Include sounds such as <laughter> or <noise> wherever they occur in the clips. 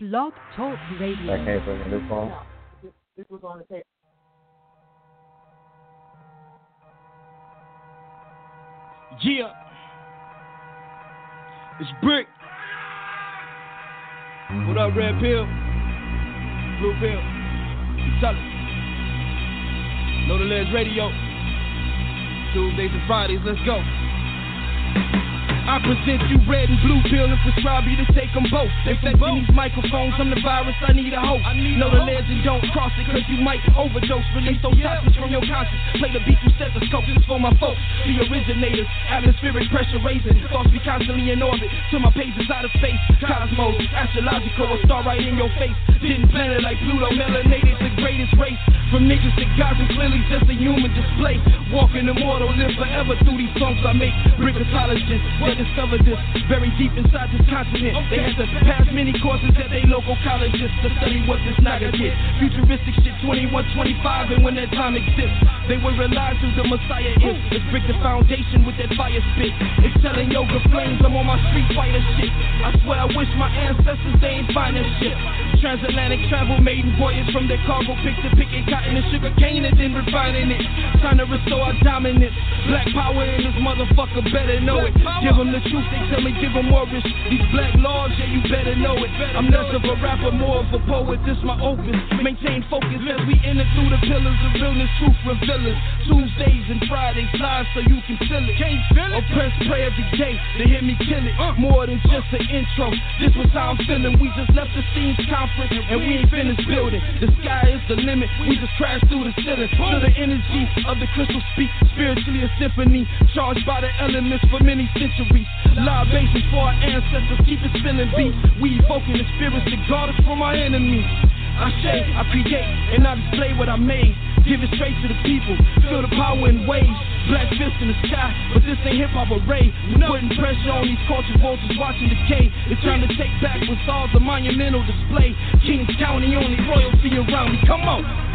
Blog Talk Radio. That came from a new phone. This was on the tape. Yeah. It's Brick. What up, Red Pill? Blue Pill. Tell it. Know the Ledge Radio. Tuesdays and Fridays, let's go. I present you red and blue pill and prescribe you to take them both. Infecting these microphones, I'm the virus, I need a host. know the legend, don't cross it, cause you might overdose. Release those toxins from your conscience. Play the beat through stethoscope, this for my folks. The originators, atmospheric pressure raising. Thoughts be constantly in orbit, till my page is out of space. Cosmos, astrological, a star right in your face. Didn't plan it like Pluto, melanated, the greatest race. From niggas to gods, and clearly just a human display. Walking immortal, live forever through these songs I make. Bricketologists, they discovered this very deep inside this continent. They had to pass many courses at their local colleges to study what this naga get. Futuristic shit, 21, 25, and when that time exists, they will realize who the Messiah is. Let's break the foundation with that fire spit. Excelling yoga flames, I'm on my street fighter shit. I swear I wish my ancestors they ain't find this shit. Transatlantic travel, maiden voyage from their cargo, pick to picking cotton and sugar cane and then refining it. Time to restore our dominance. Black power in this motherfucker, better know it. Give them the truth, they tell me give them more risk. These black laws, yeah, you better know it. I'm less of a rapper, more of a poet. This my opus. Maintain focus as we enter through the pillars of realness, truth revealers. Tuesdays and Fridays live so you can feel it. Can't feel it. Oppress, pray every day to hear me kill it. More than just an intro. This was how I'm feeling. We just left the scenes conference and we ain't finished building. The sky is the limit. We just crashed through the ceiling. To the energy of the crystal speak. Spiritually a symphony. Charged by the elements for many centuries. Live bases for our ancestors. Keep it spilling beat. We evoking the spirits that guard us from our enemies. I say, I create, and I display what I made. Give it straight to the people. Feel the power in waves. Black fist in the sky, but this ain't hip hop array. We putting pressure on these culture vultures watching decay. It's time to take back what's all the monumental display. Kings County, only royalty around me. Come on.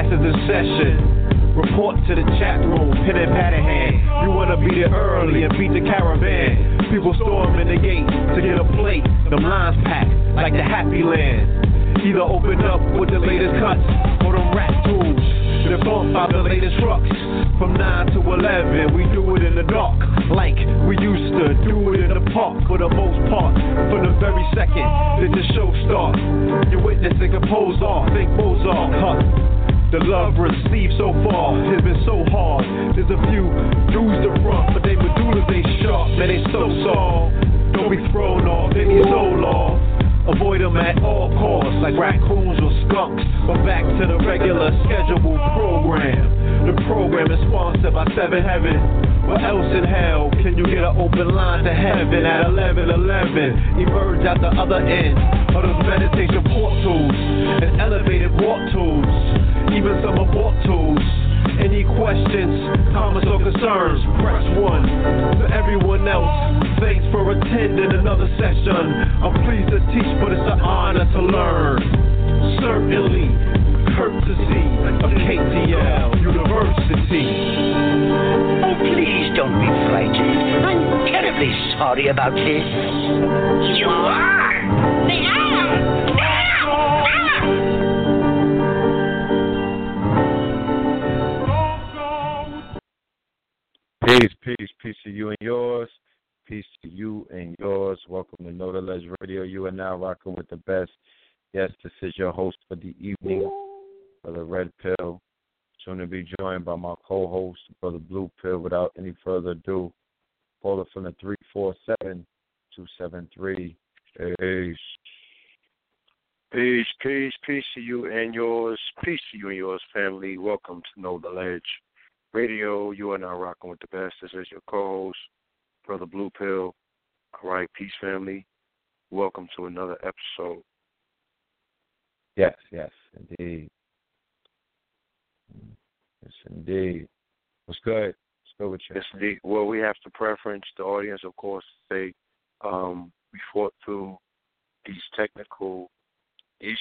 Question, class in session. Report to the chat room, pen and pad in hand. You wanna be there early and beat the caravan. People storming the gate to get a plate. Them lines packed like the Happy Land. Either open up with the latest cuts or them rat tools. They're bump out the latest trucks. From 9 to 11, we do it in the dark. Like we used to do it in the park for the most part. From the very second that the show starts, you're witnessing a pose off, think Mozart. Huh. The love received so far has been so hard. There's a few dudes to front, but they medullas they sharp, man they so soft. Don't be thrown off, they need no law. Avoid them at all costs, like raccoons or skunks. But back to the regular scheduled program. The program is sponsored by Seven Heaven. What else in hell can you get an open line to heaven at 11:11? Emerge at the other end of those meditation portals and elevated walk tools, even some abort tools. Any questions, comments, or concerns? Press one. To everyone else, thanks for attending another session. I'm pleased to teach, but it's an honor to learn. Certainly, courtesy of KTL University. Oh, please don't be frightened. I'm terribly sorry about this. You are? They are. Peace, peace, peace to you and yours. Peace to you and yours. Welcome to Know the Ledge Radio. You are now rocking with the best. Yes, this is your host for the evening, Brother Red Pill. Soon to be joined by my co-host, Brother Blue Pill. Without any further ado, call it from the 347-273. Peace. Peace, peace, peace to you and yours. Peace to you and yours, family. Welcome to Know the Ledge Radio. You are now rocking with the best. This is your co-host, Brother Blue Pill. All right, peace, family. Welcome to another episode. Yes, yes, indeed. Yes, indeed. What's good? What's good with you? Yes, indeed. Well, we have to preference the audience, of course, say um, we fought through these technical issues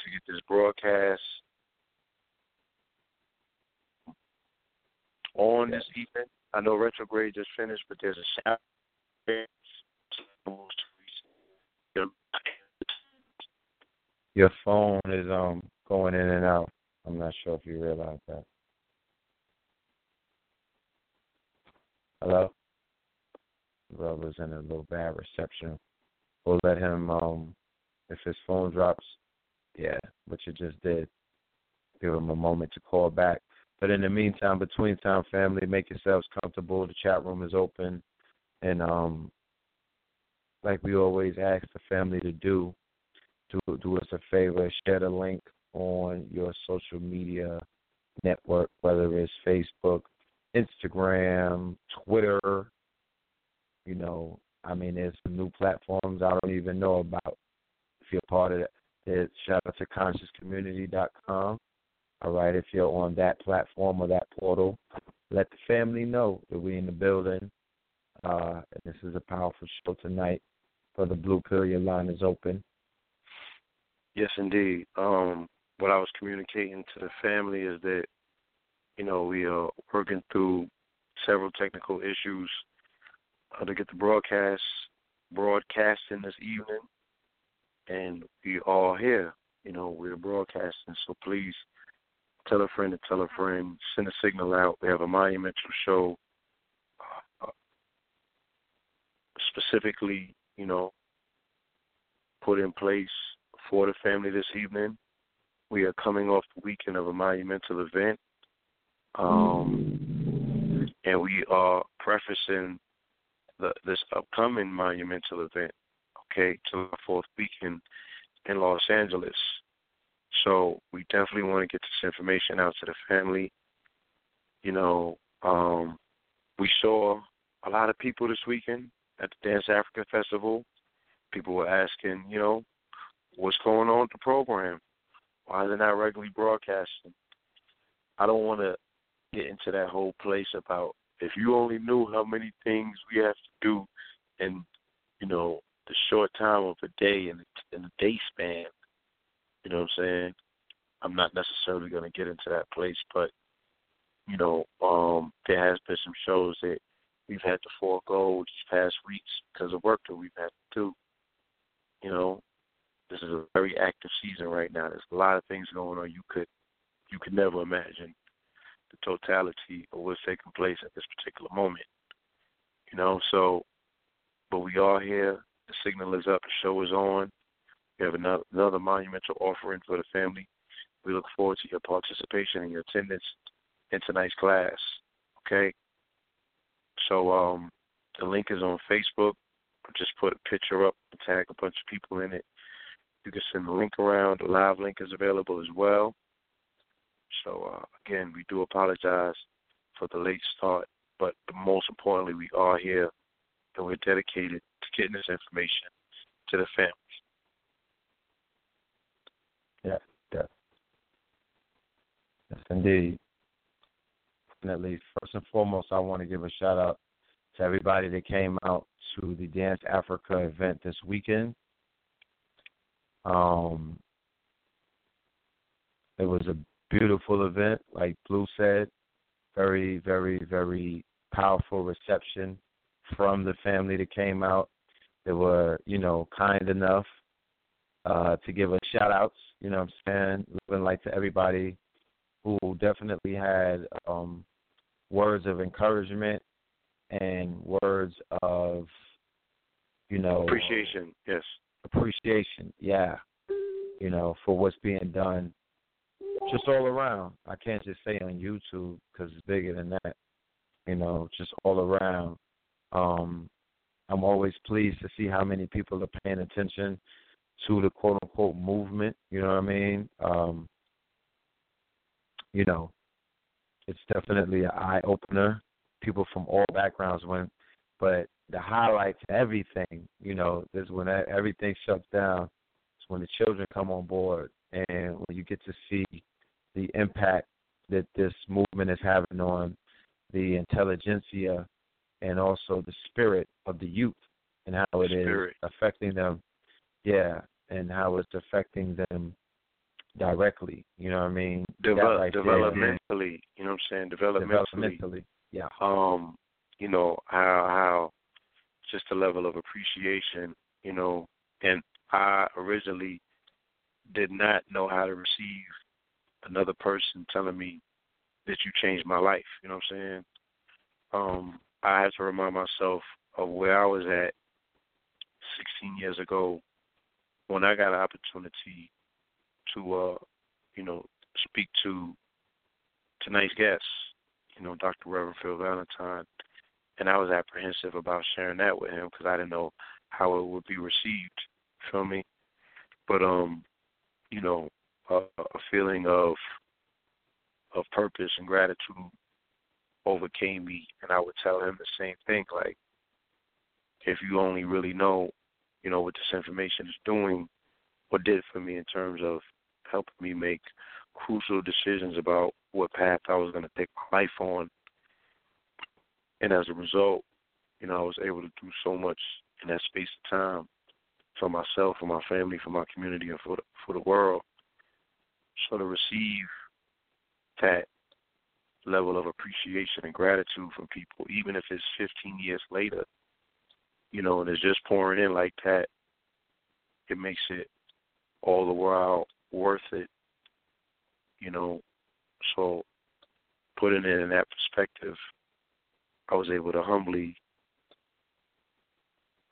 to get this broadcast on this evening. I know retrograde just finished, but there's a shout. Your phone is um going in and out. I'm not sure if you realize that. Hello? Brother's in a little bad reception. We'll let him um if his phone drops, yeah, what you just did. Give him a moment to call back. But in the meantime, between time family, make yourselves comfortable. The chat room is open. And um like we always ask the family to do, do do us a favor, share the link on your social media network, whether it's Facebook, Instagram, Twitter. You know, I mean, there's some new platforms I don't even know about. If you're part of it, shout out to consciouscommunity.com. All right, if you're on that platform or that portal, let the family know that we're in the building. Uh, and this is a powerful show tonight. For the Blue Pill, your line is open. Yes, indeed. Um, what I was communicating to the family is that, you know, we are working through several technical issues uh, to get the broadcast broadcasting this evening, and we all here. You know, we're broadcasting, so please tell a friend to tell a friend. Send a signal out. We have a monumental show, uh, specifically, you know, put in place for the family this evening. We are coming off the weekend of a monumental event, um, and we are prefacing the, this upcoming monumental event, okay, to the fourth weekend in Los Angeles. So we definitely want to get this information out to the family. You know, um, we saw a lot of people this weekend at the Dance Africa Festival. People were asking, you know, what's going on with the program? Why is it not regularly broadcasting? I don't want to get into that whole place about if you only knew how many things we have to do in, you know, the short time of a day and in the day span. You know what I'm saying? I'm not necessarily going to get into that place, but you know, um, there has been some shows that we've had to forego these past weeks because of work that we've had to do. You know, this is a very active season right now. There's a lot of things going on. You could you could never imagine the totality of what's taking place at this particular moment. You know, so but we are here. The signal is up. The show is on. We have another, another monumental offering for the family. We look forward to your participation and your attendance in tonight's class. Okay. So um, the link is on Facebook. Just put a picture up, tag a bunch of people in it. You can send the link around. The live link is available as well. So uh, again, we do apologize for the late start, but most importantly, we are here and we're dedicated to getting this information to the families. Yeah, yeah. Yes, indeed. Definitely. First and foremost, I want to give a shout out to everybody that came out to the Dance Africa event this weekend. Um, it was a beautiful event, like Blue said. Very, very, very powerful reception from the family that came out. They were, you know, kind enough uh, to give us shout outs, you know what I'm saying? Living like to everybody who definitely had um, words of encouragement and words of, you know, appreciation. Yes, appreciation. Yeah, you know, for what's being done, just all around. I can't just say on YouTube because it's bigger than that. You know, just all around. Um, I'm always pleased to see how many people are paying attention to the quote unquote movement. You know what I mean? Um, you know, it's definitely an eye opener. People from all backgrounds went, but the highlights, everything, you know, is when everything shuts down. It's when the children come on board, and when you get to see the impact that this movement is having on the intelligentsia and also the spirit of the youth and how it spirit. is affecting them. Yeah, and how it's affecting them directly. You know what I mean? Right developmentally, there, you know what I'm saying? Developmentally. Developmentally, yeah. Um, you know how how just a level of appreciation, you know, and I originally did not know how to receive another person telling me that you changed my life. You know what I'm saying? Um, I had to remind myself of where I was at 16 years ago when I got an opportunity to, uh, you know, speak to tonight's guest, you know, Dr. Reverend Phil Valentine, and I was apprehensive about sharing that with him because I didn't know how it would be received. Feel me? But um, you know, a, a feeling of of purpose and gratitude overcame me, and I would tell him the same thing. Like, if you only really know, you know, what this information is doing, what did for me in terms of helping me make crucial decisions about what path I was going to take my life on. And as a result, you know, I was able to do so much in that space of time for myself, for my family, for my community, and for the, for the world. So to receive that level of appreciation and gratitude from people, even if it's 15 years later, you know, and it's just pouring in like that, it makes it all the while worth it, you know, So, putting it in that perspective, I was able to humbly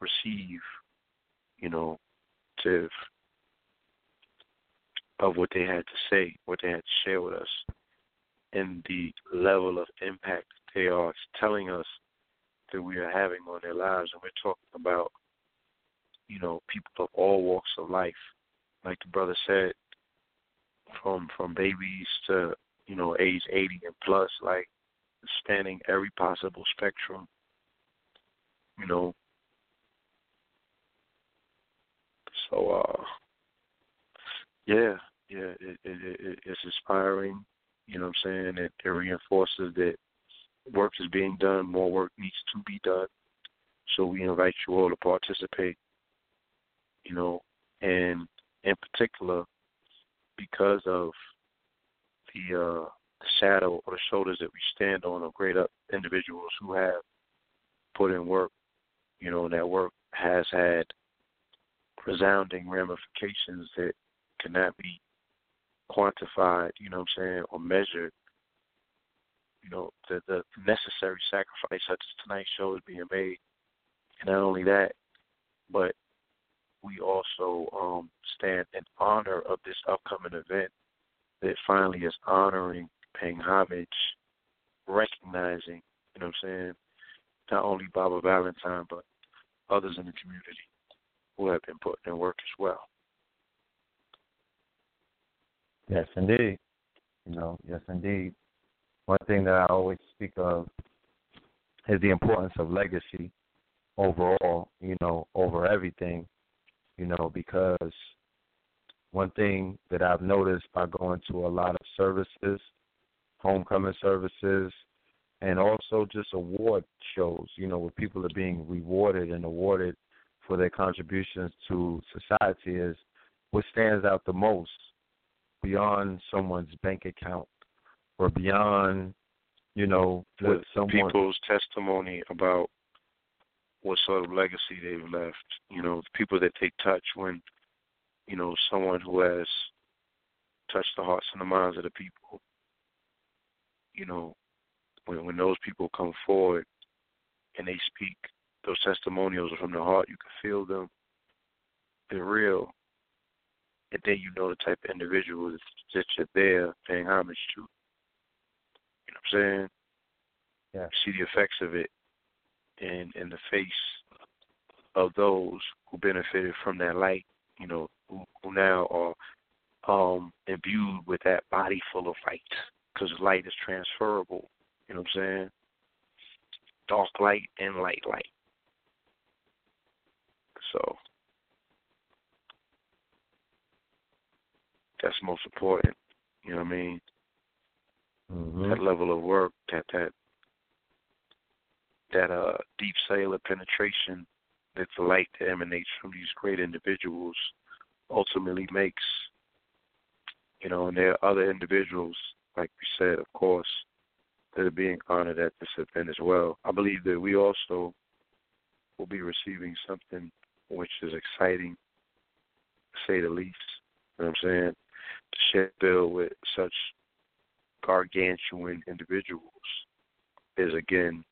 receive, you know, to of what they had to say, what they had to share with us, and the level of impact they are telling us that we are having on their lives. And we're talking about, you know, people of all walks of life. Like the brother said, from from babies to, you know, age eighty and plus, like spanning every possible spectrum. You know. So uh yeah, yeah, it, it, it it's inspiring. You know what I'm saying? It, it reinforces that work is being done, more work needs to be done. So we invite you all to participate. You know, and in particular, because of the uh, the shadow or the shoulders that we stand on of great up individuals who have put in work, you know, and that work has had resounding ramifications that cannot be quantified, you know what I'm saying, or measured. You know, the the necessary sacrifice such as tonight's show is being made. And not only that, but we also um, stand in honor of this upcoming event that finally is honoring, paying homage, recognizing, you know what I'm saying, not only Baba Valentine, but others in the community who have been putting in work as well. Yes, indeed. You know, yes, indeed. One thing that I always speak of is the importance of legacy overall, you know, over everything, you know, because one thing that I've noticed by going to a lot of services, homecoming services, and also just award shows, you know, where people are being rewarded and awarded for their contributions to society is what stands out the most beyond someone's bank account or beyond, you know, what someone people's testimony about what sort of legacy they've left. You know, the people that they touch when, you know, someone who has touched the hearts and the minds of the people. You know, when when those people come forward and they speak those testimonials are from the heart, you can feel them. They're real and then you know the type of individuals that you're there paying homage to. You know what I'm saying? Yeah. see the effects of it in in the face of those who benefited from that light, you know, who, who now are um imbued with that body full of light because light is transferable. You know what I'm saying? Dark light and light light. So that's most important. You know what I mean? mm-hmm. That level of work, that that that uh deep cellular penetration that the light that emanates from these great individuals ultimately makes. You know, and there are other individuals, like we said, of course, that are being honored at this event as well. I believe that we also will be receiving something which is exciting, to say the least. You know what I'm saying? to share bill with such gargantuan individuals is again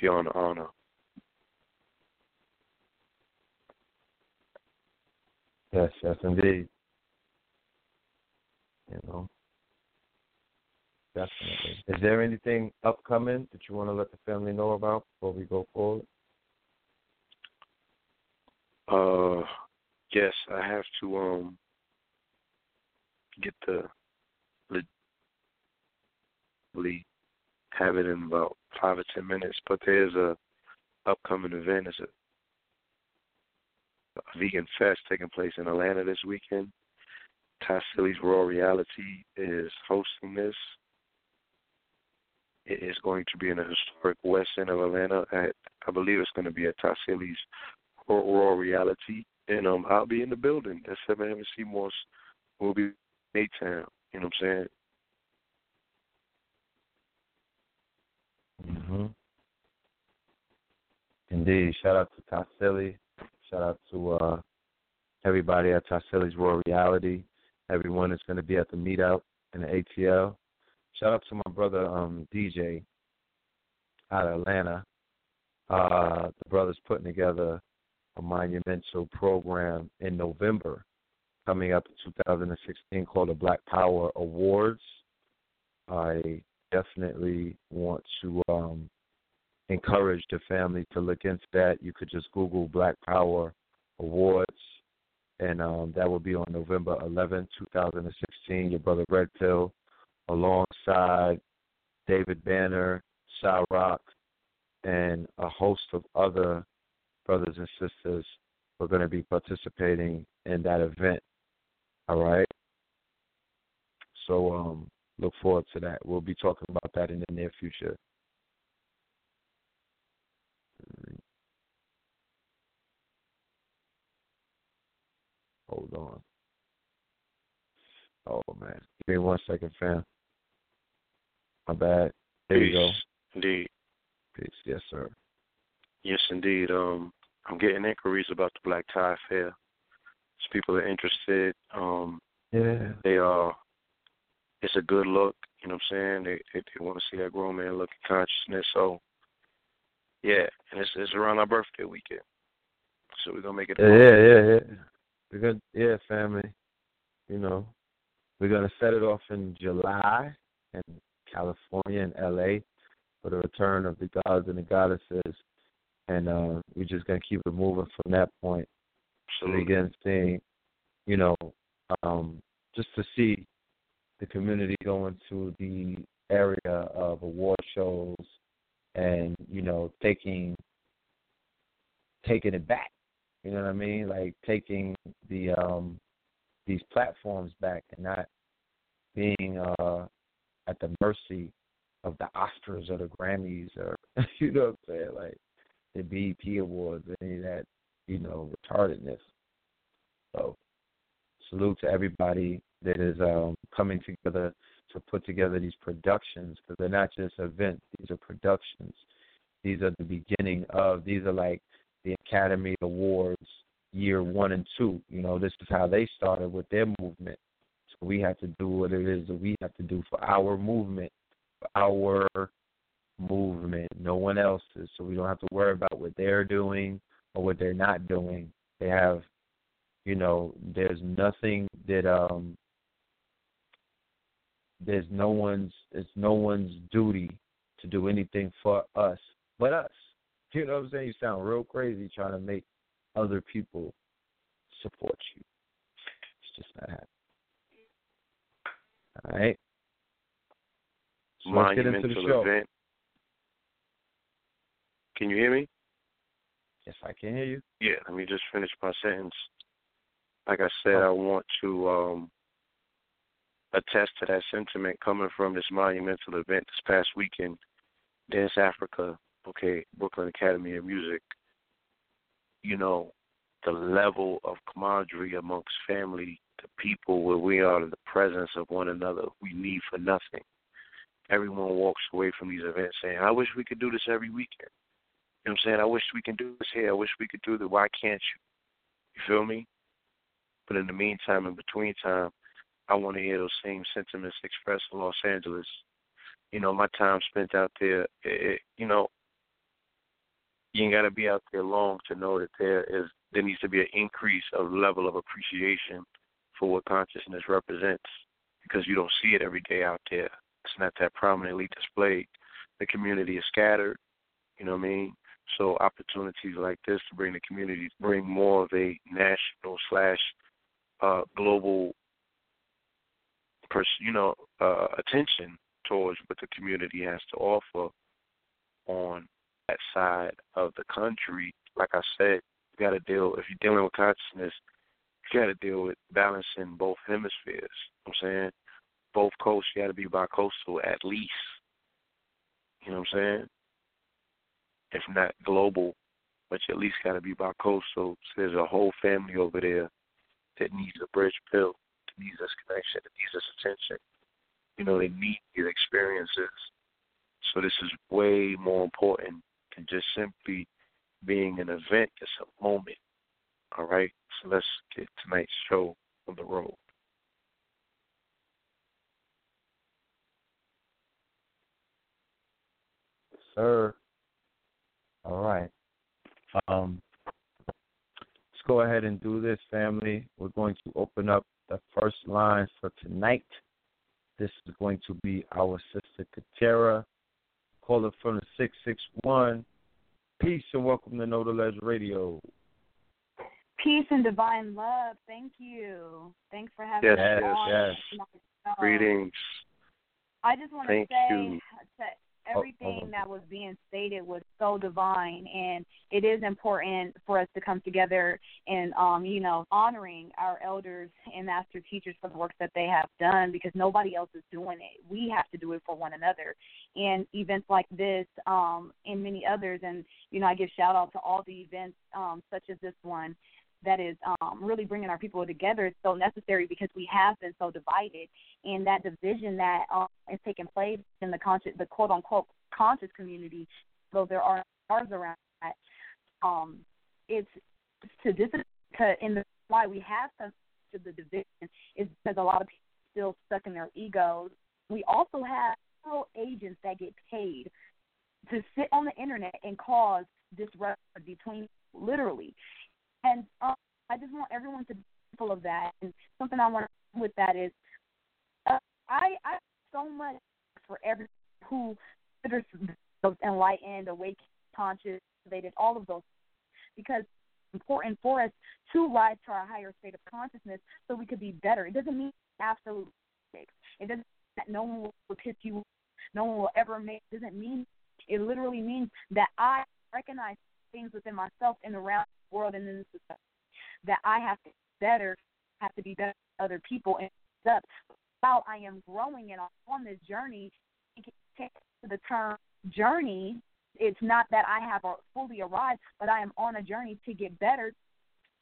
beyond honor. Yes, yes, indeed. You know, definitely. Is there anything upcoming that you want to let the family know about before we go forward? Uh, yes, I have to um get the legally have it in about five or ten minutes. But there's a upcoming event. It's a, a vegan fest taking place in Atlanta this weekend. Ty Raw Reality is hosting this. It is going to be in the historic west end of Atlanta. At, I believe it's going to be at Ty Raw Reality, and um, I'll be in the building. At 7 Heaven Seymour's will be Maytown. You know what I'm saying? Mm-hmm. Indeed. Shout out to Tassili. Shout out to uh, everybody at Tassili's Raw Reality. Everyone is going to be at the meetup in the ATL. Shout out to my brother um, DJ out of Atlanta. Uh, the brother's putting together a monumental program in November coming up in 2016 called the Black Power Awards. I definitely want to um, encourage the family to look into that. You could just Google Black Power Awards, and um, that will be on November 11, 2016. Your brother Red Pill, alongside David Banner, Sa-Roc, and a host of other brothers and sisters who are going to be participating in that event. All right. So um, look forward to that. We'll be talking about that in the near future. Hold on. Oh man. Give me one second, fam. My bad. There Peace. you go. Indeed. Peace. Yes, sir. Yes, indeed. Um, I'm getting inquiries about the Black Tie Fair. So people are interested. Um, Yeah. they are. It's a good look. You know what I'm saying? They they, they want to see that grown man look at consciousness. So, yeah, and it's it's around our birthday weekend. So we're gonna make it. Yeah, yeah, yeah, yeah. We're gonna, yeah, family. You know, we're gonna set it off in July in California and LA for the return of the gods and the goddesses, and uh, we're just gonna keep it moving from that point. So again, seeing, you know, um, just to see the community going to the area of award shows and you know taking taking it back you know what I mean? Like taking the um these platforms back and not being uh at the mercy of the Oscars or the Grammys or <laughs> you know what I'm saying, like the BET awards, any of that, you know, retardedness. So salute to everybody that is um coming together to put together these productions because they're not just events, these are productions. These are the beginning of these are like the Academy Awards year one and two. You know, this is how they started with their movement. We have to do what it is that we have to do for our movement, for our movement, no one else's. So we don't have to worry about what they're doing or what they're not doing. They have, you know, there's nothing that um there's no one's it's no one's duty to do anything for us but us. <laughs> You know what I'm saying? You sound real crazy trying to make other people support you. It's just not happening. All right. So let's get into the Monumental show. event. Can you hear me? Yes, I can hear you. Yeah, let me just finish my sentence. Like I said, I want to um, attest to that sentiment coming from this monumental event this past weekend, Dance Africa, okay, Brooklyn Academy of Music. You know, the level of camaraderie amongst family, the people where we are in the presence of one another, we need for nothing. Everyone walks away from these events saying, I wish we could do this every weekend. You know what I'm saying? I wish we can do this here. I wish we could do that. Why can't you? You feel me? But in the meantime, in between time, I want to hear those same sentiments expressed in Los Angeles. You know, my time spent out there, it, you know, you ain't got to be out there long to know that there is there needs to be an increase of level of appreciation for what consciousness represents because you don't see it every day out there. It's not that prominently displayed. The community is scattered. You know what I mean? So opportunities like this to bring the community, bring more of a national slash uh, global, pers- you know, uh, attention towards what the community has to offer on that side of the country. Like I said, you got to deal. If you're dealing with consciousness, you got to deal with balancing both hemispheres. You know I'm saying both coasts. You got to be bi-coastal at least. You know what I'm saying? If not global, but you at least got to be bi-coastal. So there's a whole family over there that needs a bridge built, that needs this connection, that needs this attention. You know, they need these experiences. So this is way more important than just simply being an event, it's a moment. All right, so let's get tonight's show on the road. Sir. All right. Um, let's go ahead and do this, family. We're going to open up the first line for tonight. This is going to be our sister Katera. Call her from the 661 Peace and welcome to Know the Ledge Radio. Peace and divine love. Thank you. Thanks for having Yes, us yes, on. yes. Greetings. I just want Thank to say you. that Oh, everything hold on. that was being stated was so divine, and it is important for us to come together and, um, you know, honoring our elders and master teachers for the work that they have done because nobody else is doing it. We have to do it for one another. And events like this, um, and many others, and you know, I give shout out to all the events um, such as this one that is um, really bringing our people together is so necessary because we have been so divided, and that division that um, is taking place in the conscious, the quote unquote conscious community, though there are bars around that, um, it's to this in the why we have such of the division is because a lot of people are still stuck in their egos. We also have agents that get paid to sit on the internet and cause disruption between literally. And um, I just want everyone to be mindful of that. And something I want to with that is, uh, I I so much for everyone who considers themselves enlightened, awake, conscious, motivated, all of those, because it's important for us to rise to our higher state of consciousness so we could be better. It doesn't mean absolute mistakes. It doesn't mean that no one will piss you, no one will ever make. It doesn't mean. It literally means that I recognize things within myself and around world and in the society that I have to better, have to be better than other people and up. While I am growing and on this journey, take the term journey. It's not that I have fully arrived, but I am on a journey to get better.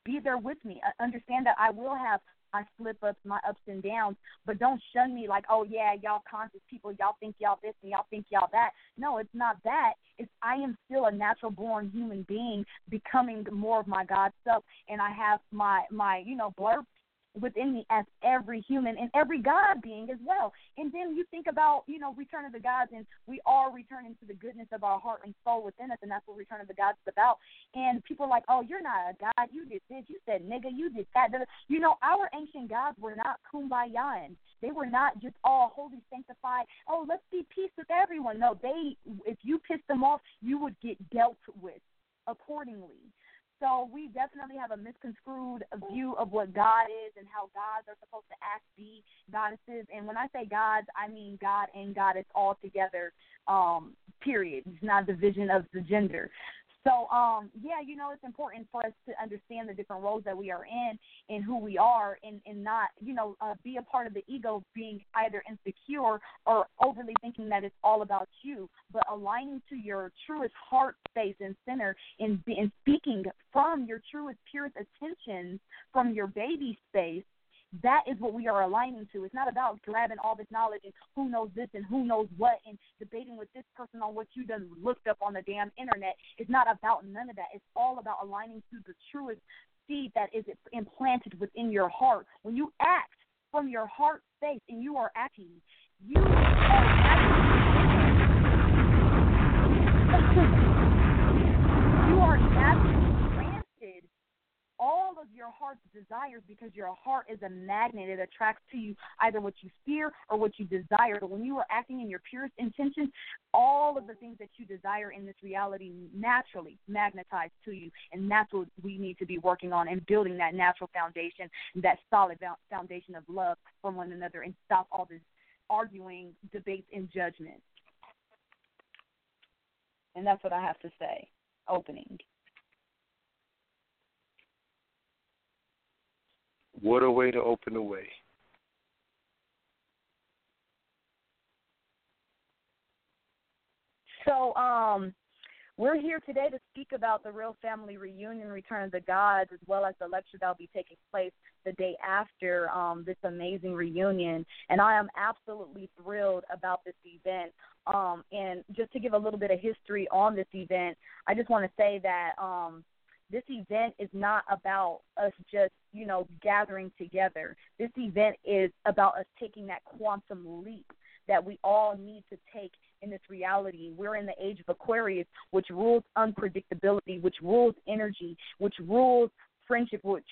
Be there with me. Uh, understand that I will have my slip ups, my ups and downs, but don't shun me like, oh yeah, y'all conscious people, y'all think y'all this and y'all think y'all that. No, it's not that. It's I am still a natural born human being becoming more of my God self and I have my my, you know, blurb within me as every human and every God being as well. And then you think about, you know, Return of the Gods, and we are returning to the goodness of our heart and soul within us, and that's what Return of the Gods is about. And people are like, oh, you're not a God. You did this. You said nigga. You did that. You know, our ancient gods were not kumbayan. They were not just all holy, sanctified. Oh, let's be peace with everyone. No, they. If you pissed them off, you would get dealt with accordingly. So we definitely have a misconstrued view of what God is and how gods are supposed to act, be goddesses. And when I say gods, I mean God and goddess all together. Um, period. It's not a division of the gender. So, um, yeah, you know, it's important for us to understand the different roles that we are in and who we are, and, and not, you know, uh, be a part of the ego being either insecure or overly thinking that it's all about you, but aligning to your truest heart space and center and, and speaking from your truest, purest attention from your baby space that is what we are aligning to. It's not about grabbing all this knowledge and who knows this and who knows what and debating with this person on what you done looked up on the damn internet. It's not about none of that. It's all about aligning to the truest seed that is implanted within your heart. When you act from your heart space and you are acting, you are <laughs> you are granted all of your heart's desires because your heart is a magnet. It attracts to you either what you fear or what you desire. But when you are acting in your purest intentions, all of the things that you desire in this reality naturally magnetize to you. And that's what we need to be working on and building that natural foundation, that solid foundation of love for one another and stop all this arguing, debates, and judgment. And that's what I have to say. Opening. What a way to open the way. So, um, we're here today to speak about the Real Family Reunion, Return of the Gods, as well as the lecture that will be taking place the day after um, this amazing reunion. And I am absolutely thrilled about this event. Um, and just to give a little bit of history on this event, I just want to say that um, this event is not about us just, you know, gathering together. This event is about us taking that quantum leap that we all need to take in this reality. We're in the age of Aquarius, which rules unpredictability, which rules energy, which rules friendship, which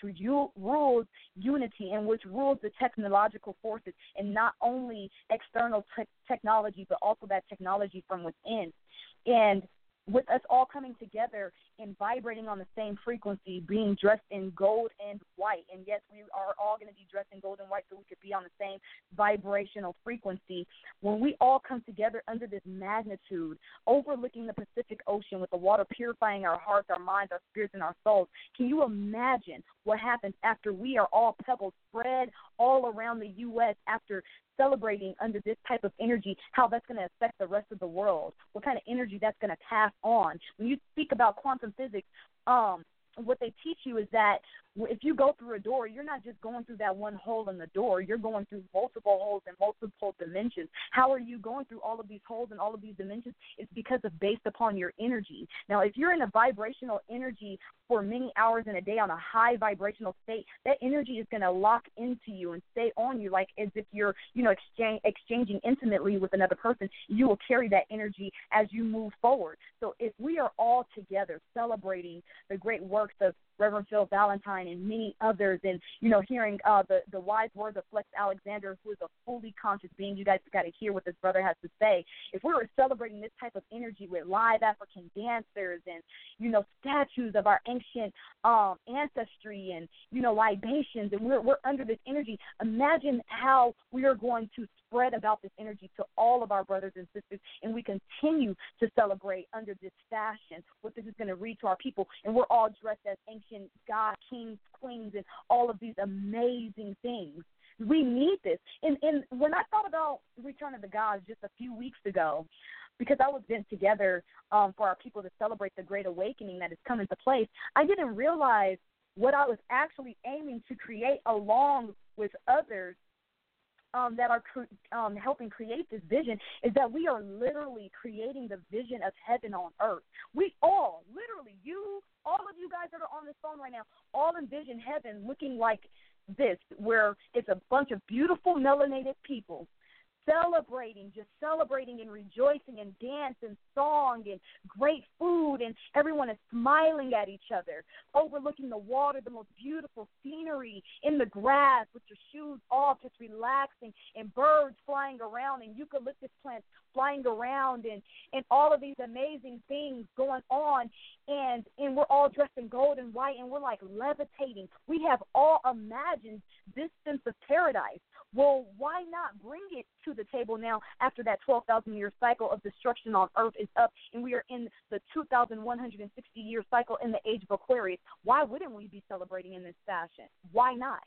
rules unity, and which rules the technological forces, and not only external te- technology, but also that technology from within. And with us all coming together and vibrating on the same frequency, being dressed in gold and white. And yes, we are all going to be dressed in gold and white so we could be on the same vibrational frequency. When we all come together under this magnitude, overlooking the Pacific Ocean with the water purifying our hearts, our minds, our spirits, and our souls, can you imagine what happens after we are all pebbles spread all around the U.S. after celebrating under this type of energy, how that's going to affect the rest of the world, what kind of energy that's going to pass on. When you speak about quantum physics, um, what they teach you is that if you go through a door, you're not just going through that one hole in the door. You're going through multiple holes and multiple dimensions. How are you going through all of these holes and all of these dimensions? It's because of based upon your energy. Now, if you're in a vibrational energy for many hours in a day on a high vibrational state, that energy is going to lock into you and stay on you, like as if you're, you know, exchange, exchanging intimately with another person. You will carry that energy as you move forward. So, if we are all together celebrating the great works of Reverend Phil Valentine and many others, and you know, hearing uh, the the wise words of Flex Alexander, who is a fully conscious being. You guys got to hear what this brother has to say. If we were celebrating this type of energy with live African dancers and you know statues of our ancient um, ancestry and you know libations, and we're we're under this energy, imagine how we are going to spread about this energy to all of our brothers and sisters, and we continue to celebrate under this fashion. What this is going to read to our people, and we're all dressed as ancient God, kings, queens, and all of these amazing things. We need this. And, and when I thought about Return of the Gods just a few weeks ago, because I was bent together um, for our people to celebrate the Great Awakening that has come into place, I didn't realize what I was actually aiming to create along with others um, that are um, helping create this vision is that we are literally creating the vision of heaven on earth. We all, literally, you, all of you guys that are on this phone right now, all envision heaven looking like this, where it's a bunch of beautiful melanated people celebrating, just celebrating and rejoicing and dance and song and great food and everyone is smiling at each other, overlooking the water, the most beautiful scenery in the grass with your shoes off, just relaxing and birds flying around and eucalyptus plants flying around and and all of these amazing things going on and and we're all dressed in gold and white and we're like levitating. We have all imagined this sense of paradise. Well, why not bring it to the table now after that 12,000 year cycle of destruction on earth is up and we are in the 2,160 year cycle in the age of Aquarius? Why wouldn't we be celebrating in this fashion? Why not?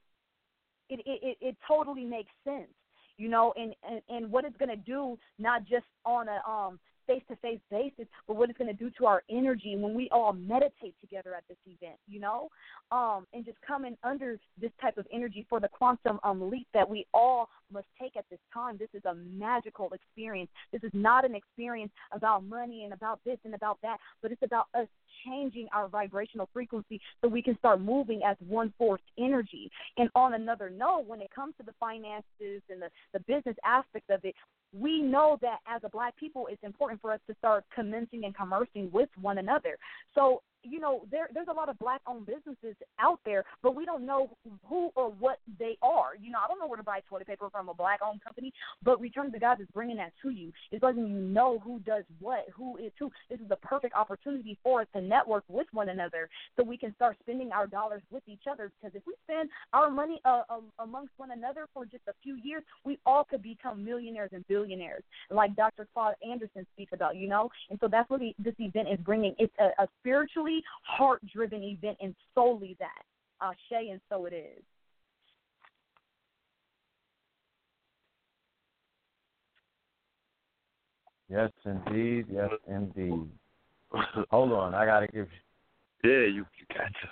It it it, totally makes sense you know, and and, and what it's going to do not just on a um face to face basis, but what it's going to do to our energy when we all meditate together at this event, you know, um, and just coming under this type of energy for the quantum um, leap that we all must take at this time. This is a magical experience. This is not an experience about money and about this and about that, but it's about us changing our vibrational frequency so we can start moving as one force energy. And on another note, when it comes to the finances and the, the business aspect of it, we know that as a black people, it's important for us to start commencing and conversing with one another. So you know, there there's a lot of black owned businesses out there, but we don't know who or what they are. You know, I don't know where to buy toilet paper from a black owned company, but Return to God is bringing that to you. It's letting you know who does what, who is who. This is the perfect opportunity for us to network with one another, so we can start spending our dollars with each other. Because if we spend our money uh, uh, amongst one another for just a few years, we all could become millionaires and billionaires, like Dr. Claude Anderson speaks about. You know, and so that's what he, this event is bringing. It's a, a spiritually heart driven event and solely that. Ashe, and so it is. Yes, indeed. Yes, indeed. Hold on, I gotta give you. Yeah, you you got to.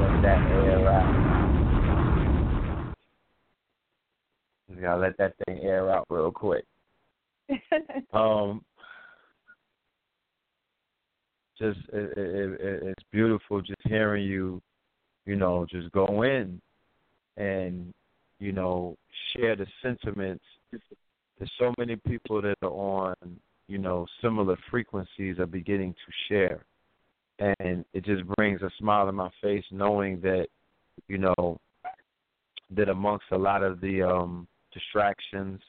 Let that air out. Just gotta let that thing air out real quick. <laughs> um, just it, it, it, it's beautiful just hearing you, you know, just go in and you know share the sentiments. There's so many people that are on you know similar frequencies are beginning to share, and it just brings a smile to my face knowing that you know that amongst a lot of the um distractions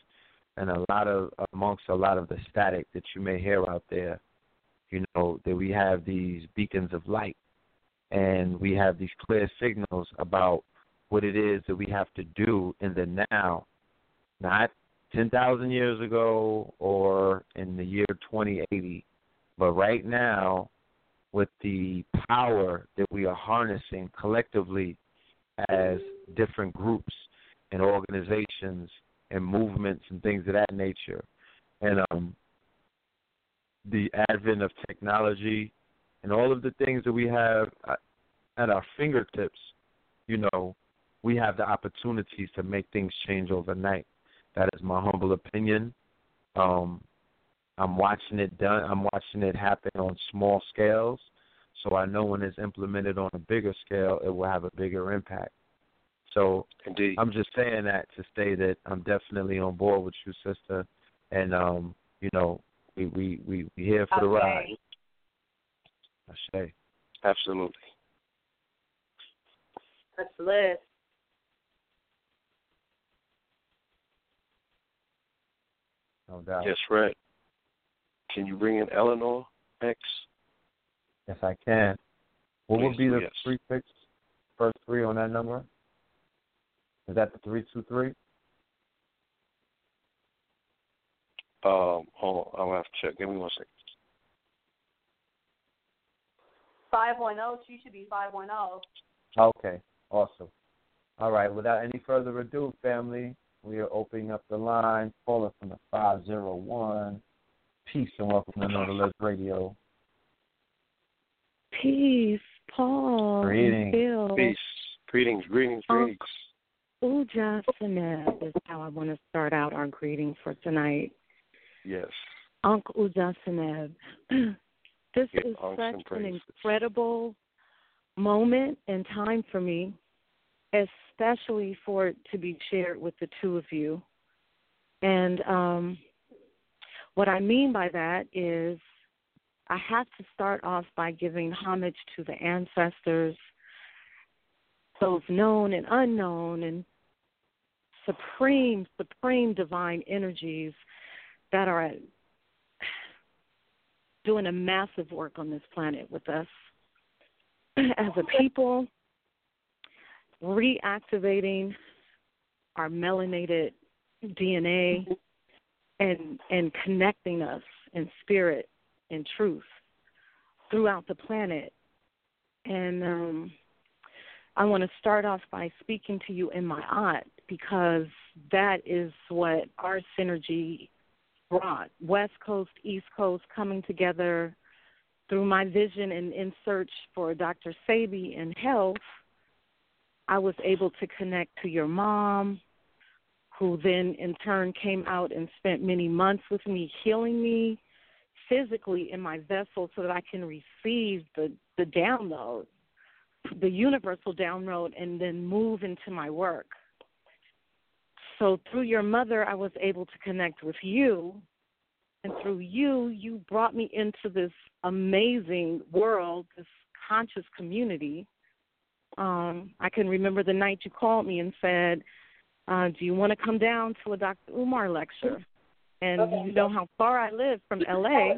and a lot of amongst a lot of the static that you may hear out there, you know, that we have these beacons of light and we have these clear signals about what it is that we have to do in the now, not 10,000 years ago or in the year 2080, but right now with the power that we are harnessing collectively as different groups and organizations and movements and things of that nature. And um, the advent of technology and all of the things that we have at our fingertips, you know, we have the opportunities to make things change overnight. That is my humble opinion. Um, I'm watching it done. I'm watching it happen on small scales, so I know when it's implemented on a bigger scale, it will have a bigger impact. So Indeed. I'm just saying that to say that I'm definitely on board with you, sister, and um, you know, we we we we here for the ride. I say. Absolutely. That's lit. No doubt. Yes, right. Can you bring in Eleanor X? Yes, I can. What would be the yes. prefix first three on that number? Is that the three two three? Um, hold on, I'll have to check. Give me one second. Five one zero. She should be five one oh. Okay, awesome. All right, without any further ado, family, we are opening up the line. Caller from the 501. Peace and welcome to Know Radio. Peace, Paul. Greetings. Bill. Peace. Greetings, greetings, Um, greetings. Uja Sineb is how I want to start out our greeting for tonight. Yes. Uncle Uja Sineb. <clears throat> This Give is such an incredible moment and time for me, especially for it to be shared with the two of you. And um, what I mean by that is I have to start off by giving homage to the ancestors, those known and unknown, and supreme, supreme divine energies that are doing a massive work on this planet with us as a people, reactivating our melanated DNA and and connecting us in spirit and truth throughout the planet. And um, I want to start off by speaking to you in my aunt because that is what our synergy brought. West Coast, East Coast coming together through my vision and in search for Dr. Sebi and health. I was able to connect to your mom, who then in turn came out and spent many months with me, healing me physically in my vessel so that I can receive the, the download, the universal download, and then move into my work. So through your mother, I was able to connect with you. And through you, you brought me into this amazing world, this conscious community. Um, I can remember the night you called me and said, uh, Do you want to come down to a Dr. Umar lecture? And you know how far I live from LA.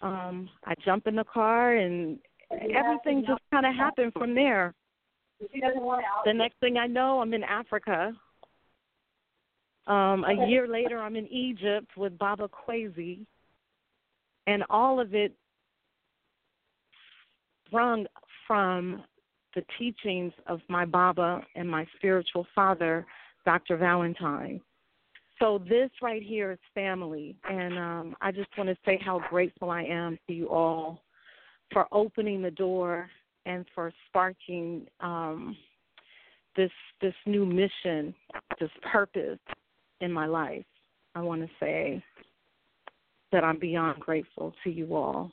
Um, I jump in the car and everything just kind of happened from there. The next thing I know, I'm in Africa. Um, a year later, I'm in Egypt with Baba Kwesi, and all of it sprung from the teachings of my Baba and my spiritual father, Dr. Valentine. So this right here is family, and um, I just want to say how grateful I am to you all for opening the door and for sparking um, this this new mission, this purpose in my life. I want to say that I'm beyond grateful to you all.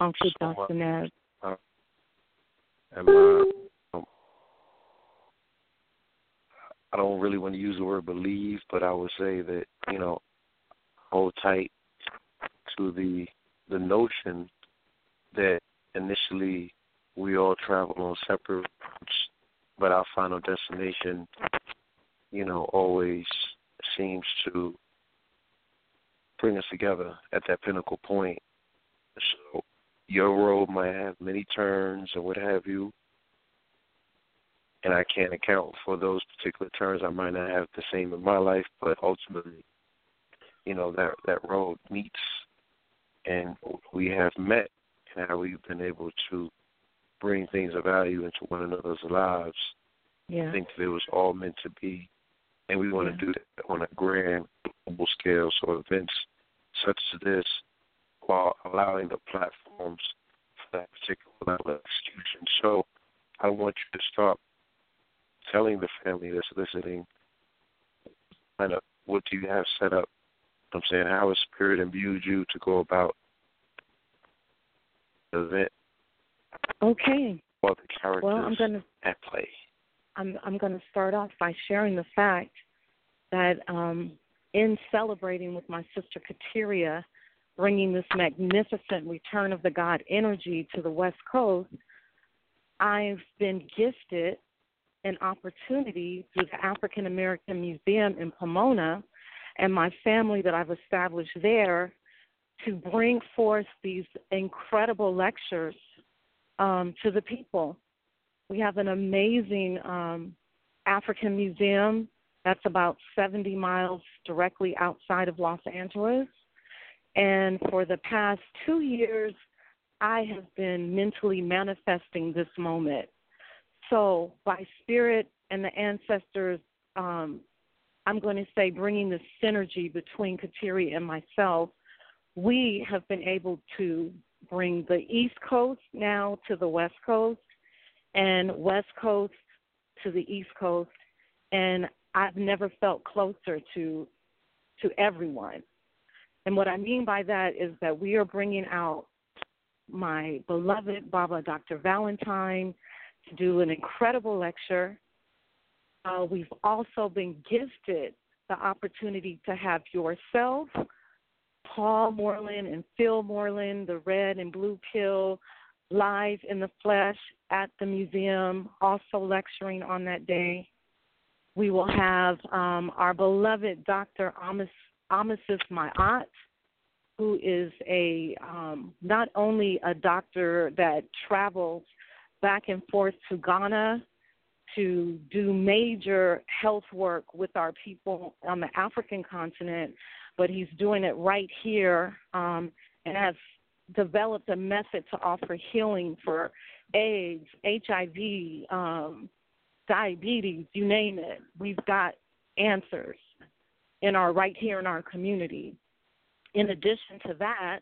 Uncle so much. Dustin Nez. and my um, I don't really want to use the word believe, but I would say that you know, hold tight to the the notion that initially we all travel on separate routes, but our final destination, you know, always seems to bring us together at that pinnacle point. So your road might have many turns or what have you, and I can't account for those particular turns. I might not have the same in my life, but ultimately, you know, that that road meets, and we have met, and how we've been able to bring things of value into one another's lives. Yeah. I think that it was all meant to be, and we want Yeah. to do that on a grand global scale. So events such as this, while allowing the platforms for that particular level of execution. So I want you to start telling the family that's listening, kind of what do you have set up? I'm saying how has Spirit imbued you to go about the event, Okay. what the characters Well, I'm gonna at play. I'm I'm going to start off by sharing the fact that um, in celebrating with my sister Kateria, bringing this magnificent return of the God energy to the West Coast, I've been gifted an opportunity through the African American Museum in Pomona and my family that I've established there to bring forth these incredible lectures um, to the people. We have an amazing um, African museum that's about 70 miles directly outside of Los Angeles. And for the past two years, I have been mentally manifesting this moment. So, by spirit and the ancestors, um, I'm going to say bringing the synergy between Kateri and myself, we have been able to bring the East Coast now to the West Coast and West Coast to the East Coast, and I've never felt closer to to everyone. And what I mean by that is that we are bringing out my beloved Baba Dr. Valentine to do an incredible lecture. Uh, we've also been gifted the opportunity to have yourself, Paul Moreland, and Phil Moreland, the red and blue pill, live in the flesh at the museum, also lecturing on that day. We will have um, our beloved Dr. Amos, Amasis Ma'at, who is a um, not only a doctor that travels back and forth to Ghana to do major health work with our people on the African continent, but he's doing it right here um, and has developed a method to offer healing for AIDS, HIV, um, diabetes, you name it. We've got answers in our right here in our community. In addition to that,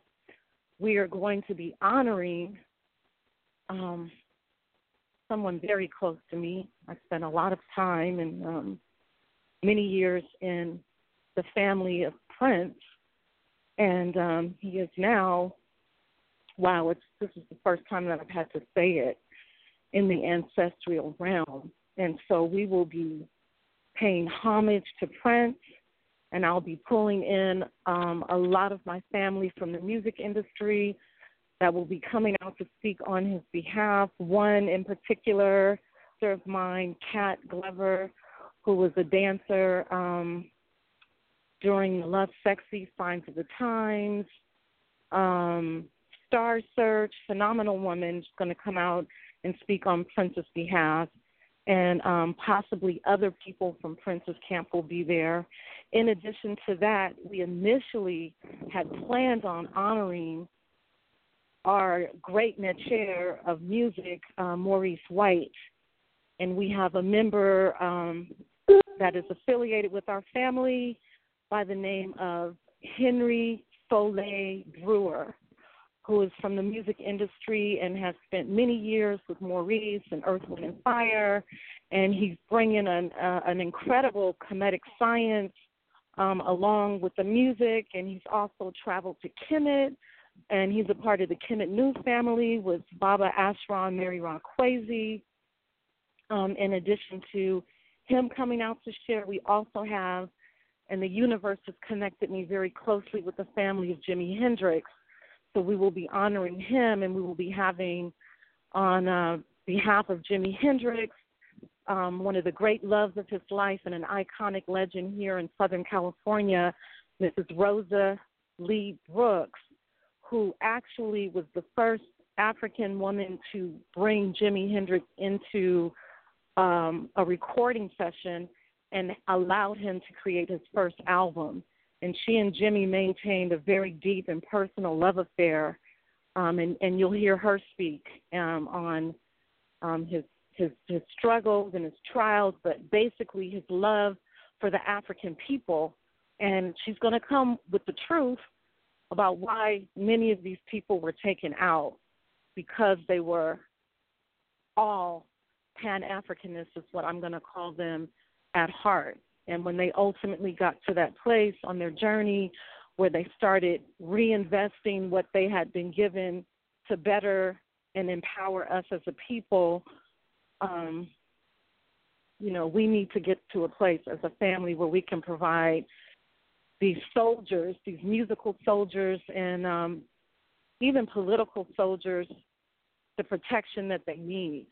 we are going to be honoring um, someone very close to me. I spent a lot of time and um, many years in the family of Prince, and um, he is now. Wow, it's this is the first time that I've had to say it in the ancestral realm, and so we will be paying homage to Prince, and I'll be pulling in um, a lot of my family from the music industry that will be coming out to speak on his behalf. One in particular, of mine, Cat Glover, who was a dancer um, during the Love Sexy Signs of the Times. Um, Star Search, phenomenal woman, is going to come out and speak on Prince's behalf. And um, possibly other people from Prince's camp will be there. In addition to that, we initially had planned on honoring our great chair of music, uh, Maurice White, and we have a member um, that is affiliated with our family by the name of Henry Soleil Brewer, who is from the music industry and has spent many years with Maurice and Earth, Wind, and Fire, and he's bringing an, uh, an incredible comedic science um, along with the music, and he's also traveled to Kemet and he's a part of the Kemet News family with Baba Ashra and Merira Kwesi. Um, in addition to him coming out to share. We also have, and the universe has connected me very closely with the family of Jimi Hendrix. So we will be honoring him, and we will be having, on uh, behalf of Jimi Hendrix, um, one of the great loves of his life and an iconic legend here in Southern California, Mrs. Rosa Lee Brooks, who actually was the first African woman to bring Jimi Hendrix into um, a recording session and allowed him to create his first album. And she and Jimi maintained a very deep and personal love affair. Um, and, and you'll hear her speak um, on um, his, his his struggles and his trials, but basically his love for the African people. And she's going to come with the truth about why many of these people were taken out because they were all Pan Africanists, is what I'm going to call them at heart. And when they ultimately got to that place on their journey where they started reinvesting what they had been given to better and empower us as a people, um, you know, we need to get to a place as a family where we can provide these soldiers, these musical soldiers, and um, even political soldiers, the protection that they need.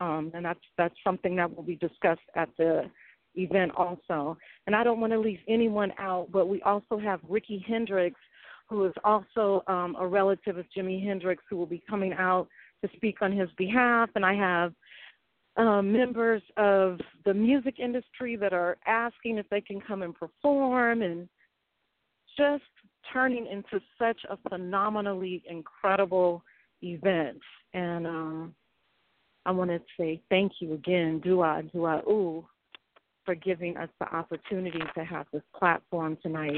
Um, and that's that's something that will be discussed at the event also. And I don't want to leave anyone out, but we also have Ricky Hendrix, who is also um, a relative of Jimi Hendrix, who will be coming out to speak on his behalf. And I have um, members of the music industry that are asking if they can come and perform and just turning into such a phenomenally incredible event. And um, I want to say thank you again, Dua Dua for giving us the opportunity to have this platform tonight.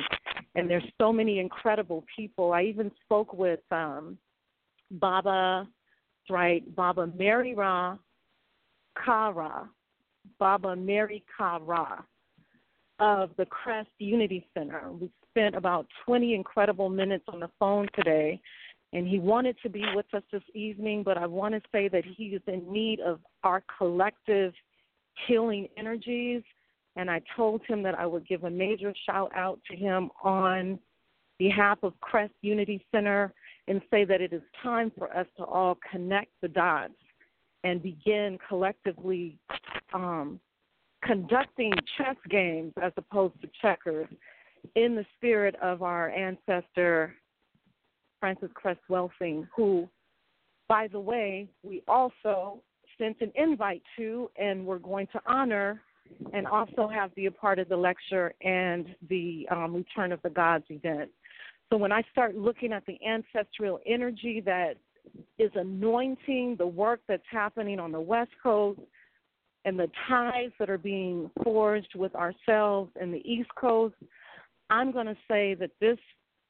And there's so many incredible people. I even spoke with um, Baba, right, Baba Mary Ra Kara, Baba Mary Kara of the Crest Unity Center. We spent about 20 incredible minutes on the phone today, and he wanted to be with us this evening, but I want to say that he is in need of our collective healing energies. And I told him that I would give a major shout out to him on behalf of Crest Unity Center and say that it is time for us to all connect the dots and begin collectively um, conducting chess games as opposed to checkers in the spirit of our ancestor Frances Cress Welsing, who, by the way, we also sent an invite to and we're going to honor and also have be a part of the lecture and the um, Return of the Gods event. So when I start looking at the ancestral energy that is anointing the work that's happening on the West Coast and the ties that are being forged with ourselves and the East Coast, I'm going to say that this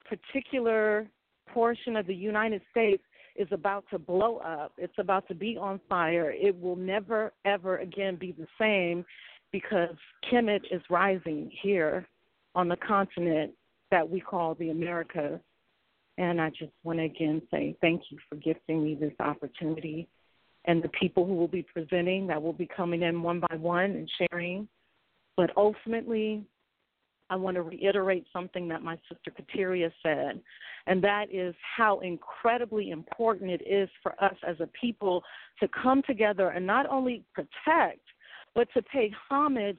particular portion of the United States is about to blow up. It's about to be on fire. It will never, ever again be the same because Kemet is rising here on the continent that we call the Americas. And I just want to again say thank you for gifting me this opportunity and the people who will be presenting that will be coming in one by one and sharing. But ultimately, I want to reiterate something that my sister Kateria said, and that is how incredibly important it is for us as a people to come together and not only protect, but to pay homage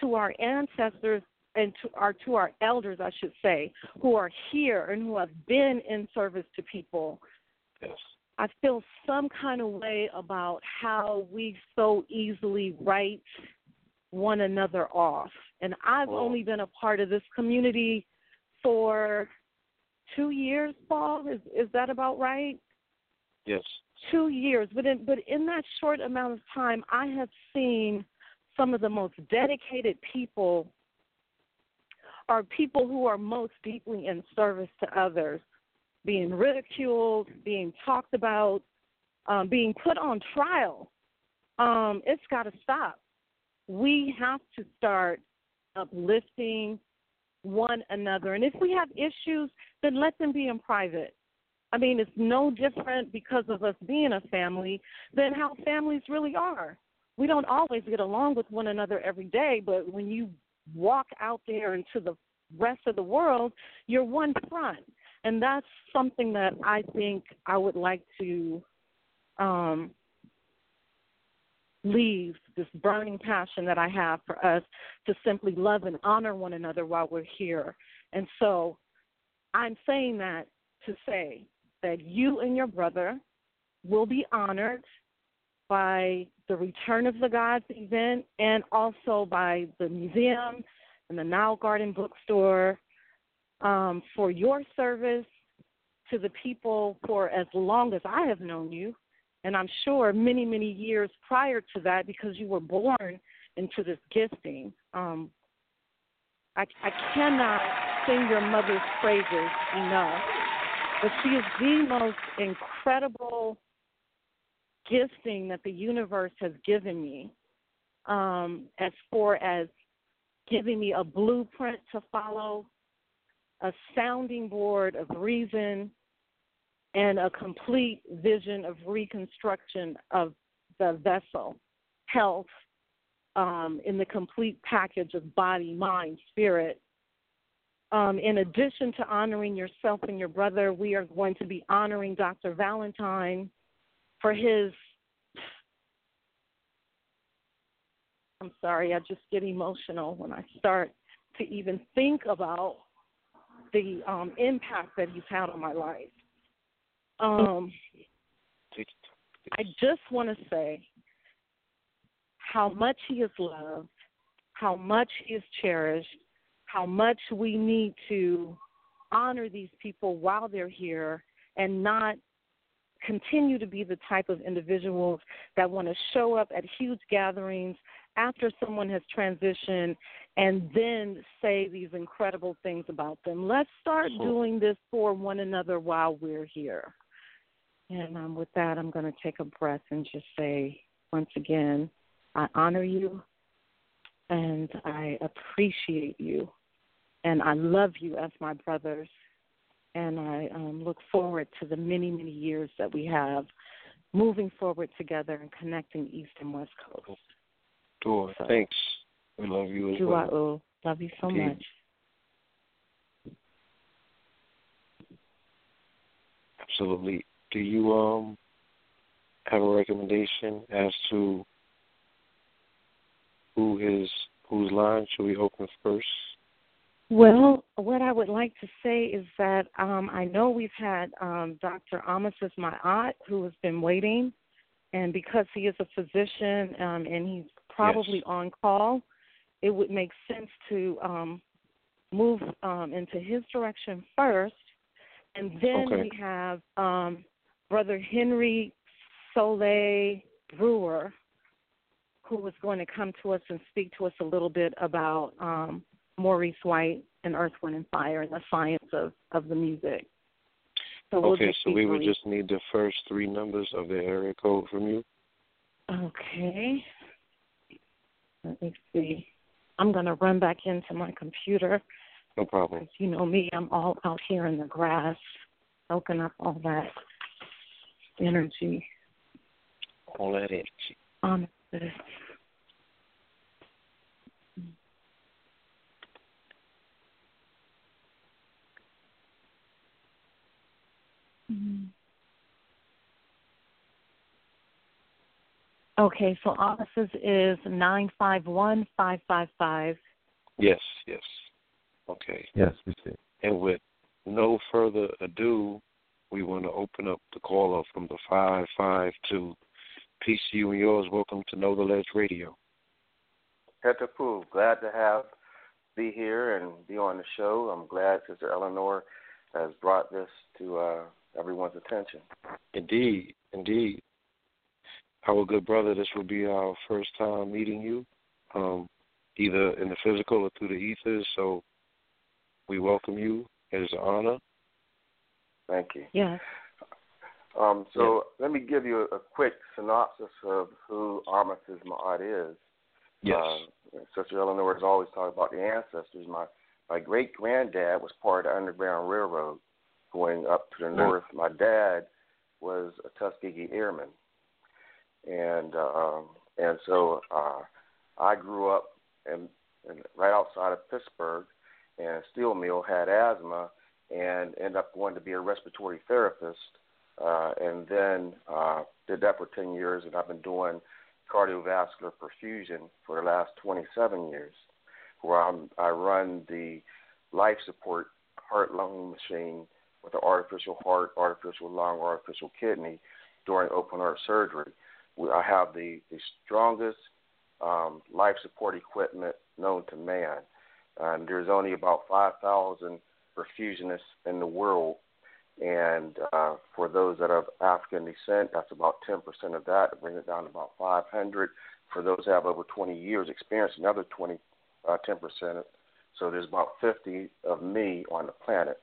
to our ancestors and to our to our elders, I should say, who are here and who have been in service to people. Yes. I feel some kind of way about how we so easily write one another off. And I've only been a part of this community for two years, Paul. Is is that about right? Yes. Two years. But in but in that short amount of time I have seen some of the most dedicated people are people who are most deeply in service to others, being ridiculed, being talked about, um, being put on trial. Um, it's got to stop we have to start uplifting one another. And if we have issues, then let them be in private. I mean, it's no different because of us being a family than how families really are. we don't always get along with one another every day, but when you walk out there into the rest of the world, you're one front. And that's something that I think I would like to um, leave this burning passion that I have for us to simply love and honor one another while we're here. And so I'm saying that to say that you and your brother will be honored by the Return of the Gods event and also by the museum and the Nile Garden bookstore um, for your service to the people for as long as I have known you. And I'm sure many, many years prior to that because you were born into this gifting. Um, I, I cannot sing your mother's praises enough. But she is the most incredible gifting that the universe has given me um, as far as giving me a blueprint to follow, a sounding board of reason, and a complete vision of reconstruction of the vessel, health, um, in the complete package of body, mind, spirit. Um, in addition to honoring yourself and your brother, we are going to be honoring Dr. Valentine for his. I'm sorry, I just get emotional when I start to even think about the um, impact that he's had on my life. Um, I just want to say how much he is loved, how much he is cherished, how much we need to honor these people while they're here and not continue to be the type of individuals that want to show up at huge gatherings after someone has transitioned and then say these incredible things about them. Let's start doing this for one another while we're here. And um, with that, I'm going to take a breath and just say once again, I honor you and I appreciate you and I love you as my brothers. And I um, look forward to the many, many years that we have moving forward together and connecting East and West Coast. Door, so, thanks. We love you as well. Love you so Indeed. much. Absolutely. Do you um have a recommendation as to who is whose line should we open first? Well, what I would like to say is that um, I know we've had um, Dr. Amasis Ma'at, who has been waiting, and because he is a physician um, and he's probably yes. on call, it would make sense to um, move um, into his direction first, and then okay. we have um, Brother Henry Soleil Brewer, who was going to come to us and speak to us a little bit about um, Maurice White and Earth, Wind, and Fire and the science of, of the music. So we'll okay, so we would just need the first three numbers of the area code from you. Okay. Let me see. I'm going to run back into my computer. No problem. You know me, I'm all out here in the grass, soaking up all that energy. All that energy. On this. Okay, so offices is nine five one five five five. Yes, yes. Okay. Yes, we see. And with no further ado, we want to open up the caller from the 552. Peace to you and yours. Welcome to Know the Ledge Radio. Hetapoo, glad to have be here and be on the show. I'm glad Sister Eleanor has brought this to uh, everyone's attention. Indeed, indeed. Our good brother, this will be our first time meeting you, um, either in the physical or through the ethers. So we welcome you. It is an honor. Thank you. Yes. Um, so let me give you a, a, quick synopsis of who Amasis Ma'at is. Yes. Uh, Sister Eleanor has always talked about the ancestors. My my great granddad was part of the Underground Railroad going up to the Right. north. My dad was a Tuskegee Airman, and uh, um, and so uh, I grew up in, in right outside of Pittsburgh, and steel mill had asthma, and ended up going to be a respiratory therapist, uh, and then uh, did that for 10 years, and I've been doing cardiovascular perfusion for the last 27 years, where I'm, I run the life support heart lung machine with an artificial heart, artificial lung, artificial kidney during open heart surgery. I have the, the strongest um, life support equipment known to man. And there's only about 5,000 perfusionists in the world. And uh, for those that of African descent, that's about 10% of that, bring it down to about 500. For those that have over 20 years experience, another 20, uh, 10%. So there's about 50 of me on the planet,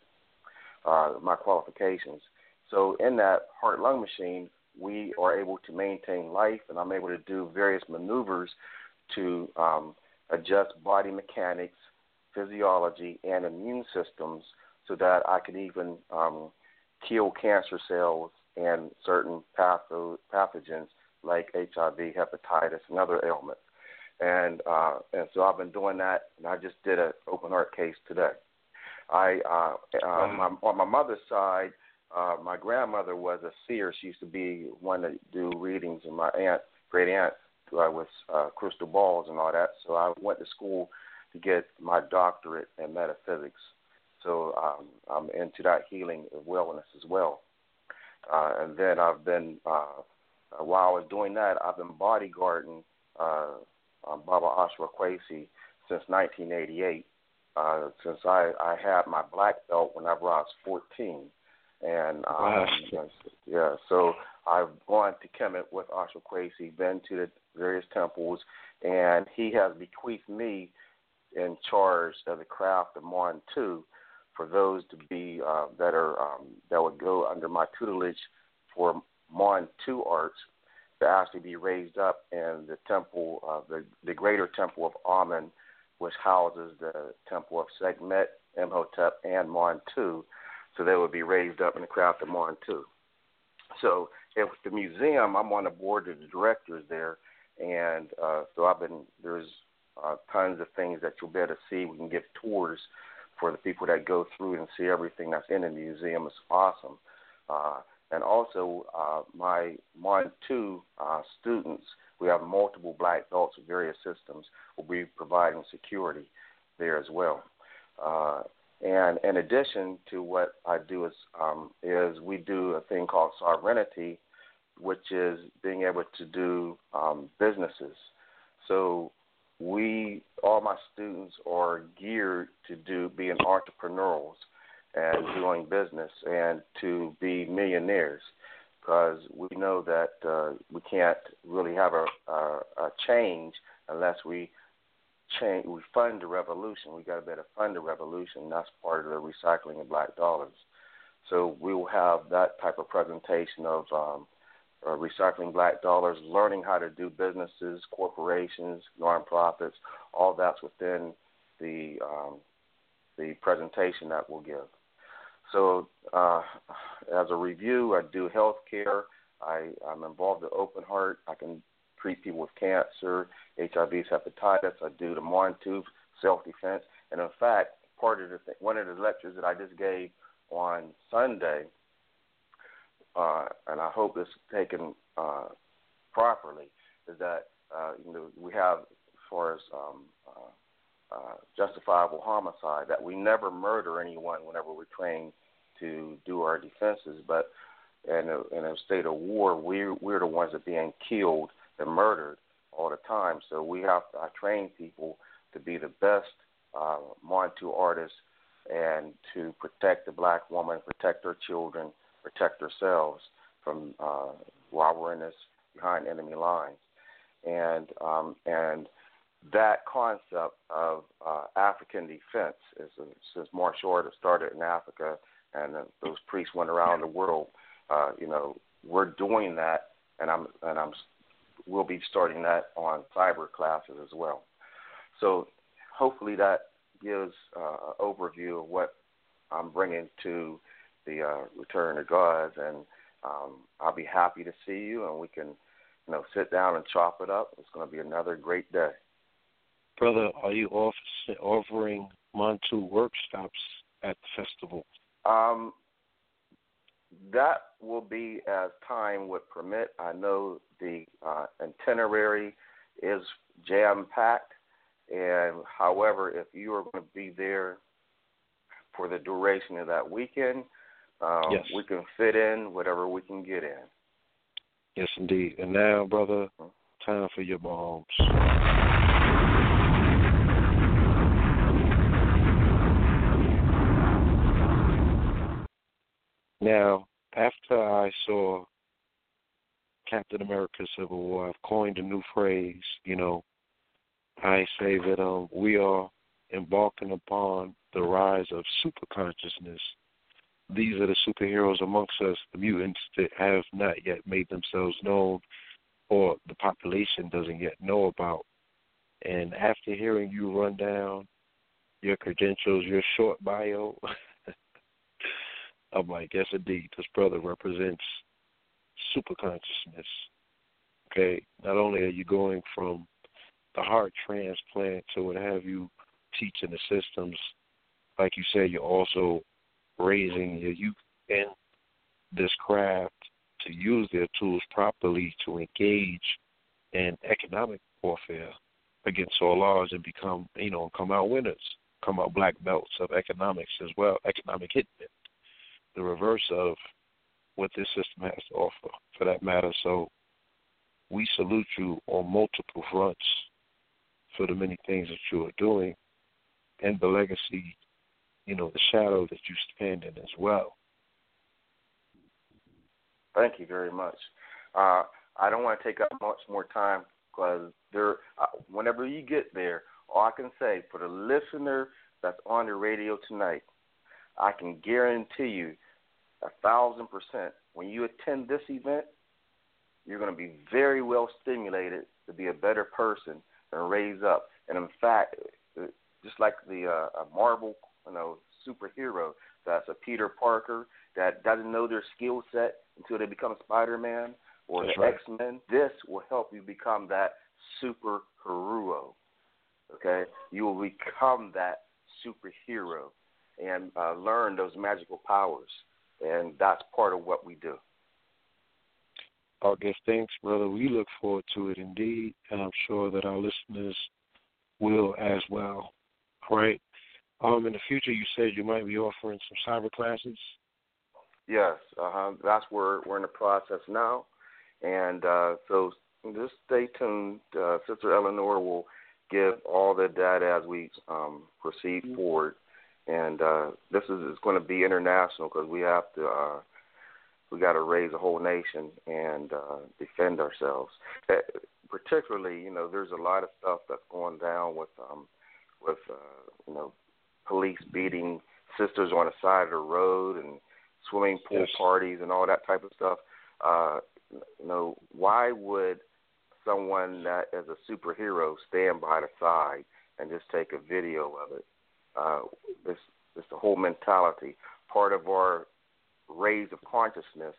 uh, my qualifications. So in that heart lung machine, we are able to maintain life, and I'm able to do various maneuvers to um, adjust body mechanics, physiology, and immune systems so that I can even um, kill cancer cells and certain patho- pathogens like HIV, hepatitis, and other ailments. And uh, and so I've been doing that, and I just did an open heart case today. I uh, uh, my, on my mother's side, uh, my grandmother was a seer. She used to be one to do readings, and my aunt, great aunt, uh, with uh, crystal balls and all that. So I went to school to get my doctorate in metaphysics. So um, I'm into that healing and wellness as well. Uh, and then I've been, uh, uh, while I was doing that, I've been bodyguarding uh, um, Baba Ashra Kwesi since 1988. Uh, since I, I had my black belt whenever I was 14. And um, wow. yeah, so I've gone to Kemet with Ashra Kwesi, been to the various temples, and he has bequeathed me in charge of the craft of Mon Tu for those to be uh, that are um, that would go under my tutelage for Mon Tu arts to actually be raised up in the temple, uh, the the greater temple of Amen, which houses the temple of Sekhmet, Imhotep, and Mon Tu. So they would be raised up in the craft of Mon Tu. So at the museum, I'm on the board of the directors there, and uh, so I've been there's uh, tons of things that you'll be able to see. We can give tours for the people that go through and see everything that's in the museum. It's awesome. Uh, and also, uh, my Mon Tu uh, students, we have multiple black belts of various systems, will be providing security there as well. Uh, and in addition to what I do is um, is we do a thing called sovereignty, which is being able to do um, businesses. So we, all my students, are geared to do being entrepreneurs and doing business and to be millionaires because we know that uh, we can't really have a, a, a change unless we change, we fund the revolution. We got to better fund the revolution. That's part of the recycling of black dollars. So we will have that type of presentation of um, uh, recycling black dollars, learning how to do businesses, corporations, nonprofits. All that's within the um, the presentation that we'll give. So, uh, as a review, I do healthcare. I, I'm involved in Open Heart. I can treat people with cancer, HIV, hepatitis. I do the Montu self defense, and in fact, part of the th- one of the lectures that I just gave on Sunday, uh, and I hope it's taken uh, properly, is that uh, you know we have as far as um, uh, uh, justifiable homicide that we never murder anyone whenever we're trained to do our defenses, but in a, in a state of war, we're we're the ones that are being killed and murdered all the time. So we have to I train people to be the best uh, Mon Tu artists and to protect the black woman, protect her children, protect ourselves from uh, while we're in this behind enemy lines. And um, and that concept of uh, African defense is a, since martial art started in Africa, and uh, those priests went around the world. Uh, you know, we're doing that, and I'm and I'm we'll be starting that on cyber classes as well. So hopefully that gives uh, an overview of what I'm bringing to the uh, Return of Gods, and um, I'll be happy to see you, and we can you know, sit down and chop it up. It's going to be another great day. Brother, are you offering Montu workshops at the festival? Um, that will be as time would permit. I know the uh, itinerary is jam packed, and however, if you are going to be there for the duration of that weekend, um, yes. we can fit in whatever we can get in. Yes, indeed. And now, brother, time for your bombs. Now, after I saw Captain America Civil War, I've coined a new phrase, you know. I say that um, we are embarking upon the rise of super consciousness. These are the superheroes amongst us, the mutants that have not yet made themselves known or the population doesn't yet know about. And after hearing you run down your credentials, your short bio, <laughs> I'm like, yes, indeed, this brother represents super consciousness. Okay, not only are you going from the heart transplant to what have you, teaching the systems, like you said, you're also raising your youth in this craft to use their tools properly to engage in economic warfare against all odds and become, you know, come out winners, come out black belts of economics as well, economic hitmen the reverse of what this system has to offer, for that matter. So we salute you on multiple fronts for the many things that you are doing and the legacy, you know, the shadow that you stand in as well. Thank you very much. Uh, I don't want to take up much more time because there, uh, whenever you get there, all I can say for the listener that's on the radio tonight, I can guarantee you a thousand percent when you attend this event, you're going to be very well stimulated to be a better person and raise up. And in fact, just like the uh, Marvel, you know, superhero that's a Peter Parker that doesn't know their skill set until they become Spider-Man or that's the right. X-Men. This will help you become that superhero. Okay, you will become that superhero and uh, learn those magical powers, and that's part of what we do. August, thanks, brother. We look forward to it indeed, and I'm sure that our listeners will as well. All right. Um, in the future, you said you might be offering some cyber classes. Yes, uh-huh. that's where we're in the process now, and uh, so just stay tuned. Uh, Sister Eleanor will give all the data as we um, proceed mm-hmm. forward, and uh, this is, is going to be international because we have to. Uh, we got to raise a whole nation and uh, defend ourselves. Uh, particularly, you know, there's a lot of stuff that's going down with um, with uh, you know police beating sisters on the side of the road and swimming pool yes. parties and all that type of stuff. Uh, you know, why would someone that is a superhero stand by the side and just take a video of it? Uh, it's, it's the whole mentality. Part of our raise of consciousness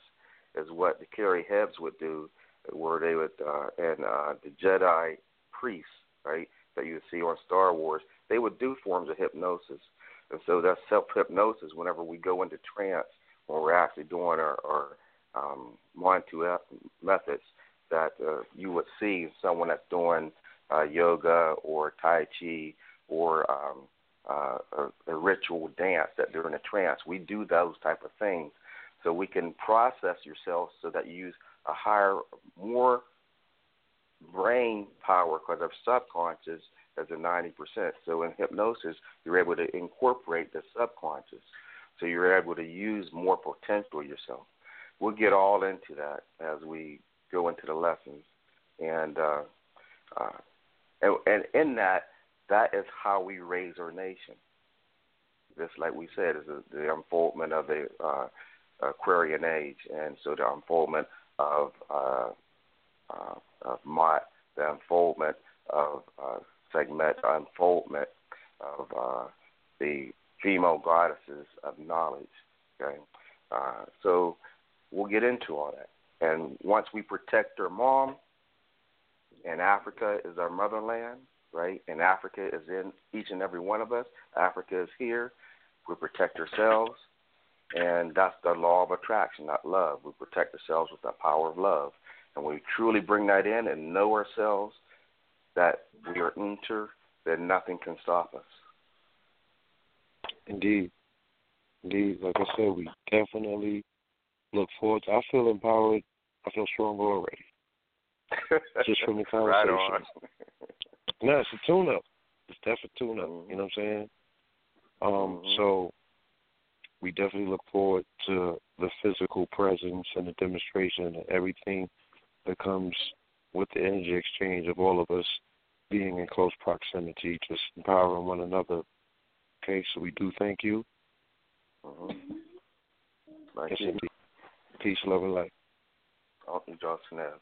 is what the Kheri Hebs would do, where they would, uh, and uh, the Jedi priests, right, that you would see on Star Wars, they would do forms of hypnosis. And so that's self hypnosis whenever we go into trance when we're actually doing our, our um, Montu methods that uh, you would see someone that's doing uh, yoga or Tai Chi or um, uh, a, a ritual dance that during a trance. We do those type of things so we can process yourself so that you use a higher, more brain power because our subconscious is a 90%. So in hypnosis, you're able to incorporate the subconscious. So you're able to use more potential yourself. We'll get all into that as we go into the lessons. And, uh, uh, and, and in that, that is how we raise our nation. Just like we said, is the unfoldment of the uh, Aquarian age, and so the unfoldment of uh, of Ma'at, the unfoldment of uh, Sekhmet, unfoldment of uh, the female goddesses of knowledge. Okay, uh, so we'll get into all that. And once we protect our mom, and Africa is our motherland, right? And Africa is in each and every one of us. Africa is here. We protect ourselves, and that's the law of attraction, not love. We protect ourselves with the power of love, and we truly bring that in and know ourselves that we are inter, then nothing can stop us. Indeed. Indeed. Like I said, we definitely look forward to I feel empowered. I feel stronger already. <laughs> Just from the conversation. right on. no, it's a tune up. It's definitely tune up. You know what I'm saying? Um, Mhm. so we definitely look forward to the physical presence and the demonstration and everything that comes with the energy exchange of all of us being in close proximity, just empowering one another. Okay, so we do thank you. Mm-hmm. Thank Yes, you. indeed. Peace, love, and light. Uncle Johnson Ave.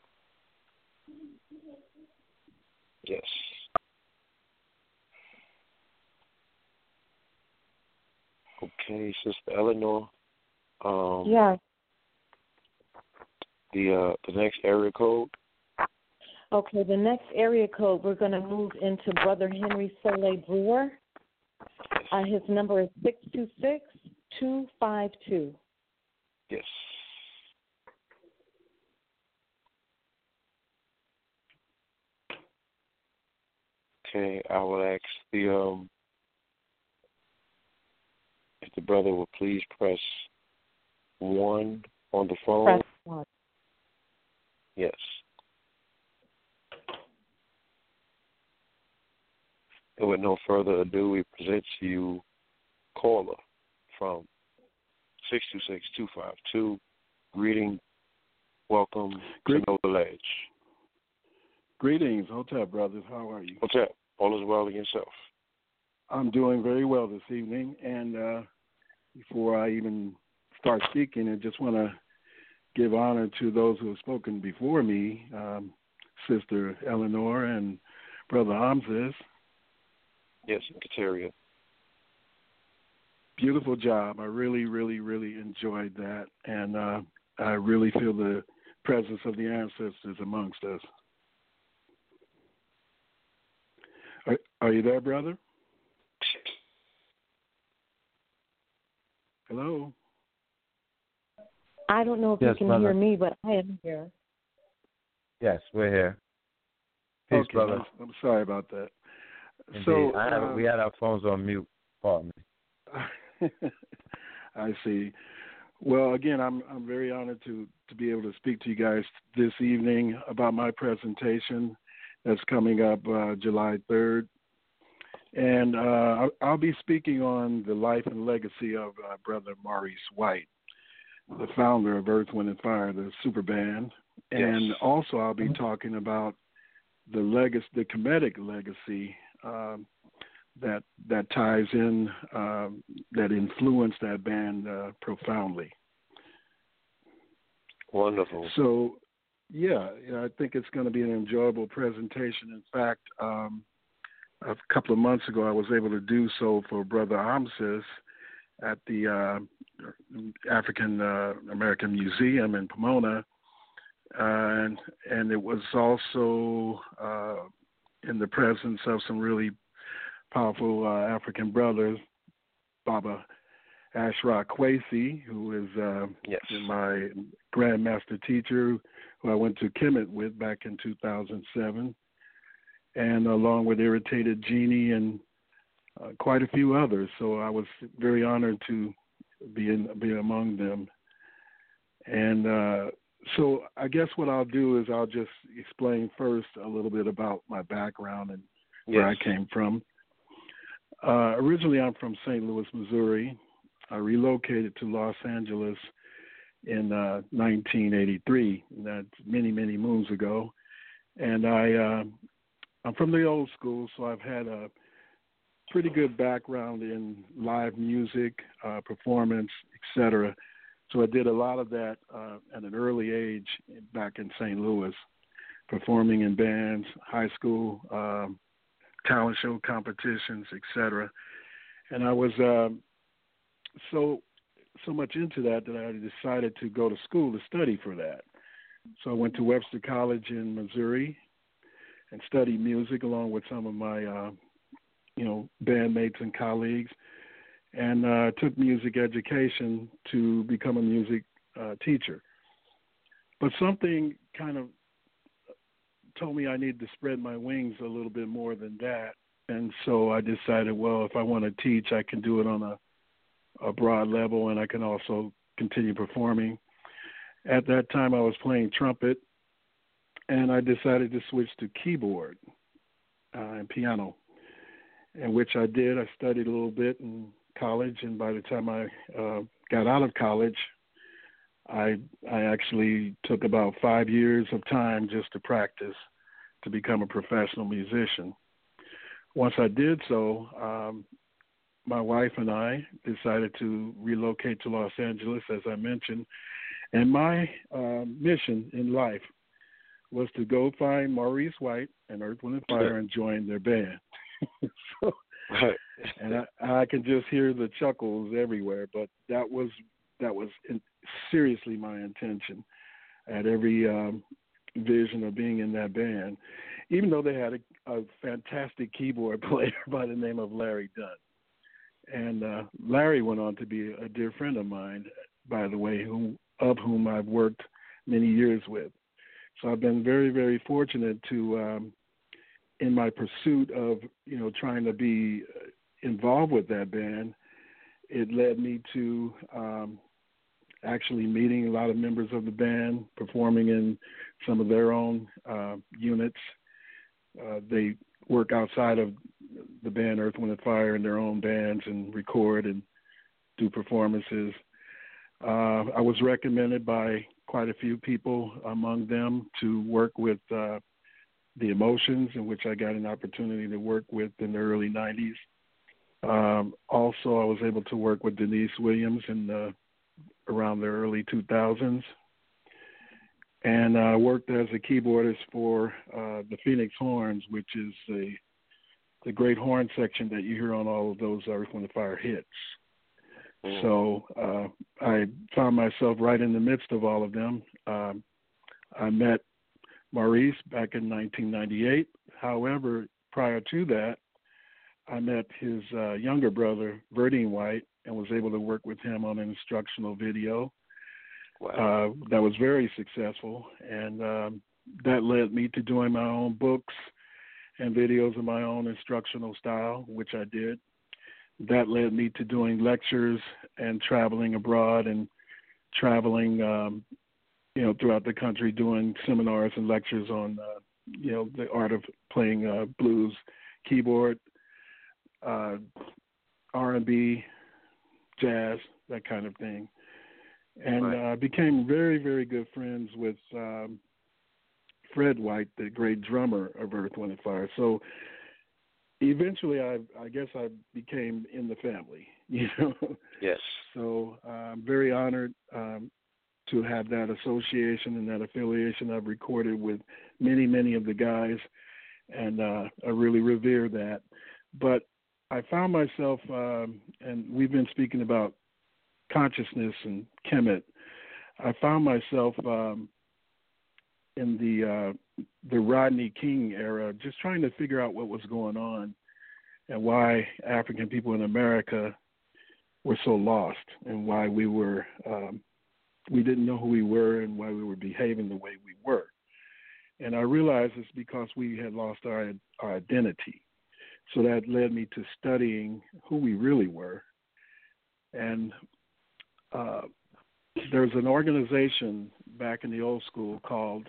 Yes. Okay, Sister Eleanor. Um, Yeah. The uh, the next area code. Okay, the next area code, we're going to move into Brother Henry Soleil Brewer. Uh, his number is six two six two five two. Yes. Okay, I will ask the um if the brother would please press one on the phone. Press one. Yes. And with no further ado, we present to you caller from six two six two five two. Greeting, welcome Greet- to Know the Ledge. Greetings, Hotep brothers. How are you? Up? All is well with yourself. I'm doing very well this evening. And uh, before I even start speaking, I just want to give honor to those who have spoken before me, um, Sister Eleanor and Brother Amasis. Yes, Kateria. Beautiful job. I really, really, really enjoyed that. And uh, I really feel the presence of the ancestors amongst us. Are, are you there, brother? Hello? I don't know if Yes, you can brother. hear me, but I am here. Yes, we're here. Peace, okay, brother. I'm, I'm sorry about that. Indeed. So I have, uh, we had our phones on mute. Pardon me. <laughs> I see. Well, again, I'm I'm very honored to to be able to speak to you guys this evening about my presentation that's coming up uh, July 3rd, and uh, I'll, I'll be speaking on the life and legacy of uh, Brother Maurice White, the founder of Earth, Wind, and Fire, the super band, and Yes. also I'll be talking about the legacy, the comedic legacy um, that that ties in um, that influenced that band uh, profoundly. Wonderful. So, yeah, I think it's going to be an enjoyable presentation. In fact, um, a couple of months ago, I was able to do so for Brother Amasis at the uh, African uh, American Museum in Pomona, and and it was also uh, in the presence of some really powerful uh, African brothers, Baba Ashra Kwesi, who is uh, Yes. my grandmaster teacher, who I went to Kemet with back in 2007, and along with Irritated Genie and uh, quite a few others. So I was very honored to be in, be among them. And uh, so I guess what I'll do is I'll just explain first a little bit about my background and where Yes. I came from. Uh, originally, I'm from St. Louis, Missouri. I relocated to Los Angeles in uh, 1983. That's many, many moons ago. And I, uh, I'm from the old school, so I've had a pretty good background in live music, uh, performance, etc. So I did a lot of that uh, at an early age back in St. Louis, performing in bands, high school um, talent show competitions, etc. And I was um, so so much into that that I decided to go to school to study for that. So I went to Webster College in Missouri, and studied music along with some of my, uh, you know, bandmates and colleagues, and uh, took music education to become a music uh, teacher. But something kind of told me I needed to spread my wings a little bit more than that, and so I decided, well, if I want to teach, I can do it on a a broad level, and I can also continue performing. At that time, I was playing trumpet, and I decided to switch to keyboard uh, and piano, and which I did. I studied a little bit in college, and by the time I uh, got out of college, I I actually took about five years of time just to practice to become a professional musician. Once I did so, um, my wife and I decided to relocate to Los Angeles, as I mentioned, and my uh, mission in life was to go find Maurice White and Earth, Wind, and Fire and join their band. <laughs> so, <laughs> and I, I can just hear the chuckles everywhere. But that was that was in, seriously my intention at every um, vision of being in that band. Even though they had a, a fantastic keyboard <laughs> player by the name of Larry Dunn, and uh, Larry went on to be a dear friend of mine, by the way, whom of whom I've worked many years with. So I've been very, very fortunate to, um, in my pursuit of, you know, trying to be involved with that band, it led me to um, actually meeting a lot of members of the band, performing in some of their own uh, units. Uh, they work outside of the band Earth, Wind, and Fire in their own bands and record and do performances. Uh, I was recommended by quite a few people, among them, to work with uh, the Emotions, in which I got an opportunity to work with in the early 90s. Um, also, I was able to work with Deniece Williams in the, around the early 2000s. And I worked as a keyboardist for uh, the Phoenix Horns, which is a, the great horn section that you hear on all of those Earth, Wind, and Fire hits. Mm. So uh, I found myself right in the midst of all of them. Um, I met Maurice back in 1998. However, prior to that, I met his uh, younger brother, Verdine White, and was able to work with him on an instructional video. Wow. Uh, that was very successful, and um, that led me to doing my own books and videos of my own instructional style, which I did that led me to doing lectures and traveling abroad and traveling, um, you know, throughout the country doing seminars and lectures on, uh, you know, the art of playing uh, blues, keyboard, uh, R&B, jazz, that kind of thing, and right. uh, became very, very good friends with um, Fred White, the great drummer of Earth, Wind and Fire. So eventually I I guess I became in the family, <laughs> you know. Yes. So I'm very honored um, to have that association and that affiliation. I've recorded with many many of the guys, and uh, I really revere that. But I found myself, um, and we've been speaking about consciousness and Kemet. I found myself um, in the uh, the Rodney King era, just trying to figure out what was going on and why African people in America were so lost, and why we were um, we didn't know who we were and why we were behaving the way we were. And I realized it's because we had lost our our identity. So that led me to studying who we really were. And uh, there's an organization back in the old school called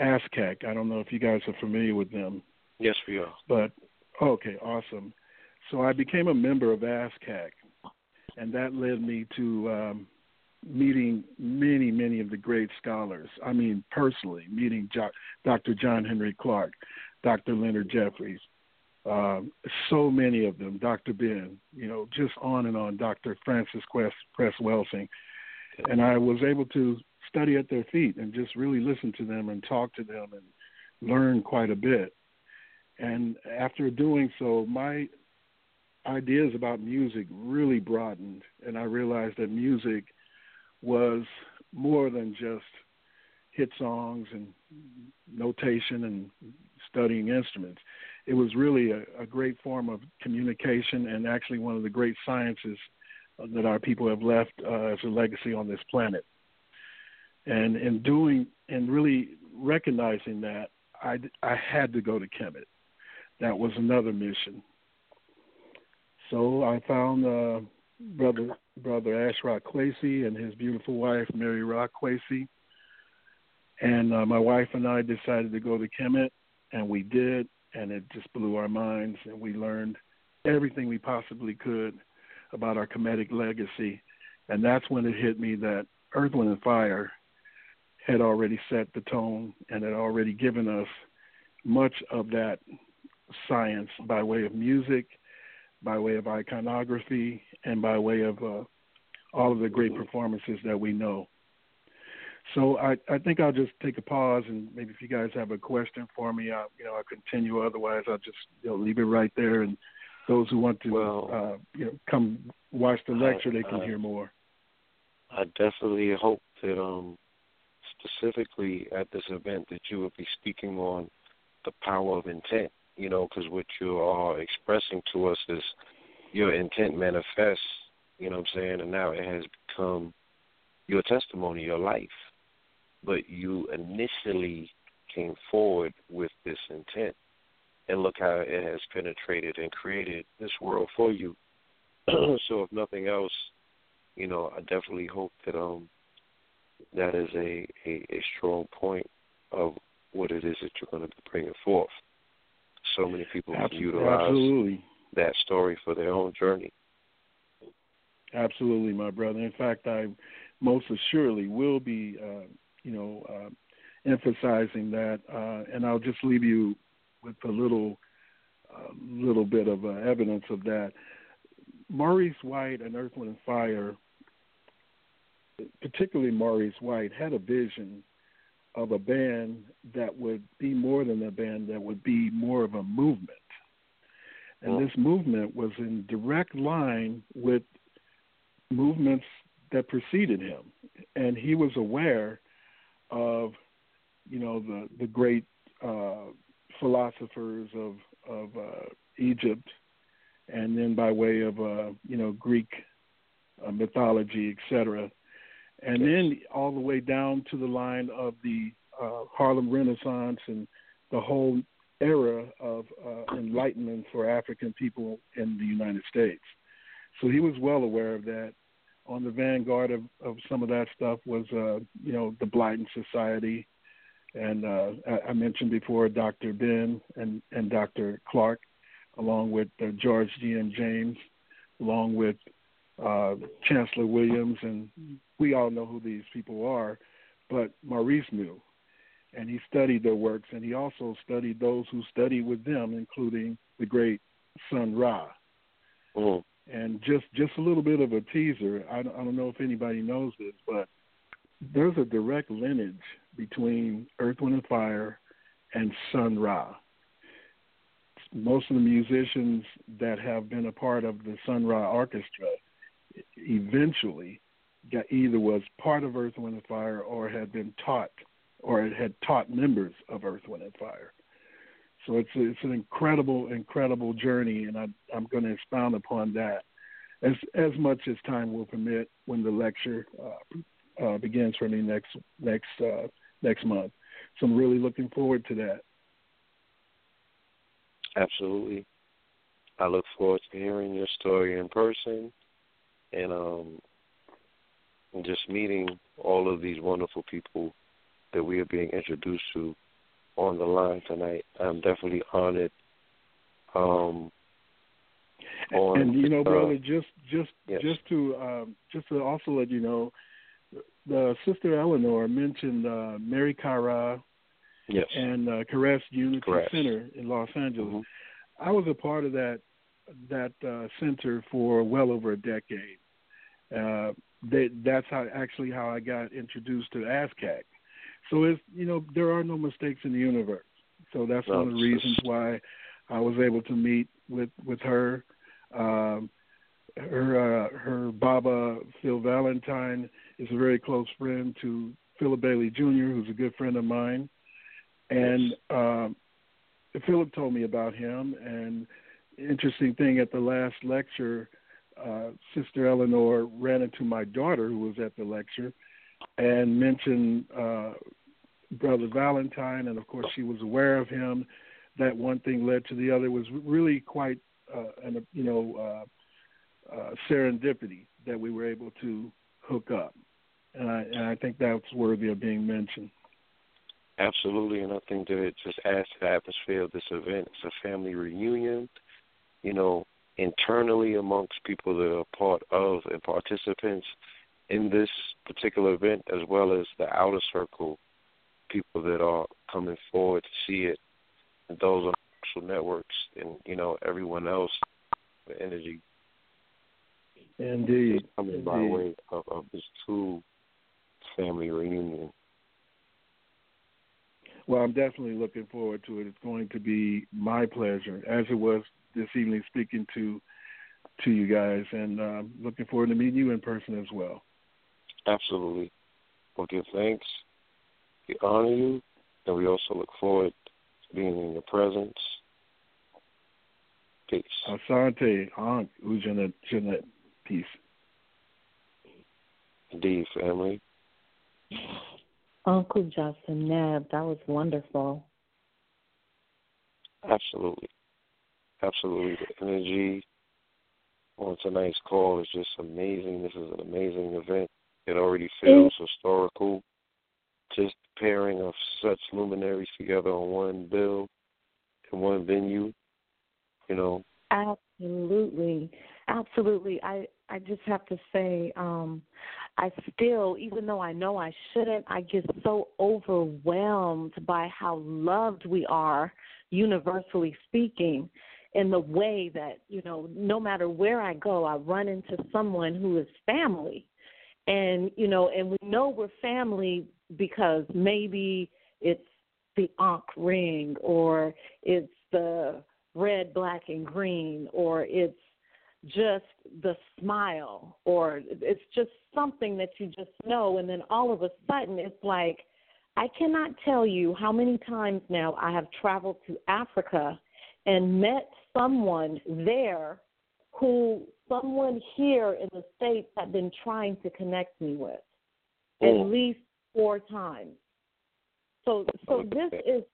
ASCAC. I don't know if you guys are familiar with them. Yes, we are. But okay, awesome. So I became a member of ASCAC, and that led me to um, meeting many, many of the great scholars. I mean, personally, meeting jo- Dr. John Henrik Clarke, Dr. Leonard Jeffries, um, so many of them, Dr. Ben, you know, just on and on, Dr. Frances Cress, Cress Welsing. And I was able to study at their feet and just really listen to them and talk to them and learn quite a bit. And after doing so, my ideas about music really broadened, and I realized that music was more than just hit songs and notation and studying instruments. It was really a, a great form of communication and actually one of the great sciences that our people have left uh, as a legacy on this planet. And in doing and really recognizing that, I, I had to go to Kemet. That was another mission. So I found uh, brother brother Ashra Kwesi and his beautiful wife Merira Kwesi, and uh, my wife and I decided to go to Kemet, and we did, and it just blew our minds, and we learned everything we possibly could about our Kemetic legacy, and that's when it hit me that Earth, Wind, and Fire had already set the tone and had already given us much of that science by way of music, by way of iconography, and by way of uh, all of the great performances that we know. So I, I think I'll just take a pause and maybe if you guys have a question for me, I'll, you know, I'll continue. Otherwise, I'll just you know leave it right there, and those who want to well, uh, you know come watch the lecture, I, they can I, hear more. I definitely hope that um specifically at this event that you will be speaking on the power of intent. You know, because what you are expressing to us is your intent manifests. You know what I'm saying, and now it has become your testimony, your life. But you initially came forward with this intent, and look how it has penetrated and created this world for you. <clears throat> so, if nothing else, you know, I definitely hope that um that is a, a, a strong point of what it is that you're going to be bringing forth. So many people can utilize Absolutely. that story for their own journey. Absolutely, my brother. In fact, I most assuredly will be, uh, you know, uh, emphasizing that, uh, and I'll just leave you with a little, uh, little bit of uh, evidence of that. Maurice White and Earth, Wind, and Fire particularly Maurice White, had a vision of a band that would be more than a band, that would be more of a movement. And this movement was in direct line with movements that preceded him. And he was aware of, you know, the, the great uh, philosophers of, of uh, Egypt, and then by way of, uh, you know, Greek uh, mythology, etc and then all the way down to the line of the uh, Harlem Renaissance and the whole era of uh, enlightenment for African people in the United States. So he was well aware of that. On the vanguard of, of some of that stuff was, uh, you know, the Blyden Society, and uh, I, I mentioned before Dr. Ben and, and Dr. Clark, along with uh, George G. M. James, along with uh, Chancellor Williams, and we all know who these people are, but Maurice knew, and he studied their works, and he also studied those who studied with them, including the great Sun Ra. Mm. And just just a little bit of a teaser. I don't, I don't know if anybody knows this, but there's a direct lineage between Earth, Wind, and Fire and Sun Ra. Most of the musicians that have been a part of the Sun Ra Orchestra eventually got either was part of Earth, Wind, and Fire or had been taught or had taught members of Earth, Wind, and Fire. So it's it's an incredible, incredible journey, and I, I'm going to expound upon that as as much as time will permit when the lecture uh, uh, begins for me next next uh, next month. So I'm really looking forward to that. Absolutely. I look forward to hearing your story in person and um and just meeting all of these wonderful people that we are being introduced to on the line tonight. I'm definitely honored. Um, on, and you know, uh, brother, just just yes. just to um, just to also let you know, the sister Eleanor mentioned uh, Mary Kara yes. and uh, Caress Unity. Center in Los Angeles. Mm-hmm. I was a part of that that uh, center for well over a decade. Uh, that that's how actually how I got introduced to ASCAC. So it's you know there are no mistakes in the universe. So that's one of the reasons why I was able to meet with with her. Um, her uh, her Baba Phil Valentine is a very close friend to Philip Bailey Jr., who's a good friend of mine, and um, Philip told me about him, and interesting thing at the last lecture, uh, Sister Eleanor ran into my daughter who was at the lecture, and mentioned uh, Brother Valentine, and of course she was aware of him. That one thing led to the other it was really quite uh, an you know uh, uh, serendipity that we were able to hook up, and I and I think that's worthy of being mentioned. Absolutely, and I think that it just adds to the atmosphere of this event. It's a family reunion, you know, internally amongst people that are part of and participants in this particular event, as well as the outer circle, people that are coming forward to see it, and those on social networks, and you know everyone else, the energy. Indeed, coming Indeed. by way of, of this true family reunion. Well, I'm definitely looking forward to it. It's going to be my pleasure, as it was this evening, speaking to to you guys, and um, looking forward to meeting you in person as well. Absolutely. We'll give thanks. We honor you, and we also look forward to being in your presence. Peace. Asante, Ankh, Ujana, Janet. Peace. Indeed, family. Uncle Justin Neb, that was wonderful. Absolutely. Absolutely. The energy on tonight's call is just amazing. This is an amazing event. It already feels historical. Just pairing of such luminaries together on one bill in one venue, you know. Absolutely. Absolutely. I I just have to say, um, I still, even though I know I shouldn't, I get so overwhelmed by how loved we are, universally speaking, in the way that, you know, no matter where I go, I run into someone who is family. And, you know, and we know we're family because maybe it's the Ankh ring or it's the red, black, and green or it's just the smile or it's just something that you just know and then all of a sudden it's like I cannot tell you how many times now I have traveled to Africa and met someone there who someone here in the States had been trying to connect me with Mm. at least four times. So so this is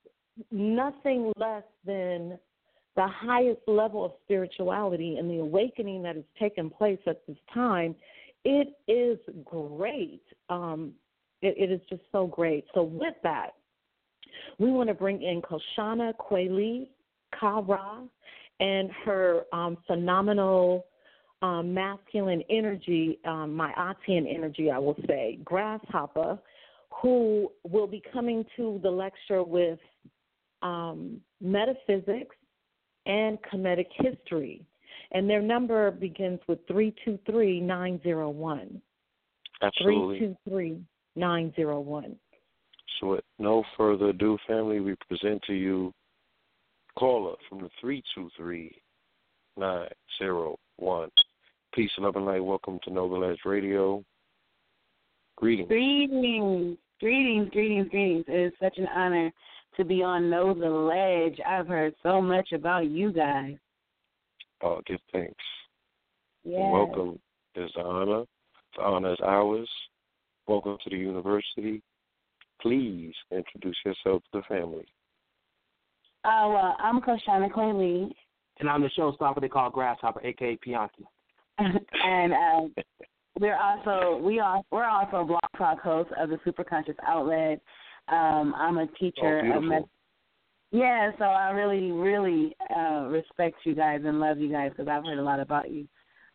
nothing less than the highest level of spirituality and the awakening that has taken place at this time, it is great. Um, it, it is just so great. So, with that, we want to bring in Koshana Kweli Kara and her um, phenomenal um, masculine energy, um, my Atian energy, I will say, Grasshopper, who will be coming to the lecture with um, metaphysics and Kemetic history. And their number begins with 323901. Absolutely. 323901. So, with no further ado, family, we present to you caller from the 323901. Peace, love, and light. Welcome to Know the Ledge Radio. Greetings. Greetings, greetings, greetings, greetings. It is such an honor to be on Know the Ledge. I've heard so much about you guys. Uh, give thanks. Yes. Welcome is the honor. The honor is ours. Welcome to the university. Please introduce yourself to the family. Uh, well, I'm Koshana Lee. And I'm the showstopper they call Grasshopper, aka Pianki. <laughs> and um, we're also we are we're also Blog Talk hosts of the Superconscious Outlet. Um, I'm a teacher. Oh, of med- yeah, so I really, really uh, respect you guys and love you guys because I've heard a lot about you.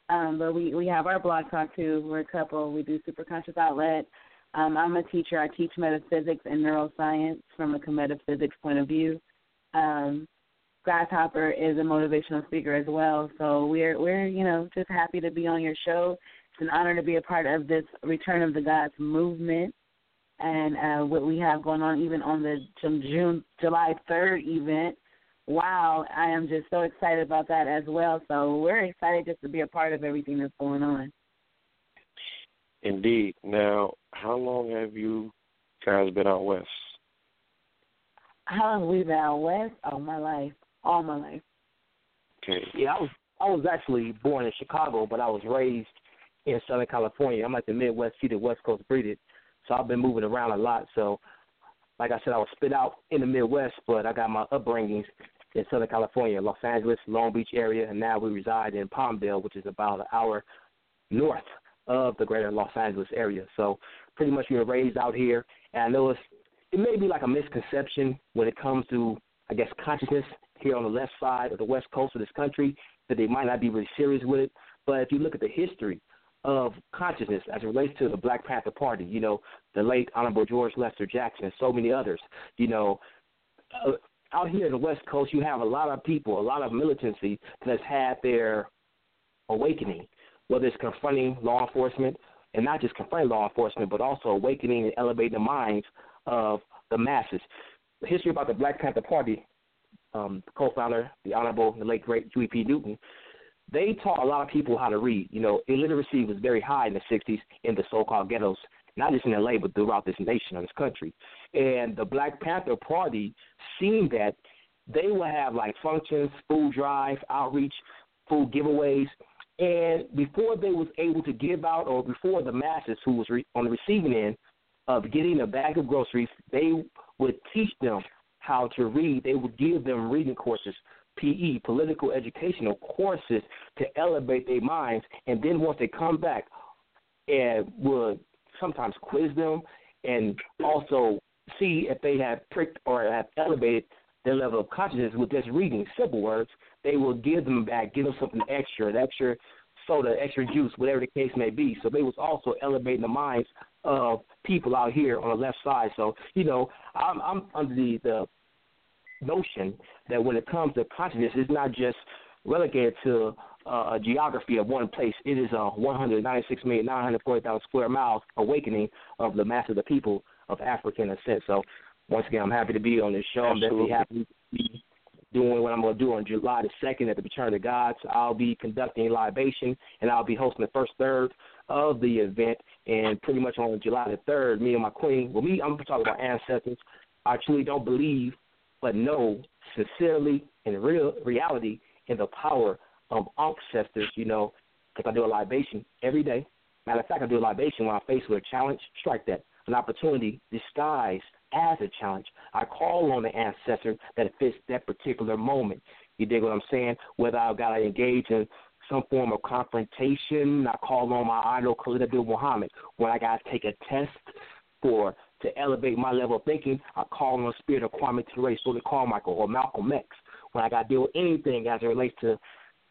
Um, but we we have our blog talk too. We're a couple. We do Superconscious Outlet. Um, I'm a teacher. I teach metaphysics and neuroscience from a metaphysics point of view. Um, Grasshopper is a motivational speaker as well. So we're we're you know just happy to be on your show. It's an honor to be a part of this Return of the Gods movement and uh, what we have going on even on the June July third event. Wow, I am just so excited about that as well. So we're excited just to be a part of everything that's going on. Indeed. Now, how long have you guys been out west? How long have we been out west? All my life, all my life. Okay. Yeah, I was I was actually born in Chicago, but I was raised in Southern California. I'm like the Midwest seated West Coast breeded, so I've been moving around a lot. So, like I said, I was spit out in the Midwest, but I got my upbringings in Southern California, Los Angeles, Long Beach area, and now we reside in Palmdale, which is about an hour north of the greater Los Angeles area. So pretty much we were raised out here, and I know it's, it may be like a misconception when it comes to, I guess, consciousness here on the left side of the west coast of this country that they might not be really serious with it. But if you look at the history of consciousness as it relates to the Black Panther Party, you know, the late Honorable George Lester Jackson and so many others, you know, uh, out here in the West Coast, you have a lot of people, a lot of militancy that has had their awakening, whether it's confronting law enforcement, and not just confronting law enforcement, but also awakening and elevating the minds of the masses. The history about the Black Panther Party, um, co-founder, the Honorable, the late great Huey P. Newton, they taught a lot of people how to read. You know, illiteracy was very high in the 60s in the so-called ghettos, not just in LA, but throughout this nation or this country. And the Black Panther Party seen that they would have like functions, food drive, outreach, food giveaways, and before they was able to give out, or before the masses who was re- on the receiving end of getting a bag of groceries, they would teach them how to read. They would give them reading courses, PE, political educational courses to elevate their minds. And then once they come back, and would sometimes quiz them and also see if they have pricked or have elevated their level of consciousness with just reading simple words, they will give them back, give them something extra, an extra soda, extra juice, whatever the case may be. So they was also elevating the minds of people out here on the left side. So you know, I'm, I'm under the, the notion that when it comes to consciousness, it's not just relegated to uh, a geography of one place. It is a 196,940,000 square miles awakening of the mass of the people of Africa in a sense. So once again, I'm happy to be on this show. Absolutely. I'm definitely happy to be doing what I'm going to do on July the 2nd at the Return of the Gods. I'll be conducting a libation, and I'll be hosting the first third of the event. And pretty much on July the 3rd, me and my queen, well, me, I'm talking about ancestors. I truly don't believe, but know sincerely in real reality in the power of ancestors, you know, because I do a libation every day. Matter of fact, I do a libation when I'm faced with a challenge. Strike that. An opportunity disguised as a challenge. I call on the ancestor that fits that particular moment. You dig what I'm saying? Whether I've got to engage in some form of confrontation, I call on my idol Khalid Abdul Muhammad. When I got to take a test for to elevate my level of thinking, I call on the spirit of Kwame Ture, Stokely Carmichael, or Malcolm X. When I got to deal with anything as it relates to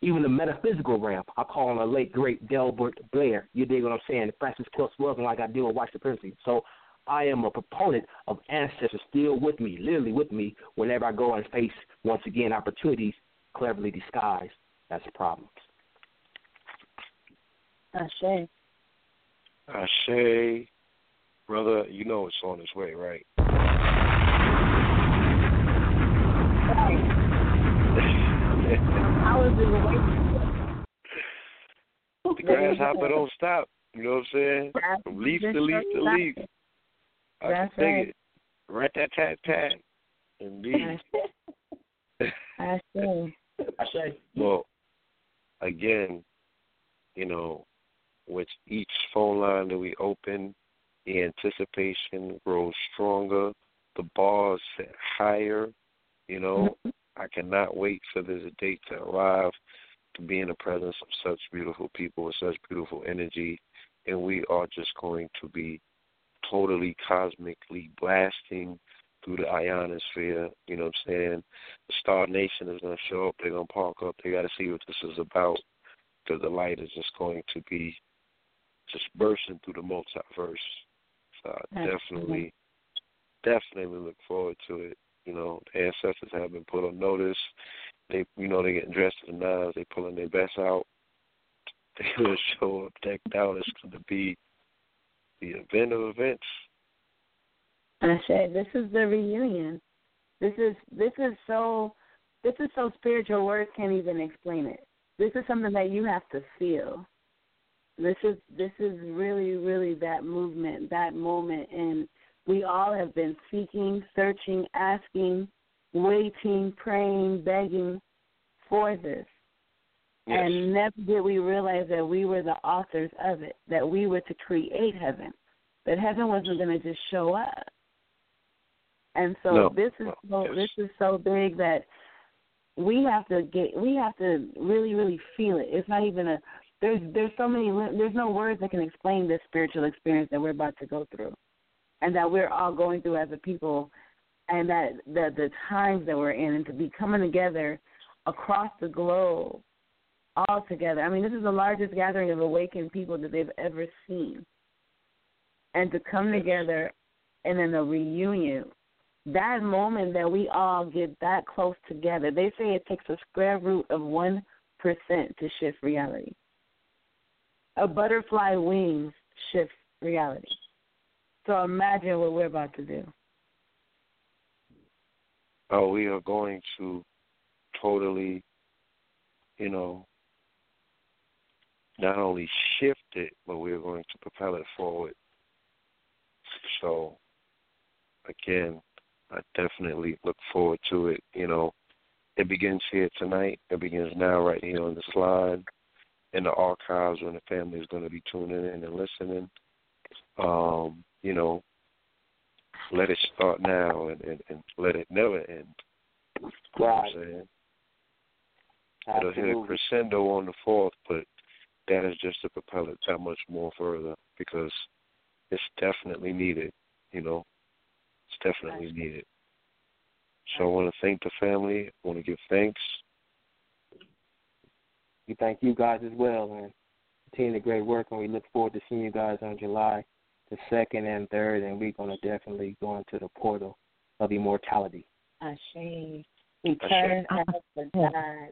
even the metaphysical realm, I call on the late great Delbert Blair. You dig what I'm saying? Frances Cress Welsing, when I deal with white supremacy. So I am a proponent of ancestors still with me, literally with me, whenever I go and face, once again, opportunities cleverly disguised as problems. Ashe. Ashe, brother, you know it's on its way, right? I was in the waiting. The grasshopper don't stop. You know what I'm saying? From leaf to leaf to leaf. I That's can dig right. it. Rat tat tat tat. Indeed. Ashe. <laughs> I say, Well, again, you know, with each phone line that we open, the anticipation grows stronger. The bars set higher. You know, mm-hmm. I cannot wait for this date to arrive to be in the presence of such beautiful people with such beautiful energy. And we are just going to be totally cosmically blasting through the ionosphere. You know what I'm saying? The Star Nation is going to show up. They're going to park up. They got to see what this is about. Because the light is just going to be just bursting through the multiverse. So I definitely, definitely look forward to it. You know, the ancestors have been put on notice. They, you know, they getting dressed to the nines. They pulling their best out. <laughs> They will show up decked out. It's going to be the event of events. Ashe, this is the reunion. This is this is so this is so spiritual words can't even explain it. This is something that you have to feel. This is this is really, really that movement, that moment and we all have been seeking, searching, asking, waiting, praying, begging for this. Yes. And never did we realize that we were the authors of it, that we were to create heaven, that heaven wasn't going to just show up. And so No. this is so Yes. this is so big that we have to get we have to really really feel it. It's not even a there's there's so many there's no words that can explain this spiritual experience that we're about to go through, and that we're all going through as a people, and that the the times that we're in, and to be coming together across the globe, all together. I mean, this is the largest gathering of awakened people that they've ever seen, and to come together, and then a reunion. That moment that we all get that close together, they say it takes a square root of one percent to shift reality a butterfly wings shifts reality. So imagine what we're about to do. Oh, we are going to totally, you know, not only shift it, but we're going to propel it forward. So, again, I definitely look forward to it. You know, it begins here tonight. It begins now, right here on the slide, in the archives, when the family is going to be tuning in and listening. Um, you know, let it start now and, and, and let it never end. You know what I'm saying? It'll hit a crescendo on the fourth, but that is just to propel it that much more further because it's definitely needed, you know. It's definitely needed. So I want to thank the family. I want to give thanks. We thank you guys as well and continue the great work and we look forward to seeing you guys on July the second and third and we're gonna definitely go into the portal of immortality. Ashe. Return as the God.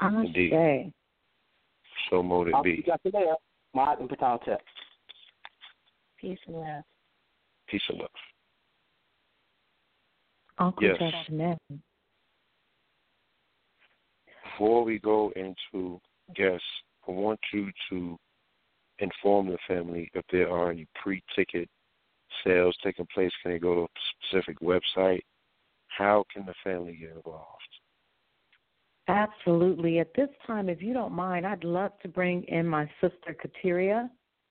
Indeed. Ashe. So mote it I'll be. see you guys there. Mod and Patal Peace and love. Peace and love. Uncle Yes. Jeanette. Before we go into guests, I want you to inform the family if there are any pre-ticket sales taking place. Can they go to a specific website? How can the family get involved? Absolutely. At this time, if you don't mind, I'd love to bring in my sister Kateria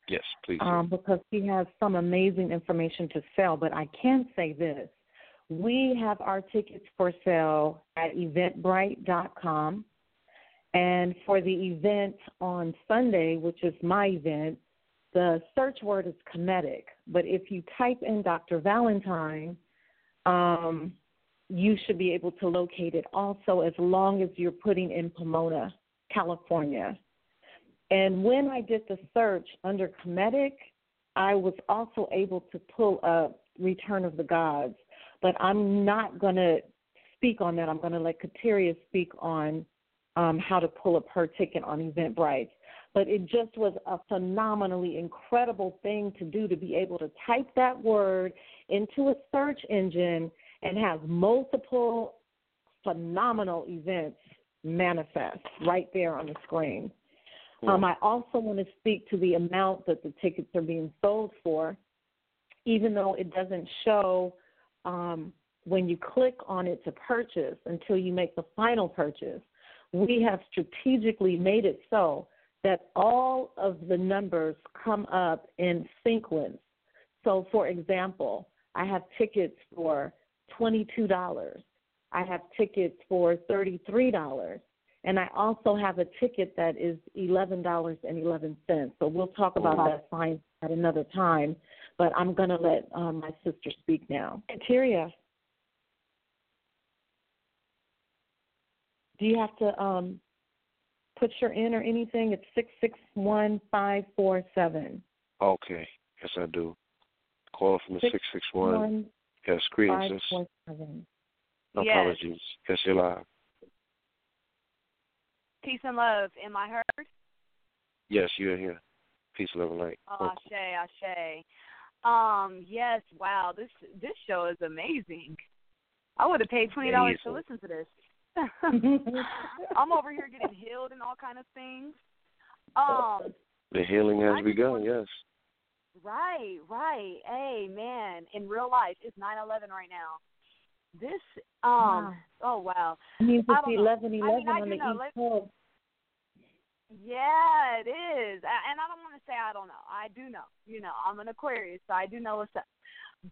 Yes, please. um, because she has some amazing information to sell. But I can say this we have our tickets for sale at eventbrite.com. And for the event on Sunday, which is my event, the search word is Kemetic. But if you type in Dr. Valentine, um, you should be able to locate it also as long as you're putting in Pomona, California. And when I did the search under Kemetic, I was also able to pull up Return of the Gods. But I'm not going to speak on that. I'm going to let Kateria speak on um, how to pull up her ticket on Eventbrite. But it just was a phenomenally incredible thing to do to be able to type that word into a search engine and have multiple phenomenal events manifest right there on the screen. Um, I also want to speak to the amount that the tickets are being sold for, even though it doesn't show um, when you click on it to purchase until you make the final purchase. We have strategically made it so that all of the numbers come up in sequence. So, for example, I have tickets for $22. I have tickets for $33. And I also have a ticket that is $11.11. So we'll talk about Wow. that fine at another time. But I'm going to let um, my sister speak now. Kateria, do you have to um, put your in or anything? It's 661547. Okay. Yes, I do. Call from the 661. Yes, greetings. sis. 547. No Yes. apologies. Yes, you're live. Peace and love. Am I heard? Yes, you're here. Peace, love, and light. Oh, Ashe, Ashe. Um, yes, wow, this this show is amazing. I would have paid twenty dollars to listen to this. <laughs> I'm over here getting healed and all kind of things. Um, The healing has begun, yes. Right, right. Hey, man, in real life, it's nine eleven right now. This, um, oh wow. It means I it's don't know. eleven I mean, I on the know. East Coast. Yeah, it is. A- And I don't want to say I don't know. I do know. You know, I'm an Aquarius, so I do know what's up.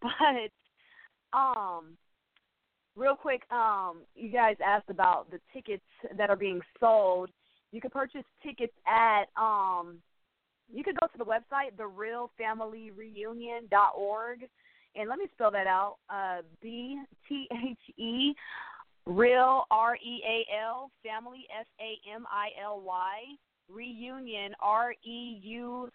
<laughs> But um real quick, um, you guys asked about the tickets that are being sold. You can purchase tickets at um you could go to the website therealfamilyreunion.org and let me spell that out. Uh B T H E real R E A L family F A M I L Y reunion R E U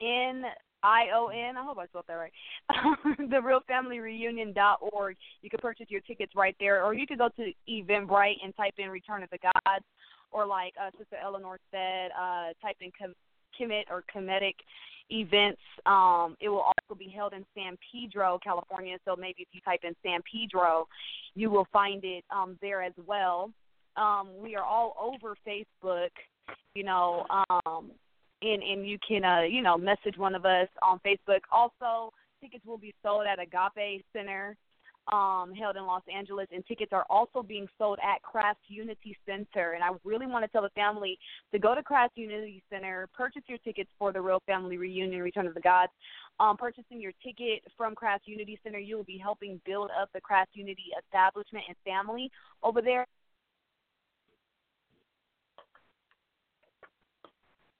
N I O N. I hope I spelled that right. <laughs> the Real Family Reunion dot org. You can purchase your tickets right there, or you could go to Eventbrite and type in Return of the Gods, or like uh, Sister Eleanor said, uh, type in com- commit or comedic events. Um, it will also be held in San Pedro, California. So maybe if you type in San Pedro, you will find it um, there as well. Um, we are all over Facebook. You know, um, and and you can uh you know message one of us on Facebook. Also, tickets will be sold at Agape Center, um, held in Los Angeles, and tickets are also being sold at Craft Unity Center. And I really want to tell the family to go to Craft Unity Center, purchase your tickets for the Real Family Reunion, Return of the Gods. Um, purchasing your ticket from Craft Unity Center, you will be helping build up the Craft Unity establishment and family over there.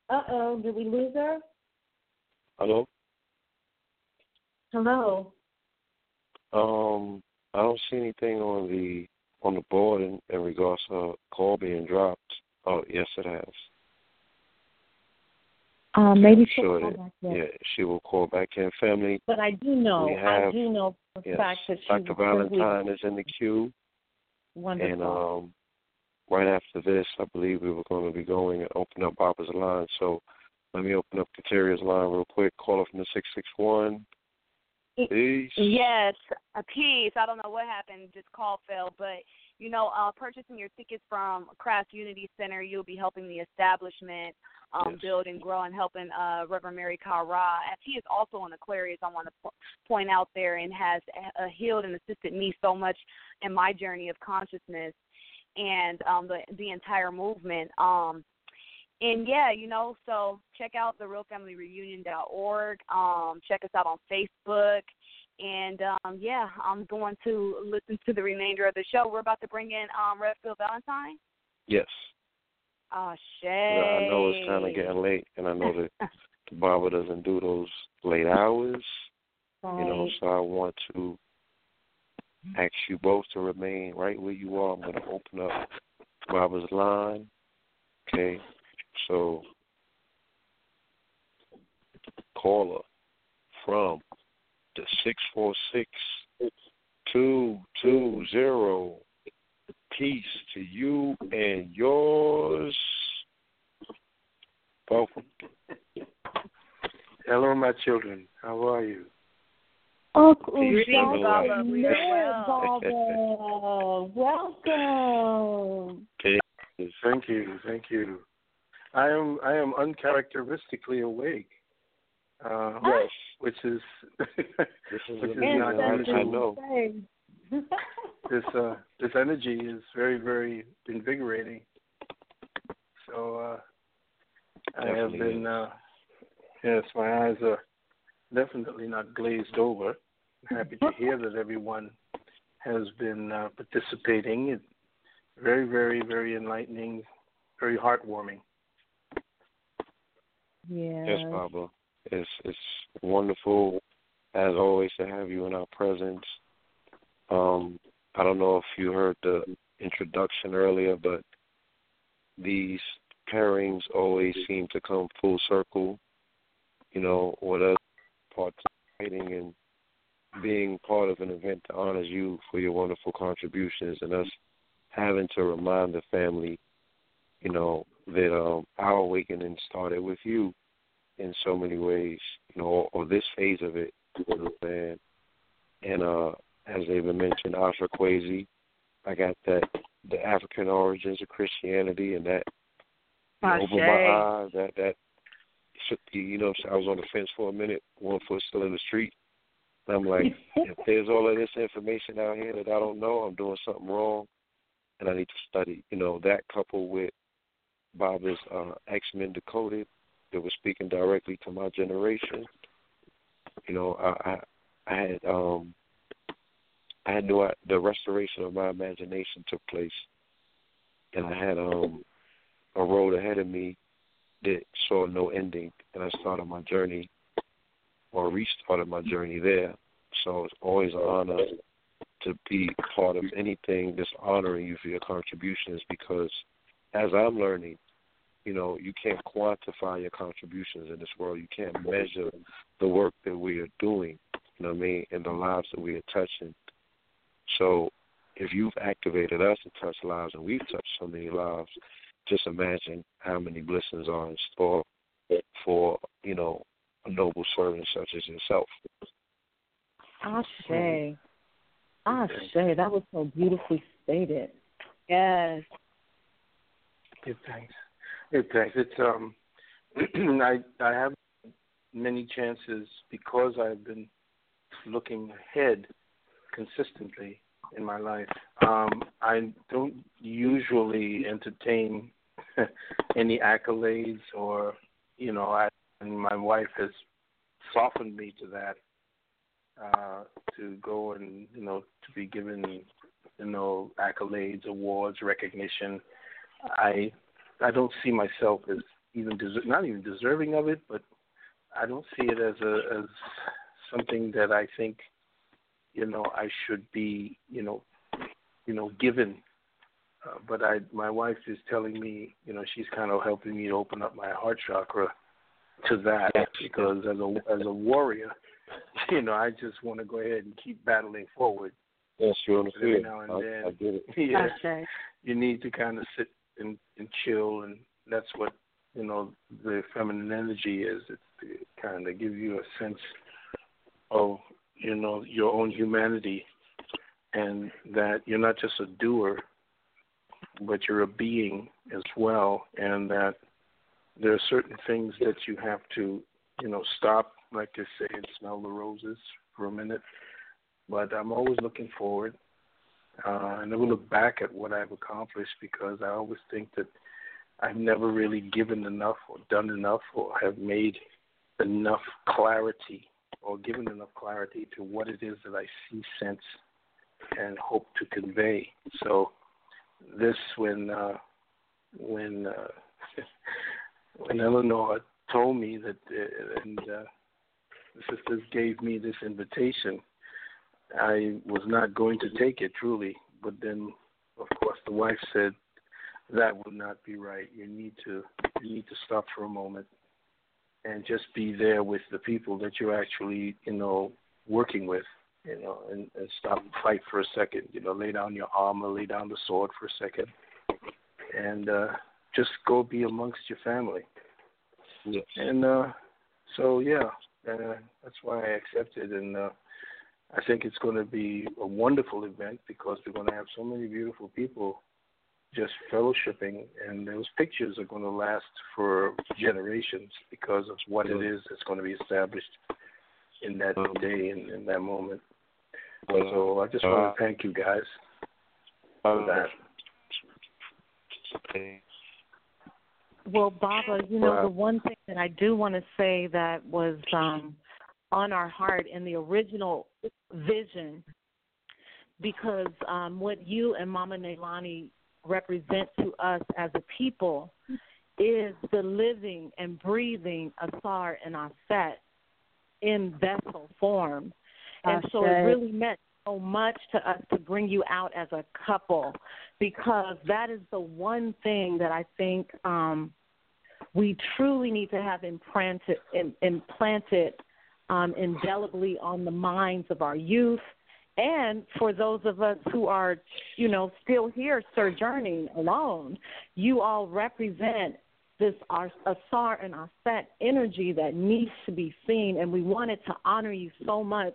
Uh oh, did we lose her? Hello. Hello. Um, I don't see anything on the on the board in, in regards to a call being dropped. Oh, yes, it has. Um, maybe she'll sure call that back in. yeah, she will call back in. Family, But I do know, we I do know for yes, fact that she Dr. Valentine is in the queue, wonderful. and um, right after this, I believe we were going to be going and open up Barbara's line. So let me open up Kateria's line real quick. Caller from the six six one. Peace. Yes, a piece. I don't know what happened. Just call fell, but you know, uh, purchasing your tickets from Craft Unity Center, you'll be helping the establishment um, Yes. build and grow, and helping uh, Reverend Mary Kara. As he is also an Aquarius, I want to po- point out there, and has uh, healed and assisted me so much in my journey of consciousness and um, the the entire movement. Um, and yeah, you know, so check out the realfamilyreunion.org. Um, check us out on Facebook. And um, yeah, I'm going to listen to the remainder of the show. We're about to bring in um, Redfield Valentine. Yes. Oh, shit. I know it's kind of getting late, and I know that <laughs> Barbara doesn't do those late hours. You know, so I want to ask you both to remain right where you are. I'm going to open up Barbara's line. Okay, so caller from the six four six two two zero. Peace to you and yours. Welcome. Hello, my children. How are you? Oh, Greetings, Baba. Baba. We. Baba. Welcome. Thank you, thank you. I am I am uncharacteristically awake. Uh, Yes. which is <laughs> which is not I, I usual. know. This uh <laughs> this energy is very very invigorating. So uh, I have been uh, yes, my eyes are definitely not glazed over. I'm happy to hear that everyone has been uh, participating. It's very very very enlightening, very heartwarming. Yeah. Yes, Baba. It's it's wonderful as always to have you in our presence. Um, I don't know if you heard the introduction earlier, but these pairings always seem to come full circle. You know, with us participating and being part of an event that honors you for your wonderful contributions and us having to remind the family, you know, that um, our awakening started with you in so many ways, you know, or, or this phase of it, you know what And uh, as they've been mentioned, Ashra Kwesi, I got that the African origins of Christianity and that opened my eyes. That that you know, I was on the fence for a minute, one foot still in the street. And I'm like, <laughs> if there's all of this information out here that I don't know, I'm doing something wrong, and I need to study. You know, that coupled with Baba's uh, X Men Decoded, that was speaking directly to my generation. You know, I I, I had um I had I, the restoration of my imagination took place, and I had um a road ahead of me that saw no ending, and I started my journey or restarted my journey there. So it's always an honor to be part of anything that's honoring you for your contributions because as I'm learning, you know, you can't quantify your contributions in this world. You can't measure the work that we are doing, you know what I mean, and the lives that we are touching. So if you've activated us and touched lives and we've touched so many lives, just imagine how many blessings are in store for, you know, a noble servant such as yourself. Ashe. say, That was so beautifully stated. Yes. Good thanks. Good thanks. It's um <clears throat> I I have many chances because I've been looking ahead consistently in my life. Um, I don't usually entertain <laughs> any accolades or, you know, I, and my wife has softened me to that, uh, to go and, you know, to be given, you know, accolades, awards, recognition. I, I don't see myself as even des- not even deserving of it, but I don't see it as a as something that I think you know I should be you know you know given. Uh, but I my wife is telling me you know she's kind of helping me to open up my heart chakra to that because as a as a warrior, <laughs> you know I just want to go ahead and keep battling forward. Yes, you're on the Every now and I, then, I get it. <laughs> yeah, Ashe. you need to kind of sit and, and chill, and that's what you know the feminine energy is. It's to kind of give you a sense of you know your own humanity, and that you're not just a doer, but you're a being as well, and that there are certain things that you have to you know stop, like I say, and smell the roses for a minute. But I'm always looking forward uh, I never look back at what I've accomplished because I always think that I've never really given enough or done enough or have made enough clarity or given enough clarity to what it is that I see, sense, and hope to convey. So this when uh, when uh, <laughs> when Eleanor told me that uh, and uh, the sisters gave me this invitation I was not going to take it truly, but then, of course, the wife said that would not be right. You need to you need to stop for a moment and just be there with the people that you're actually, you know, working with, you know, and, and stop and fight for a second. You know, lay down your armor, lay down the sword for a second, and uh, just go be amongst your family. And uh, so, yeah, uh, that's why I accepted and. Uh, I think it's going to be a wonderful event because we're going to have so many beautiful people just fellowshipping, and those pictures are going to last for generations because of what it is that's going to be established in that day and in that moment. So I just want to thank you guys for that. Well, Baba, you know, the one thing that I do want to say that was um, on our heart in the original vision, because um, what you and Mama Nelani represent to us as a people is the living and breathing Asar and Aset in vessel form. And so it really meant so much to us to bring you out as a couple because that is the one thing that I think um, we truly need to have implanted, implanted um, indelibly on the minds of our youth and for those of us who are, you know, still here sojourning alone, you all represent this Asar and Aset energy that needs to be seen, and we wanted to honor you so much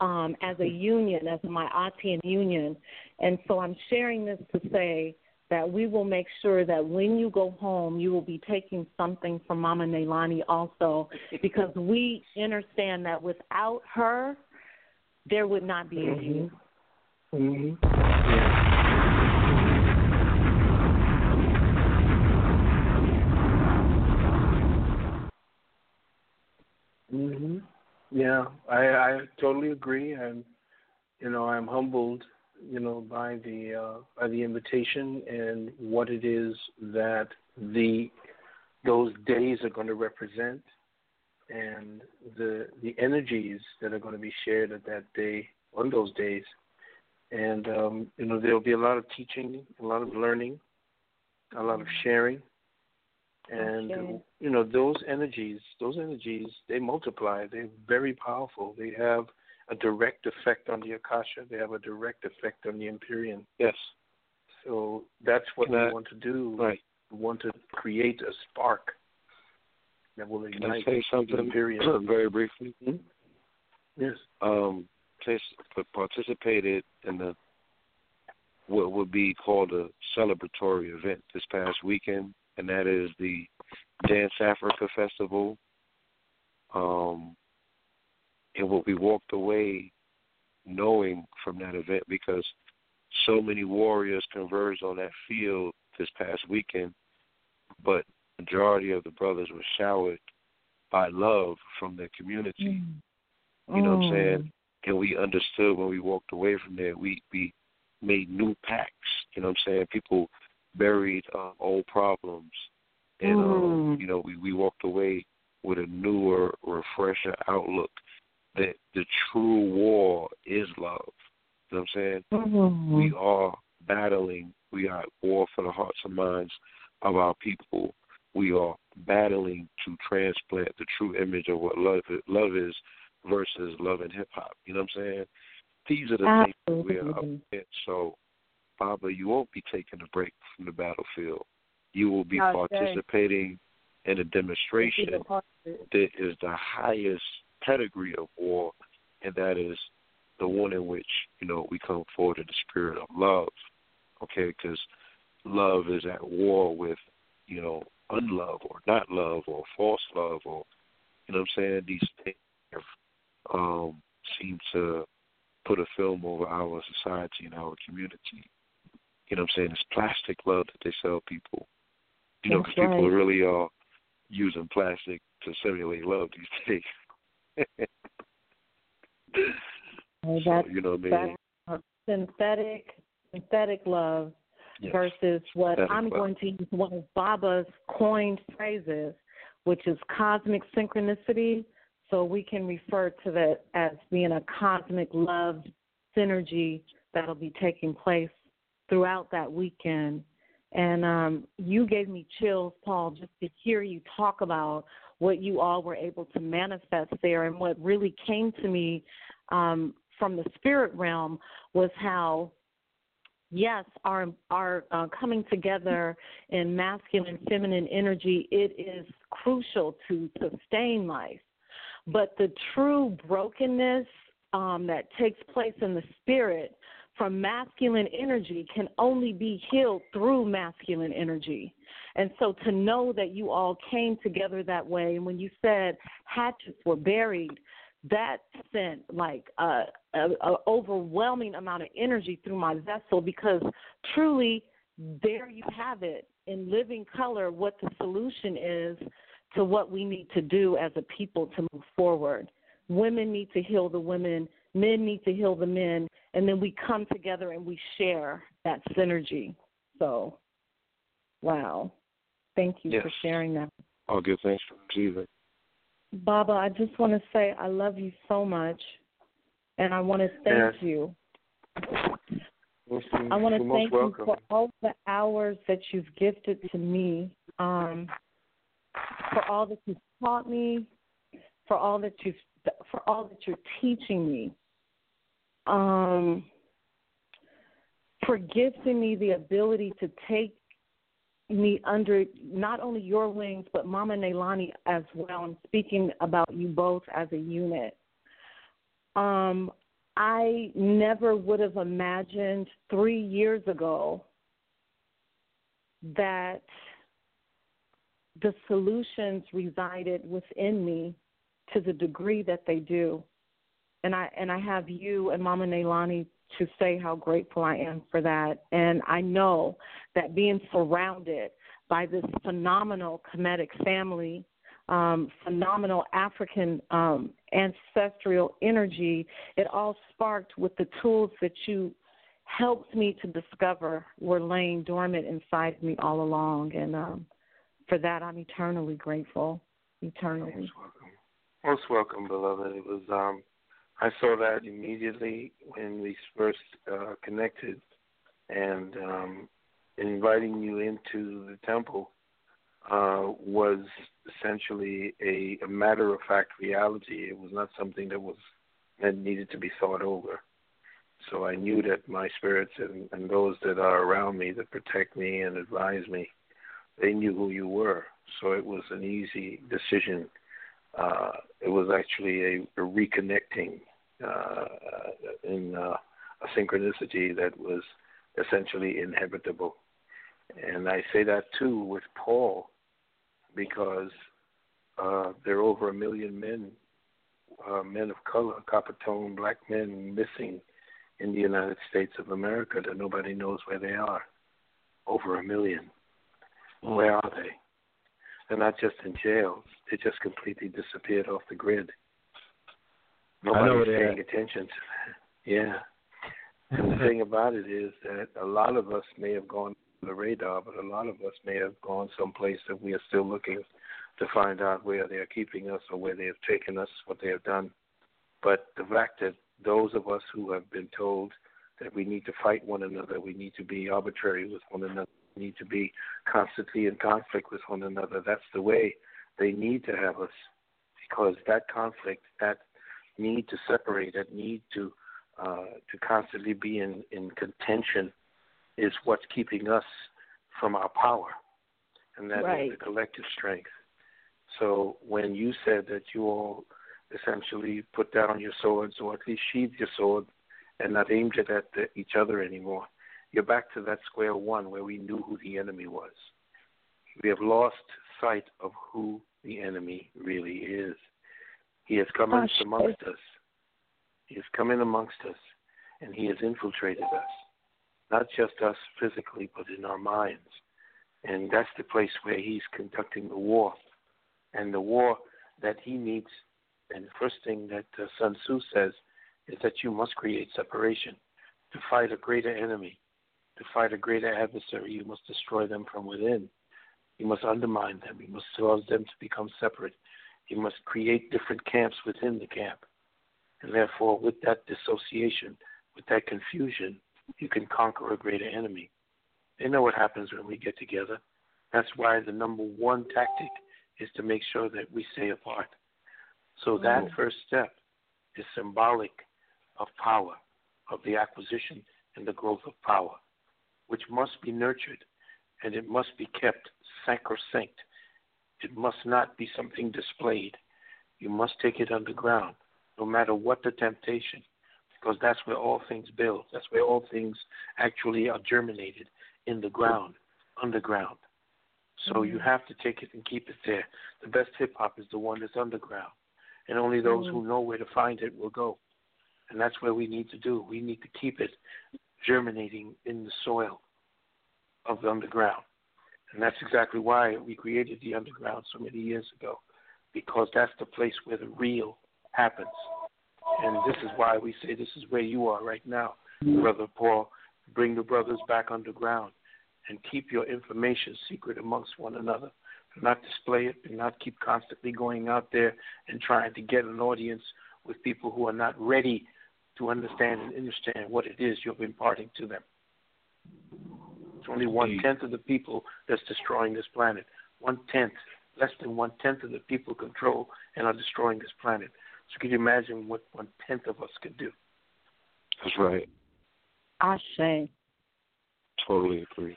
um, as a union, as a Myatian union. And so I'm sharing this to say that we will make sure that when you go home, you will be taking something from Mama Nailani also, because we understand that without her, there would not be a you. Mm-hmm. Mhm. Yeah, I I totally agree. I'm, you know, I'm humbled, you know, by the uh, by the invitation and what it is that the those days are going to represent, and the the energies that are going to be shared at that day on those days, and um, you know, there'll be a lot of teaching, a lot of learning, a lot of sharing, and Okay. you know those energies those energies they multiply they're very powerful they have a direct effect on the akasha they have a direct effect on the empyrean Yes. so that's what Can we I- want to do Right. we want to create a spark that will Can I ignite say the something empyrean <clears throat> very briefly? yes Um, place- participated in the what would be called a celebratory event this past weekend, and that is the Dance Africa Festival. Um, and what we walked away knowing from that event because so many warriors converged on that field this past weekend, but majority of the brothers were showered by love from their community. You know what I'm saying? And we understood when we walked away from there, we we made new pacts. You know what I'm saying? People buried uh, old problems, and um, you know we we walked away with a newer, refresher outlook that the true war is love. You know what I'm saying? Mm-hmm. We are battling. We are at war for the hearts and minds of our people. We are battling to transplant the true image of what love love is versus love and hip hop. You know what I'm saying? These are the things that we are up against. So, Baba, you won't be taking a break from the battlefield. You will be Okay. participating in a demonstration that is the highest pedigree of war, and that is the one in which you know we come forward in the spirit of love. Okay, because love is at war with you know unlove or not love or false love or you know what I'm saying. These things have, um, seem to put a film over our society and our community. You know what I'm saying? It's plastic love that they sell people. You know, 'cause That's people right. really are using plastic to simulate love these <laughs> days. Well, so, you know what I mean? synthetic synthetic love Yes. versus what Synthetic I'm love. going to use one of Baba's coined phrases, which is cosmic synchronicity. So we can refer to that as being a cosmic love synergy that'll be taking place throughout that weekend. And um, you gave me chills, Paul, just to hear you talk about what you all were able to manifest there. And what really came to me um, from the spirit realm was how yes, our our uh, coming together in masculine feminine energy it is crucial to sustain life. But the true brokenness um, that takes place in the spirit from masculine energy can only be healed through masculine energy. And so to know that you all came together that way, and when you said hatchets were buried, that sent like a, a, a overwhelming amount of energy through my vessel because truly there you have it in living color what the solution is to what we need to do as a people to move forward. Women need to heal the women, men need to heal the men, and then we come together and we share that synergy. So, wow. Thank you for sharing that. I'll give thanks for receiving. Baba, I just want to say I love you so much, and I want to thank Yes. you. Well, I want to thank you for all the hours that you've gifted to me, um, for all that you've taught me, for all that you've, for all that you're teaching me, um, for gifting me the ability to take me under not only your wings but Mama Nailani as well. I'm speaking about you both as a unit. Um, I never would have imagined three years ago that the solutions resided within me to the degree that they do. And I and I have you and Mama Neilani to say how grateful I am for that. And I know that being surrounded by this phenomenal Kemetic family, um, phenomenal African um, ancestral energy, it all sparked with the tools that you helped me to discover were laying dormant inside me all along. And um, for that, I'm eternally grateful. Eternally. Most welcome. Most welcome, beloved. It was um, I saw that immediately when we first uh, connected, and um, inviting you into the temple uh, was essentially a, a matter of fact reality. It was not something that was that needed to be thought over. So I knew that my spirits and, and those that are around me that protect me and advise me, they knew who you were. So it was an easy decision. Uh, it was actually a, a reconnecting uh, in uh, a synchronicity that was essentially inevitable. And I say that too with Paul because uh, there are over a million men, uh, men of color, copper tone, black men missing in the United States of America that nobody knows where they are. Over a million. Where are they? They're not just in jails. They just completely disappeared off the grid. Nobody's paying attention to that. Yeah. And the thing about it is that a lot of us may have gone to the radar, but a lot of us may have gone someplace that we are still looking to find out where they are keeping us or where they have taken us, what they have done. But the fact that those of us who have been told that we need to fight one another, we need to be arbitrary with one another, need to be constantly in conflict with one another, that's the way they need to have us. Because that conflict, that need to separate, that need to uh, to constantly be in, in contention is what's keeping us from our power, and that right. is the collective strength. So when you said that you all essentially put down your swords, or at least sheathed your sword, and not aimed it at the, each other anymore, you're back to that square one where we knew who the enemy was. We have lost sight of who the enemy really is. He has come in amongst us. He has come in amongst us, and he has infiltrated us not just us physically, but in our minds. And that's the place where he's conducting the war. And the war that he needs, and the first thing that uh, Sun Tzu says is that you must create separation. To fight a greater enemy, to fight a greater adversary, you must destroy them from within. You must undermine them. You must cause them to become separate. You must create different camps within the camp. And therefore, with that dissociation, with that confusion, you can conquer a greater enemy. They know what happens when we get together. That's why the number one tactic is to make sure that we stay apart. So that first step is symbolic of power, of the acquisition and the growth of power, which must be nurtured and it must be kept sacrosanct. It must not be something displayed. You must take it underground, no matter what the temptation because that's where all things build. That's where all things actually are germinated in the ground, underground. So mm-hmm. you have to take it and keep it there. The best hip hop is the one that's underground, and only those mm-hmm. who know where to find it will go. And that's where we need to do. We need to keep it germinating in the soil of the underground. And that's exactly why we created the underground so many years ago, because that's the place where the real happens. And this is why we say this is where you are right now, Brother Paul. Bring the brothers back underground and keep your information secret amongst one another. Do not display it and not keep constantly going out there and trying to get an audience with people who are not ready to understand and understand what it is you're imparting to them. It's only one tenth of the people that's destroying this planet. One tenth, less than one tenth of the people control and are destroying this planet. So can you imagine what one tenth of us could do? That's right. I say. Totally agree.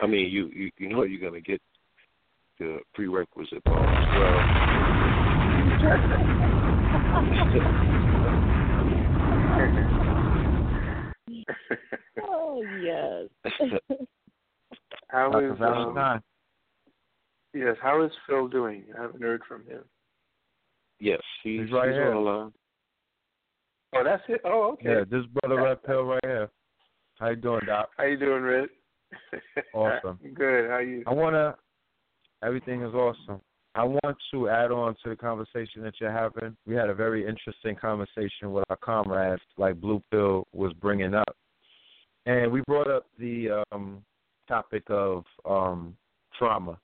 I mean, you, you you know you're gonna get the prerequisite part as well. oh yes. <laughs> how Dr. is Valentine. um, yes? How is Phil doing? I haven't heard from him. Yes, he's, He's right he's here. on uh, Oh, that's it. Oh, okay. Yeah, this brother Red Pill right here. How you doing, Doc? How you doing, Red? Awesome. <laughs> Good. How you? I wanna. Everything is awesome. I want to add on to the conversation that you're having. We had a very interesting conversation with our comrades, like Blue Pill was bringing up, and we brought up the um, topic of um, trauma.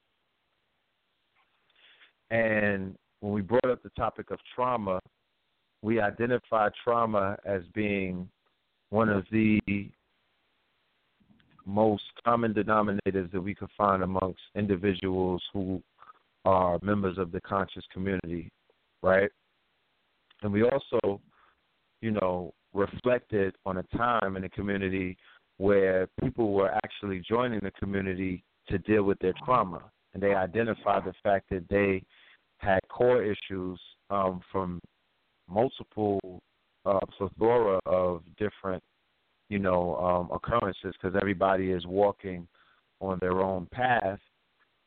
And when we brought up the topic of trauma, we identified trauma as being one of the most common denominators that we could find amongst individuals who are members of the conscious community, right? And we also, you know, reflected on a time in the community where people were actually joining the community to deal with their trauma. And they identified the fact that they had core issues um, from multiple uh, plethora of different, you know, um, occurrences because everybody is walking on their own path.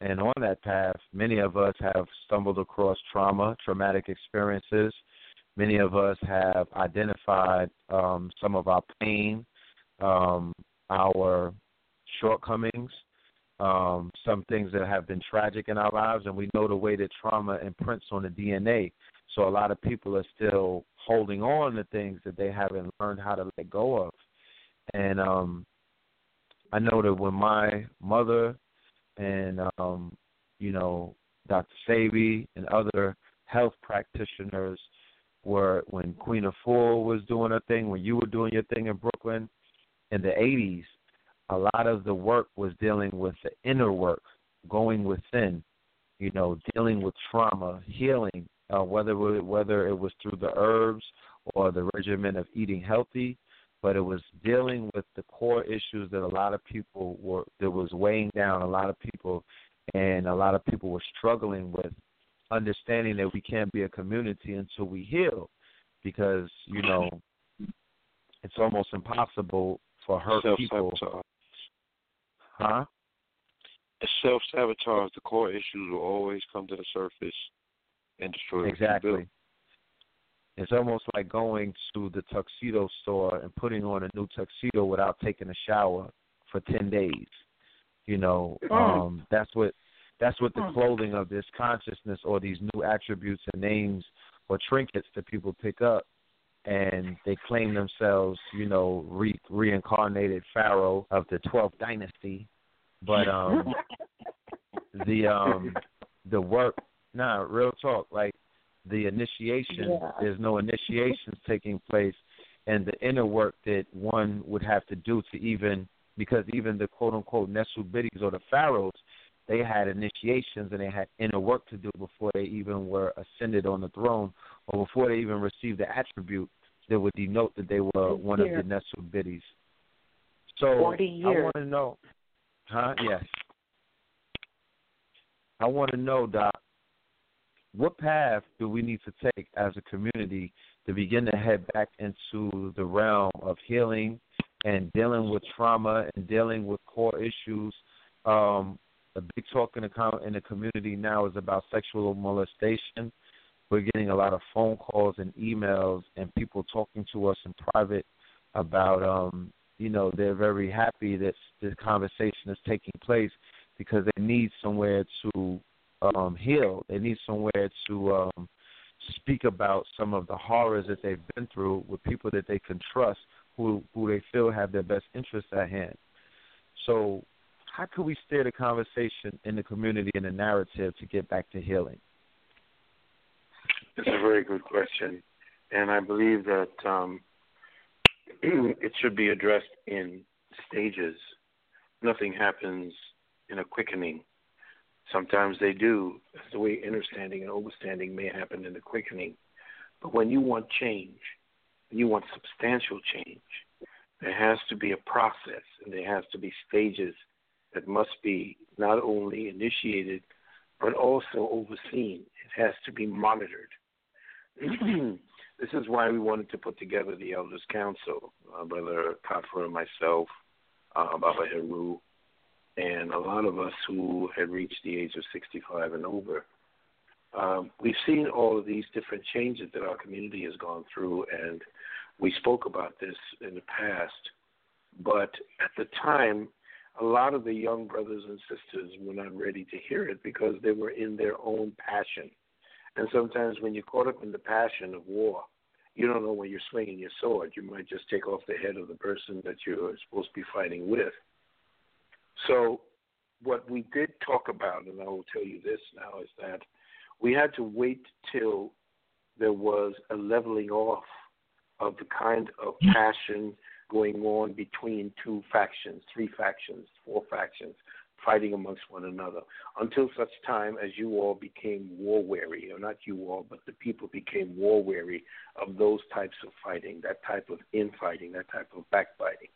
And on that path, many of us have stumbled across trauma, traumatic experiences. Many of us have identified um, some of our pain, um, our shortcomings, um, some things that have been tragic in our lives, and we know the way that trauma imprints on the DNA. So a lot of people are still holding on to things that they haven't learned how to let go of. And um, I know that when my mother and um, you know Dr. Sebi and other health practitioners were when Queen of Four was doing her thing, when you were doing your thing in Brooklyn in the 80s, a lot of the work was dealing with the inner work, going within, you know, dealing with trauma, healing, uh, whether whether it was through the herbs or the regimen of eating healthy, but it was dealing with the core issues that a lot of people were that was weighing down a lot of people, and a lot of people were struggling with understanding that we can't be a community until we heal, because you know it's almost impossible for hurt people. self-sabotage. Huh? Self-sabotage. The core issues will always come to the surface and destroy Exactly. It's almost like going to the tuxedo store and putting on a new tuxedo without taking a shower for ten days. You know, um, that's what that's what the clothing of this consciousness or these new attributes and names or trinkets that people pick up and they claim themselves, you know, re- reincarnated pharaoh of the 12th dynasty. But um <laughs> the um the work, nah, real talk, like the initiation, Yeah. there's no initiations <laughs> taking place and the inner work that one would have to do to even because even the quote unquote Nesubitis or the pharaohs, they had initiations and they had inner work to do before they even were ascended on the throne or before they even received the attribute that would denote that they were one of the Nesubitis. So 40 I years. want to know, huh? Yes. I want to know, Doc, what path do we need to take as a community to begin to head back into the realm of healing and dealing with trauma and dealing with core issues? Um, a big talk in the com- in the community now is about sexual molestation. We're getting a lot of phone calls and emails and people talking to us in private about um, you know, they're very happy that this conversation is taking place because they need somewhere to um, heal. They need somewhere to um, speak about some of the horrors that they've been through with people that they can trust, who who they feel have their best interests at hand. So, how can we steer the conversation in the community and the narrative to get back to healing? It's a very good question, and I believe that um, <clears throat> it should be addressed in stages. Nothing happens in a quickening. Sometimes they do. That's the way understanding and overstanding may happen in the quickening. But when you want change, you want substantial change, there has to be a process and there has to be stages that must be not only initiated but also overseen. It has to be monitored. <clears throat> this is why we wanted to put together the Elders Council. Uh, Brother Kafra and myself, uh, Baba Heru, and a lot of us who had reached the age of 65 and over. Um, we've seen all of these different changes that our community has gone through, and we spoke about this in the past. But at the time, a lot of the young brothers and sisters were not ready to hear it because they were in their own passion. And sometimes when you're caught up in the passion of war, you don't know when you're swinging your sword. You might just take off the head of the person that you're supposed to be fighting with. So, what we did talk about, and I will tell you this now, is that we had to wait till there was a leveling off of the kind of mm-hmm. passion going on between two factions, three factions, four factions, fighting amongst one another, until such time as you all became war weary, or not you all, but the people became war weary of those types of fighting, that type of infighting, that type of backbiting.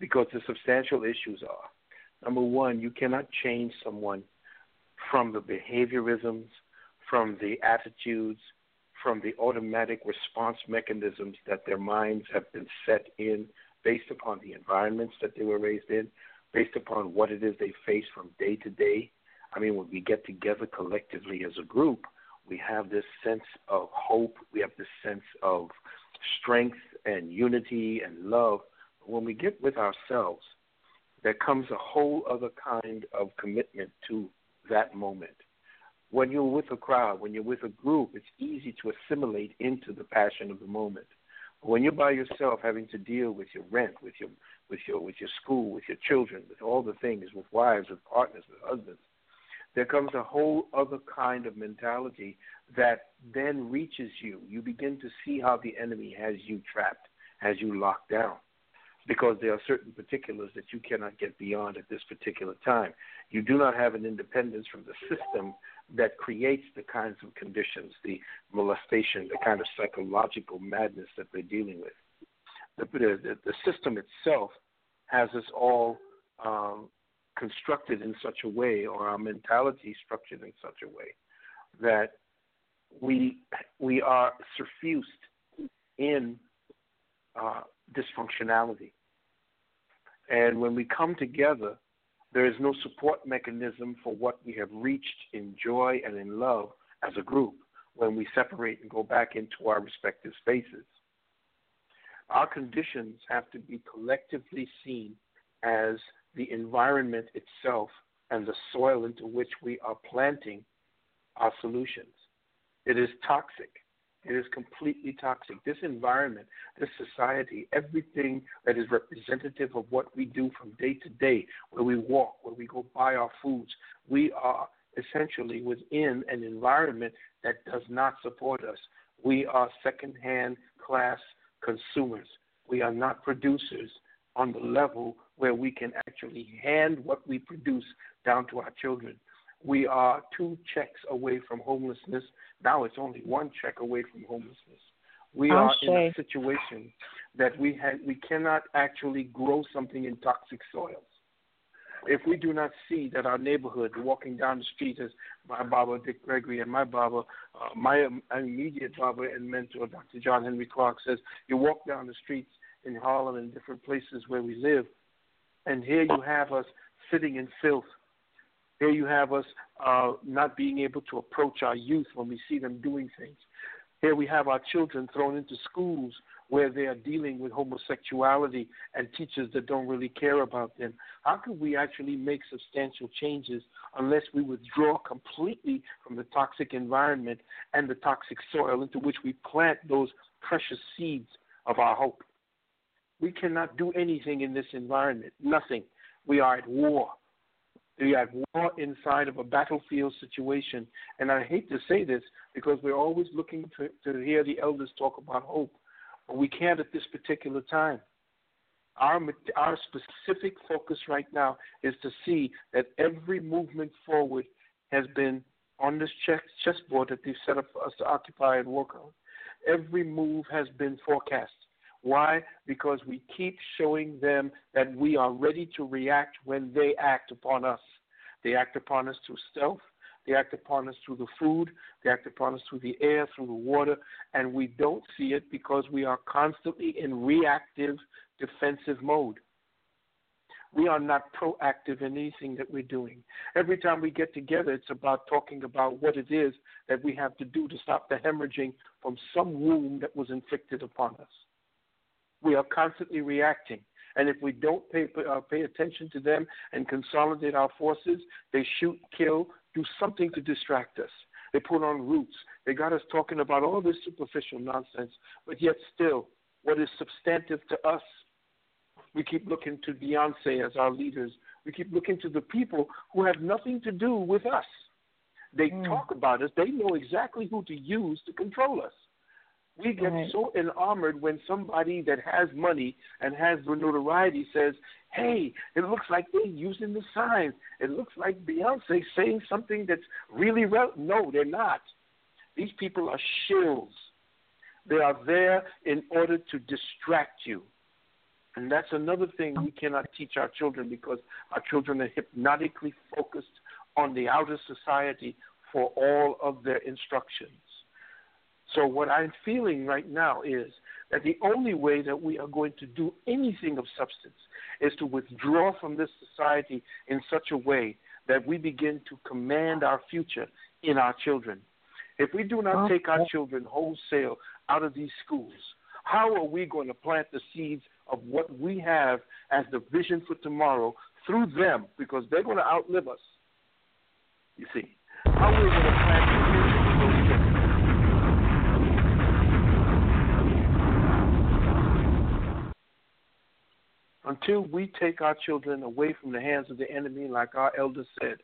Because the substantial issues are number one, you cannot change someone from the behaviorisms, from the attitudes, from the automatic response mechanisms that their minds have been set in based upon the environments that they were raised in, based upon what it is they face from day to day. I mean, when we get together collectively as a group, we have this sense of hope, we have this sense of strength and unity and love. When we get with ourselves, there comes a whole other kind of commitment to that moment. When you're with a crowd, when you're with a group, it's easy to assimilate into the passion of the moment. When you're by yourself, having to deal with your rent, with your with your with your school, with your children, with all the things, with wives, with partners, with husbands, there comes a whole other kind of mentality that then reaches you. You begin to see how the enemy has you trapped, has you locked down because there are certain particulars that you cannot get beyond at this particular time. You do not have an independence from the system that creates the kinds of conditions, the molestation, the kind of psychological madness that they're dealing with. The, the, the system itself has us all um, constructed in such a way, or our mentality structured in such a way, that we we are suffused in uh, dysfunctionality. And when we come together, there is no support mechanism for what we have reached in joy and in love as a group when we separate and go back into our respective spaces. Our conditions have to be collectively seen as the environment itself and the soil into which we are planting our solutions. It is toxic it is completely toxic. This environment, this society, everything that is representative of what we do from day to day, where we walk, where we go buy our foods, we are essentially within an environment that does not support us. We are second-hand class consumers. We are not producers on the level where we can actually hand what we produce down to our children. We are two checks away from homelessness. Now it's only one check away from homelessness. We I'll are say. in a situation that we had we cannot actually grow something in toxic soils. If we do not see that our neighborhood, walking down the street, as my Baba Dick Gregory and my Baba, uh, my immediate Baba and mentor, Dr. John Henrik Clarke, says, you walk down the streets in Harlem and different places where we live, and here you have us sitting in filth, here you have us uh, not being able to approach our youth when we see them doing things. Here we have our children thrown into schools where they are dealing with homosexuality and teachers that don't really care about them. How can we actually make substantial changes unless we withdraw completely from the toxic environment and the toxic soil into which we plant those precious seeds of our hope? We cannot do anything in this environment, nothing. We are at war. We at war inside of a battlefield situation. And I hate to say this because we're always looking to, to hear the elders talk about hope, but we can't at this particular time. Our, our specific focus right now is to see that every movement forward has been on this chess, chessboard that they've set up for us to occupy and work on. Every move has been forecast. Why? Because we keep showing them that we are ready to react when they act upon us. They act upon us through stealth, they act upon us through the food, they act upon us through the air, through the water, and we don't see it because we are constantly in reactive defensive mode. We are not proactive in anything that we're doing. Every time we get together, it's about talking about what it is that we have to do to stop the hemorrhaging from some wound that was inflicted upon us. We are constantly reacting. And if we don't pay, uh, pay attention to them and consolidate our forces, they shoot, kill, do something to distract us. They put on roots. They got us talking about all this superficial nonsense, but yet still, what is substantive to us we keep looking to Beyonce as our leaders. We keep looking to the people who have nothing to do with us. They mm. talk about us. They know exactly who to use to control us. We get right. so enamored when somebody that has money and has the notoriety says, "Hey, it looks like they're using the signs. It looks like Beyonce saying something that's really real." No, they're not. These people are shills. They are there in order to distract you. And that's another thing we cannot teach our children because our children are hypnotically focused on the outer society for all of their instructions. So, what I'm feeling right now is that the only way that we are going to do anything of substance is to withdraw from this society in such a way that we begin to command our future in our children. If we do not take our children wholesale out of these schools, how are we going to plant the seeds of what we have as the vision for tomorrow through them because they're going to outlive us. You see, how are we're going to plant Until we take our children away from the hands of the enemy, like our elder said,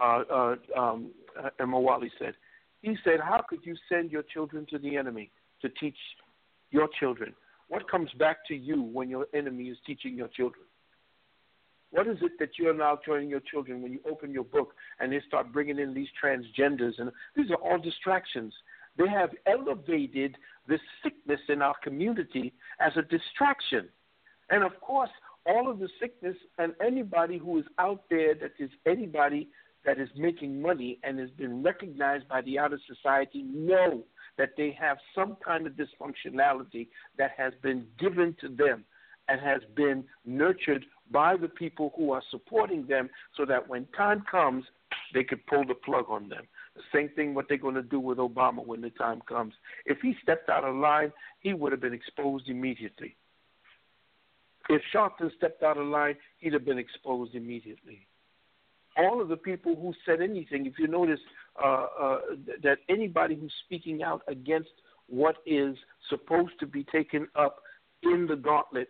uh, uh, um, uh, Wally said, he said, How could you send your children to the enemy to teach your children? What comes back to you when your enemy is teaching your children? What is it that you're now telling your children when you open your book and they start bringing in these transgenders? And these are all distractions. They have elevated this sickness in our community as a distraction. And of course, all of the sickness and anybody who is out there that is anybody that is making money and has been recognized by the outer society know that they have some kind of dysfunctionality that has been given to them and has been nurtured by the people who are supporting them so that when time comes, they could pull the plug on them. The same thing what they're going to do with Obama when the time comes. If he stepped out of line, he would have been exposed immediately. If Sharpton stepped out of line, he'd have been exposed immediately all of the people who said anything, if you notice uh, uh, that anybody who's speaking out against what is supposed to be taken up in the gauntlet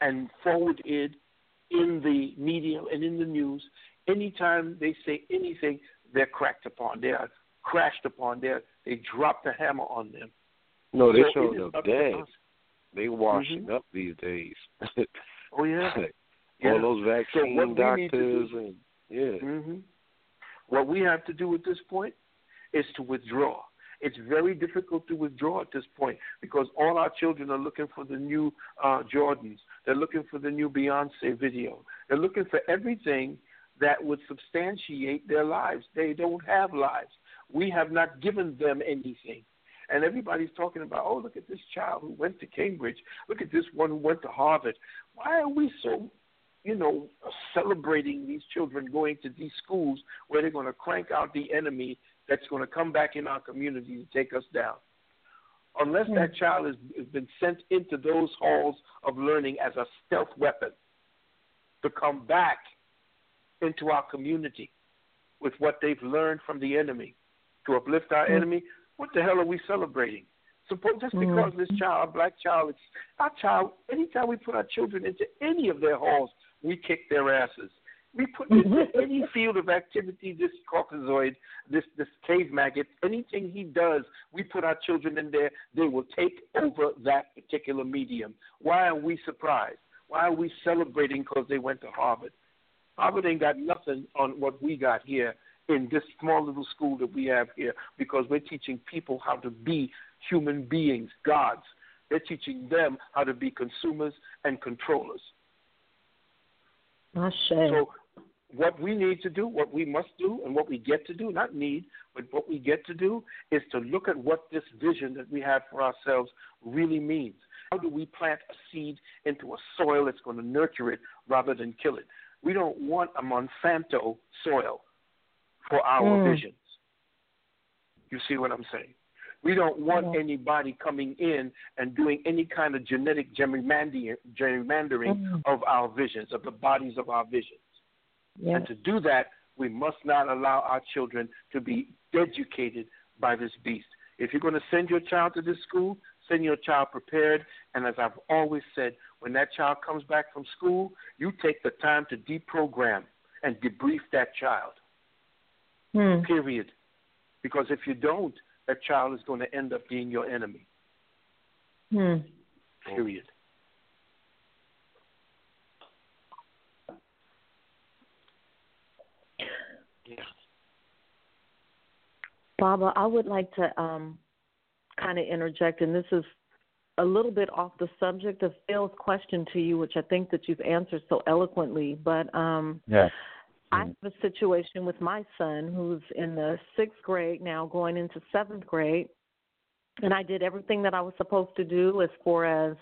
and forwarded in the media and in the news, anytime they say anything, they're cracked upon. They are crashed upon. They they drop the hammer on them. No, they so show them dead. They washing mm-hmm. up these days. <laughs> oh yeah. all yeah. those vaccine so doctors and yeah. hmm What we have to do at this point is to withdraw. It's very difficult to withdraw at this point because all our children are looking for the new uh, Jordans. They're looking for the new Beyonce video. They're looking for everything that would substantiate their lives. They don't have lives. We have not given them anything. And everybody's talking about, oh, look at this child who went to Cambridge. Look at this one who went to Harvard. Why are we so you know, celebrating these children going to these schools where they're going to crank out the enemy that's going to come back in our community to take us down. Unless mm-hmm. that child has, has been sent into those halls of learning as a stealth weapon to come back into our community with what they've learned from the enemy to uplift our mm-hmm. enemy, what the hell are we celebrating? Suppose just because mm-hmm. this child, black child, it's our child. Anytime we put our children into any of their halls, we kick their asses. We put into mm-hmm. <laughs> any field of activity this Caucasoid, this this cave maggot, anything he does, we put our children in there. They will take over that particular medium. Why are we surprised? Why are we celebrating because they went to Harvard? Harvard ain't got nothing on what we got here in this small little school that we have here because we're teaching people how to be human beings, gods. They're teaching them how to be consumers and controllers. Ashe. So what we need to do, what we must do, and what we get to do, not need, but what we get to do is to look at what this vision that we have for ourselves really means. How do we plant a seed into a soil that's going to nurture it rather than kill it? We don't want a Monsanto soil for our Mm. visions. You see what I'm saying? We don't want anybody coming in and doing any kind of genetic gerrymandering, gerrymandering Mm. of our visions, of the bodies of our visions. Yeah. And to do that, we must not allow our children to be educated by this beast. If you're going to send your child to this school, send your child prepared. And as I've always said, when that child comes back from school, you take the time to deprogram and debrief that child. Hmm. Period. Because if you don't, that child is going to end up being your enemy. Hmm. Period. Baba, I would like to um, kind of interject, and this is a little bit off the subject of Phil's question to you, which I think that you've answered so eloquently. But um, Yeah. I have a situation with my son who's in the sixth grade now, going into seventh grade, and I did everything that I was supposed to do as far as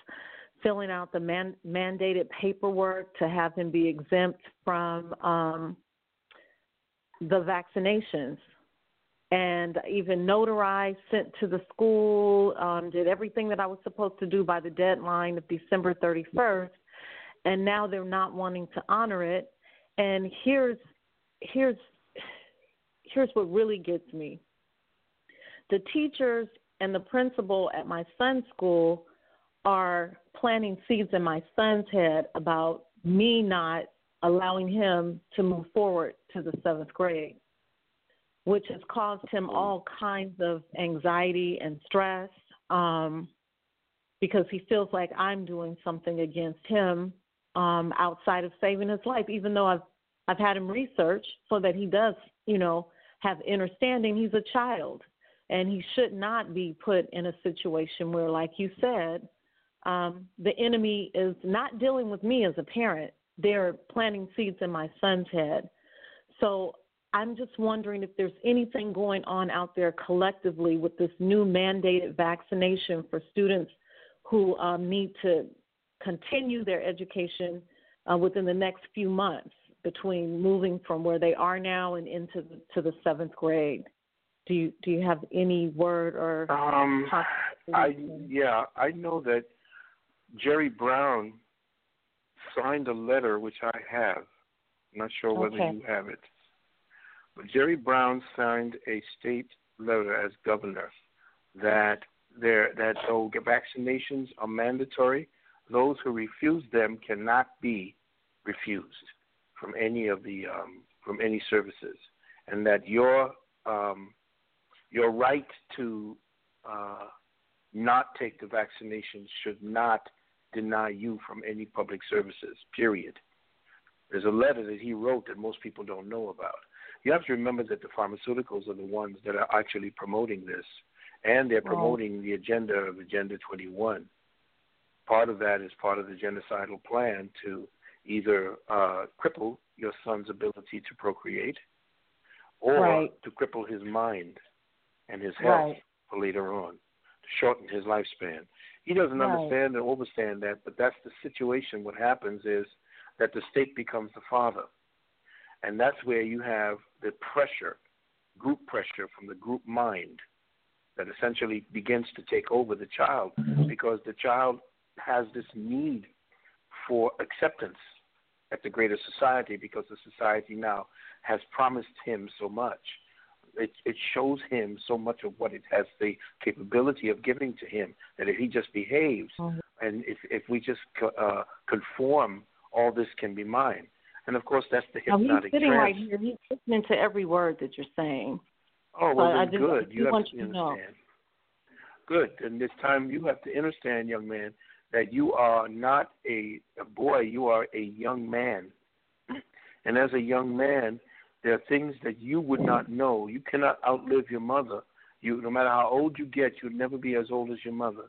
filling out the man- mandated paperwork to have him be exempt from um, the vaccinations and even notarized, sent to the school, um, did everything that I was supposed to do by the deadline of December 31st, and now they're not wanting to honor it. And here's here's here's what really gets me. The teachers and the principal at my son's school are planting seeds in my son's head about me not allowing him to move forward to the seventh grade which has caused him all kinds of anxiety and stress um, because he feels like I'm doing something against him um, outside of saving his life, even though I've I've had him research so that he does, you know, have understanding. He's a child, and he should not be put in a situation where, like you said, um, the enemy is not dealing with me as a parent. They're planting seeds in my son's head. So I'm just wondering if there's anything going on out there collectively with this new mandated vaccination for students who um, need to continue their education uh, within the next few months between moving from where they are now and into the, to the seventh grade. Do you do you have any word or Um, I yeah, I know that Jerry Brown signed a letter which I have. I'm not sure whether Okay. you have it. But Jerry Brown signed a state letter as governor that there that though vaccinations are mandatory, those who refuse them cannot be refused from any of the um, from any services, and that your um, your right to uh, not take the vaccination should not deny you from any public services. Period. There's a letter that he wrote that most people don't know about. You have to remember that the pharmaceuticals are the ones that are actually promoting this, and they're promoting the agenda of Agenda 21. Part of that is part of the genocidal plan to either uh, cripple your son's ability to procreate or Right. to cripple his mind and his health Right. for later on, to shorten his lifespan. He doesn't Right. understand or understand that, but that's the situation. What happens is that the state becomes the father. And that's where you have the pressure, group pressure from the group mind that essentially begins to take over the child because the child has this need for acceptance at the greater society because the society now has promised him so much. It, it shows him so much of what it has the capability of giving to him that if he just behaves and if, if we just uh, conform, all this can be mine. And of course, that's the hypnotic. Now, he's sitting trance. right here. He's listening to every word that you're saying. Oh well, I then good. You have want to to know. understand. Good. And this time, you have to understand, young man, that you are not a, a boy. You are a young man. And as a young man, there are things that you would not know. You cannot outlive your mother. You, no matter how old you get, you'll never be as old as your mother.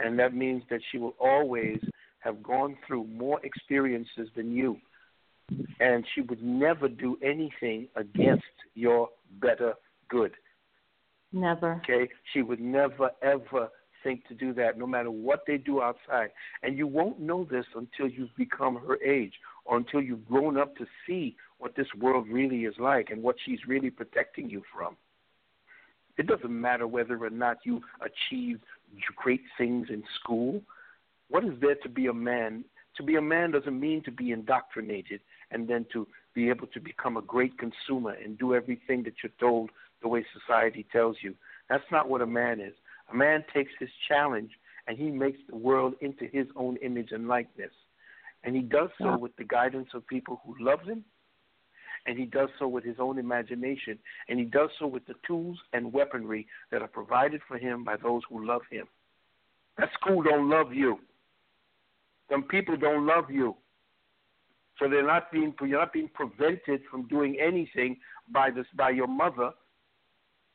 And that means that she will always have gone through more experiences than you. and she would never do anything against your better good. Never. Okay? She would never, ever think to do that, no matter what they do outside. And you won't know this until you've become her age or until you've grown up to see what this world really is like and what she's really protecting you from. It doesn't matter whether or not you achieved great things in school. What is there to be a man? To be a man doesn't mean to be indoctrinated and then to be able to become a great consumer and do everything that you're told the way society tells you. That's not what a man is. A man takes his challenge and he makes the world into his own image and likeness. And he does so with the guidance of people who love him, and he does so with his own imagination, and he does so with the tools and weaponry that are provided for him by those who love him. That school don't love you. Some people don't love you. So they're not being you're not being prevented from doing anything by this by your mother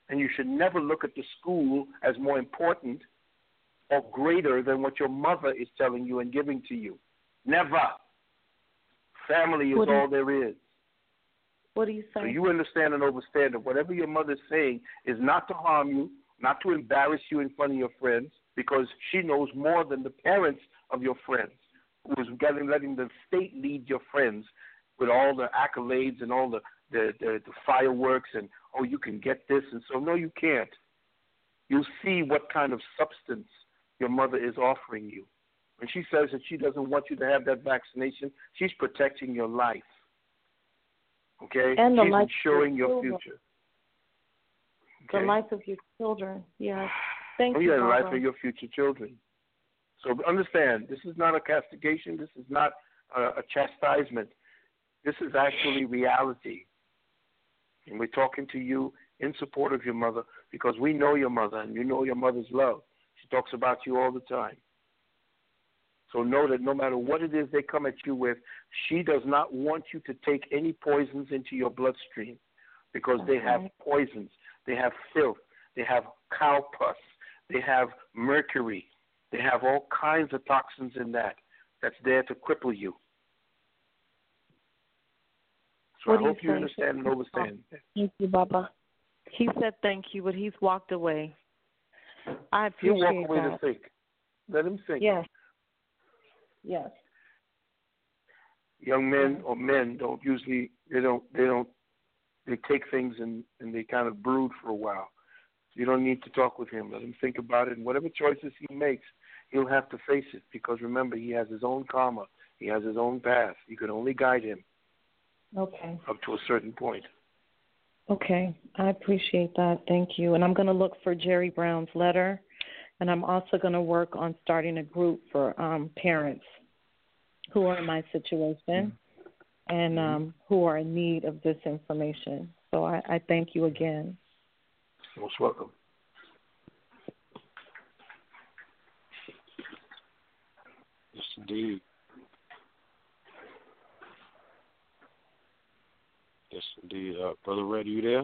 and you should never look at the school as more important or greater than what your mother is telling you and giving to you. Never. Family is all there is. What do you say? So you understand and understand that whatever your mother's saying is not to harm you, not to embarrass you in front of your friends, because she knows more than the parents of your friends, who is getting, letting the state lead your friends with all the accolades and all the, the, the, the fireworks and oh, you can get this, and so no, you can't. You'll see what kind of substance your mother is offering you. When she says that she doesn't want you to have that vaccination, she's protecting your life. Okay? And the she's life ensuring your children. future. The life of your children. Yes. <sighs> Thank oh, you. yeah, the life of your future children. So understand, this is not a castigation. This is not a, a chastisement. This is actually reality. And we're talking to you in support of your mother because we know your mother and you know your mother's love. She talks about you all the time. So know that no matter what it is they come at you with, she does not want you to take any poisons into your bloodstream because they have poisons. They have filth. They have cow pus. They have mercury. They have all kinds of toxins in that that's there to cripple you. So What I do you hope you say? understand and understand. Thank you, Baba. He said thank you, but he's walked away. I He'll appreciate walk away that. to think. Let him think. Yes. Yes. Young men or men don't usually they don't they don't they take things and and they kind of brood for a while. You don't need to talk with him. Let him think about it, and whatever choices he makes, he'll have to face it because remember he has his own karma. He has his own path. You can only guide him Okay. up to a certain point. Okay. I appreciate that. Thank you. And I'm going to look for Jerry Brown's letter, and I'm also going to work on starting a group for um, parents who are in my situation and um, who are in need of this information. So I, I thank you again. You're Most welcome. Yes, indeed. Yes, indeed. Uh, Brother Red, you there?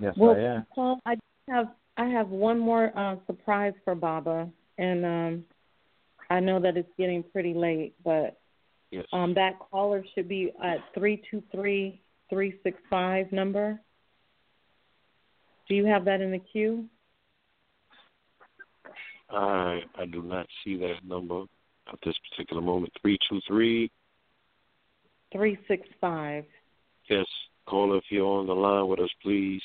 Yes, Well, I am. Paul, I have I have one more uh, surprise for Baba, and um, I know that it's getting pretty late, but Yes. um, that caller should be at three two three three six five number. Do you have that in the queue? I I do not see that number at this particular moment. Three two three. Three six five. Yes, caller, if you're on the line with us, please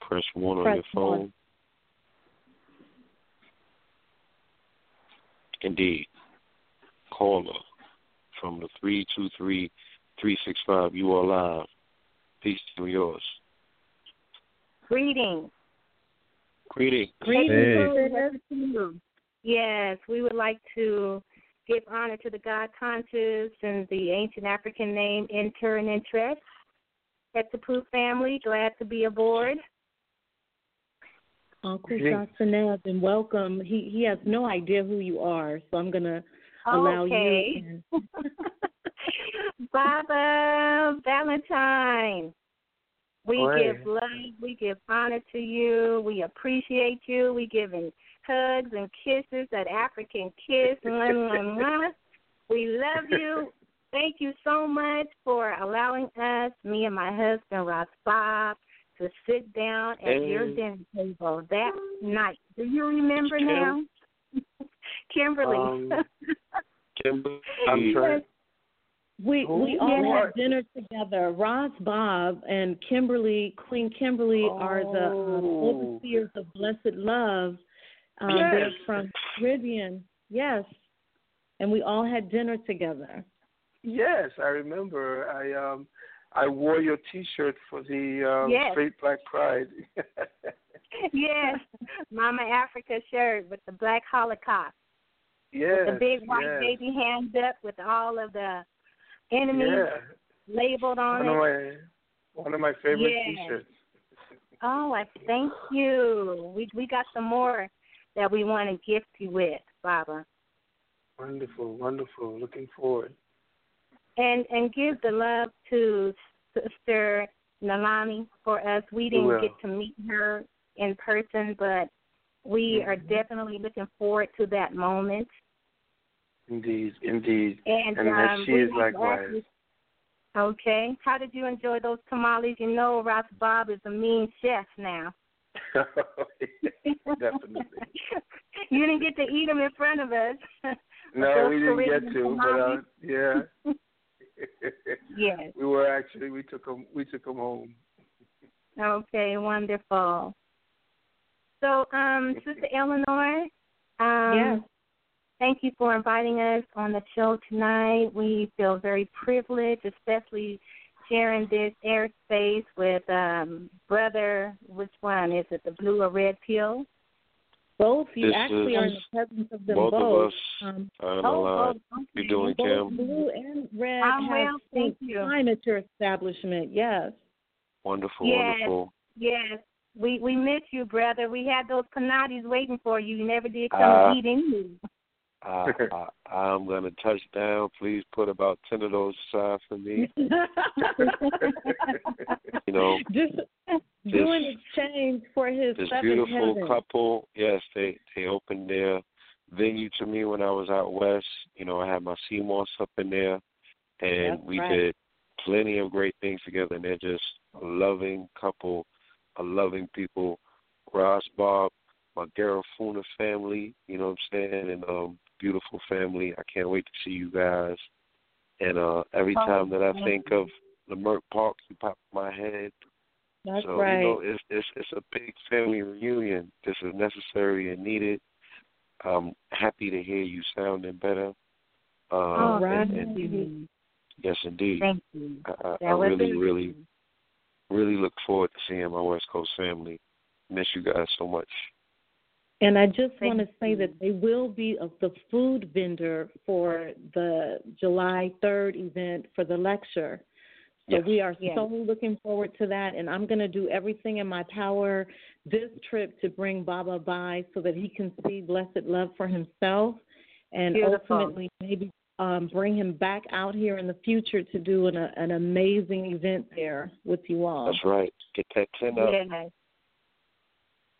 press one on your phone. one. Indeed, caller from the three two three three six five. You are live. Peace to yours. Greetings. Greeting. Greetings. Yes, we would like to give honor to the God conscious and the ancient African name Enter and Interest. Hetapoo family, glad to be aboard. Uncle Great. Johnson and welcome. He he has no idea who you are, so I'm gonna allow Okay. you. <laughs> Baba Valentine. We Go give love, we give honor to you, we appreciate you, we give in hugs and kisses, that African kiss. <laughs> We love you. Thank you so much for allowing us, me and my husband Ross Bob, to sit down at Hey. your dinner table that night. Do you remember Kim? now? <laughs> Kimberly. Um, <laughs> Kimberly, I'm sorry. We we Oh, all yeah. had dinner together. Ross Bob and Kimberly, Queen Kimberly, are the um, Oh. overseers of Blessed Love. Um, Yes. They're from Caribbean. Yes, and we all had dinner together. Yes, I remember. I um I wore your T-shirt for the um, Yes. Straight Black Pride. <laughs> yes, Mama Africa shirt with the Black Holocaust. yes, with the big white yes. baby hands up with all of the enemies Yeah, labeled on one of it. my one of my favorite Yes. T-shirts. Oh, I thank you. We we got some more that we want to gift you with, Baba. Wonderful, wonderful. Looking forward. And and give the love to Sister Nalani for us. We didn't will. get to meet her in person, but we are Mm-hmm. definitely looking forward to that moment. Indeed, indeed. And, and um, that she is likewise. you- Okay. How did you enjoy those tamales? You know, Ross Bob is a mean chef now. <laughs> Definitely. you didn't get to eat them in front of us. <laughs> No, we didn't Caribbean get to, but uh, yeah. <laughs> Yes. We were actually we took them we took them home. Okay, wonderful. So, um, Sister Eleanor, um, Yes. thank you for inviting us on the show tonight. We feel very privileged, especially sharing this airspace with um, brother. Which one is it? The blue or red pill? Both. You This actually is are in the presence of them both of us Um, are on oh, the line. oh, You doing, both Kim? blue and red I'm have well, thank spent you. time at your establishment. Yes. Wonderful, Yes. wonderful. Yes. We we miss you, brother. We had those panatis waiting for you. You never did come Uh, eat any. I, I'm going to touch down. Please put about 10 of those aside for me. <laughs> You know, just do an exchange for his this beautiful heaven. couple, yes, they, they opened their venue to me when I was out west. You know, I had my CMOS up in there, and That's we right. did plenty of great things together. And they're just a loving couple, a loving people. Ross Bob, my Garifuna family, you know what I'm saying, and um, beautiful family. I can't wait to see you guys. And uh every Oh, time that I think of Leimert Park, you pop in my head. That's so right. you know, it's it's it's a big family reunion. This is necessary and needed. I'm happy to hear you sounding better. Uh, oh, and, and yes, indeed. Thank you. I, I, I really, really, really look forward to seeing my West Coast family. Miss you guys so much. And I just want to say that they will be of the food vendor for the July 3rd event for the lecture. So Yes. we are Yes. so looking forward to that. And I'm going to do everything in my power this trip to bring Baba by so that he can see blessed love for himself and Beautiful. ultimately maybe um, bring him back out here in the future to do an, an amazing event there with you all. That's right. Get that ten up. Yes.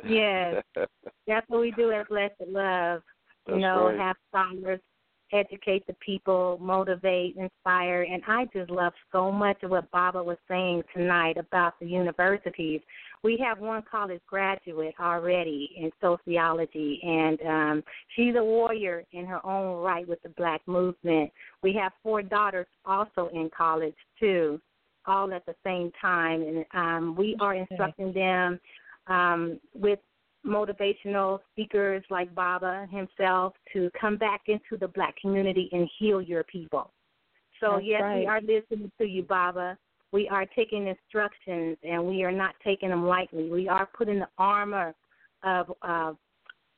Yes. <laughs> That's what we do at Blessed Love. you know, right. have scholars educate the people, motivate, inspire. And I just love so much of what Baba was saying tonight about the universities. We have one college graduate already in sociology, and um, she's a warrior in her own right with the black movement. We have four daughters also in college, too, all at the same time. And um, we are instructing them um, with motivational speakers like Baba himself to come back into the black community and heal your people. So That's yes, we are listening to you, Baba. We are taking instructions and we are not taking them lightly. We are putting the armor of of,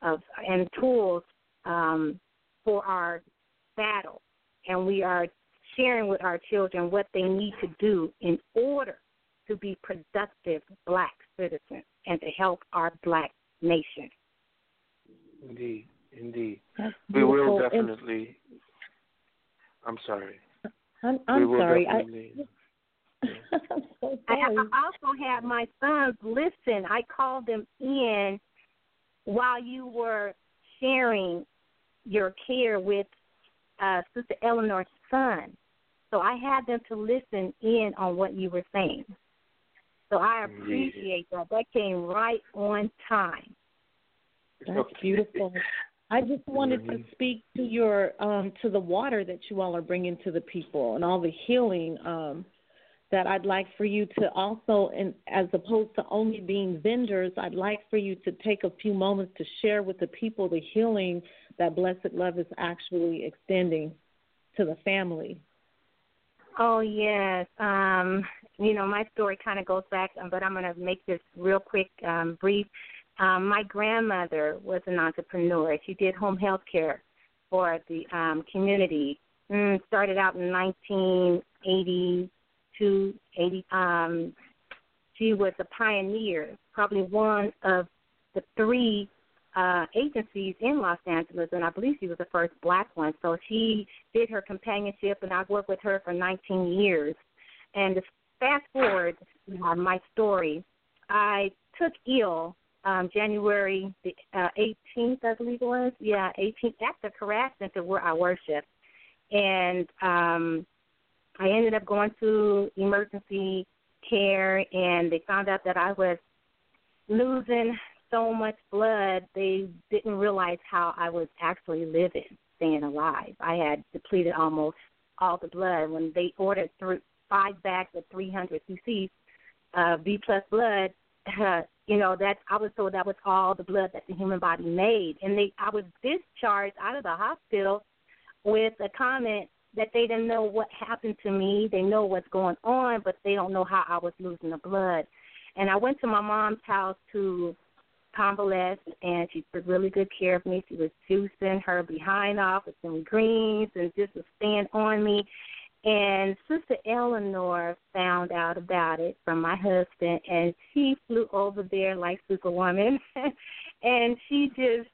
of and tools um, for our battle, and we are sharing with our children what they need to do in order to be productive black citizens and to help our black nation. Indeed, indeed. We will beautiful. And definitely. I'm sorry. I'm, I'm will sorry. I, definitely. <laughs> I'm so sorry. I also had my sons listen. I called them in while you were sharing your care with uh, Sister Eleanor's son. So I had them to listen in on what you were saying. So I appreciate that. That came right on time. That's beautiful. I just wanted to speak to your um to the water that you all are bringing to the people and all the healing um that I'd like for you to also and as opposed to only being vendors, I'd like for you to take a few moments to share with the people the healing that Blessed Love is actually extending to the family. Oh yes. Um, you know, my story kind of goes back, um, but I'm going to make this real quick, um, brief. Um, my grandmother was an entrepreneur. She did home health care for the um, community. Mm, started out in 1982, 80. Um, she was a pioneer, probably one of the three uh, agencies in Los Angeles, and I believe she was the first black one. So she did her companionship, and I've worked with her for 19 years. And to fast forward uh, my story, I took ill um, January the uh, 18th, I believe it was. Yeah, 18th at the Korat Center where I worship, and um, I ended up going to emergency care, and they found out that I was losing so much blood. They didn't realize how I was actually living, staying alive. I had depleted almost all the blood when they ordered through five bags of 300 cc uh, B plus blood. Uh, <laughs> you know that I was told that was all the blood that the human body made, and they I was discharged out of the hospital with a comment that they didn't know what happened to me. They know what's going on, but they don't know how I was losing the blood. And I went to my mom's house to convalesce, and she took really good care of me. She was juicing her behind off with some greens and just was staying on me. And Sister Eleanor found out about it from my husband, and she flew over there like Superwoman, <laughs> and she just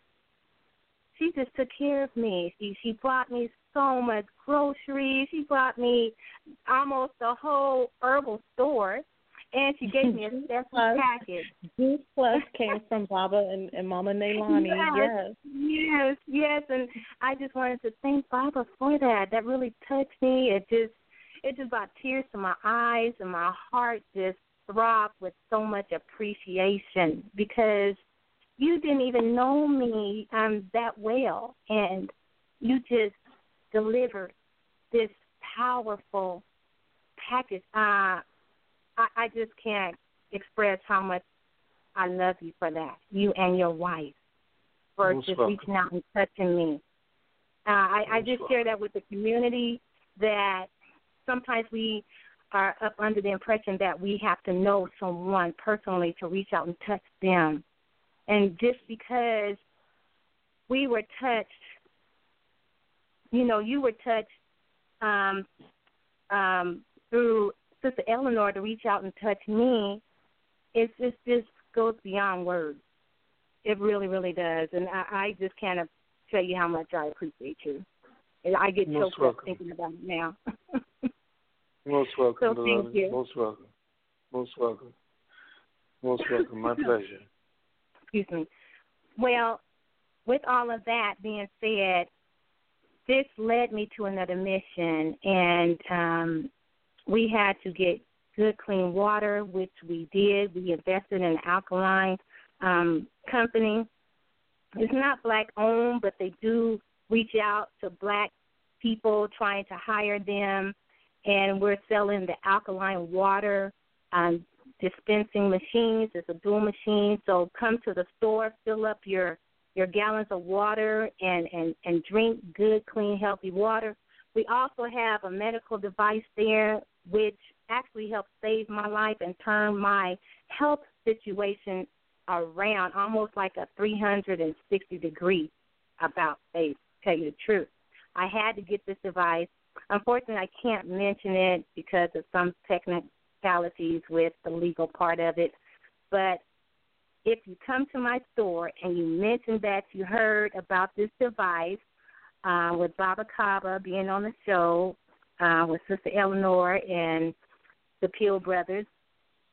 she just took care of me. She she brought me so much groceries. She brought me almost a whole herbal store, and she gave me a <laughs> special package. Juice Plus <laughs> came from Baba and, and Mama Nailani. Yes, yes, yes, and I just wanted to thank Baba for that. That really touched me. It just, it just brought tears to my eyes, and my heart just throbbed with so much appreciation because you didn't even know me um that well, and you just delivered this powerful package. Uh, I, I just can't express how much I love you for that. You and your wife for Most just welcome. reaching out and touching me. Uh, I, I just share that with the community that sometimes we are up under the impression that we have to know someone personally to reach out and touch them. And just because we were touched, you know, you were touched um, um, through Sister Eleanor to reach out and touch me, it's just just goes beyond words. It really, really does, and I, I just can't tell you how much I appreciate you. And I get Most choked up thinking about it now. <laughs> Most welcome, So thank you. Most welcome. Most welcome. Most welcome. My <laughs> pleasure. Excuse me. Well, with all of that being said, this led me to another mission, and um, we had to get good, clean water, which we did. We invested in an alkaline um, company. It's not black owned, but they do reach out to black people trying to hire them, and we're selling the alkaline water um, dispensing machines. It's a dual machine, so come to the store, fill up your your gallons of water, and and and drink good, clean, healthy water. We also have a medical device there, which actually helped save my life and turn my health situation around, almost like a 360 degree about face. Tell you the truth, I had to get this device. Unfortunately, I can't mention it because of some technicalities with the legal part of it. But if you come to my store and you mention that you heard about this device uh, with Baba Kaba being on the show uh, with Sister Eleanor and the Peel brothers,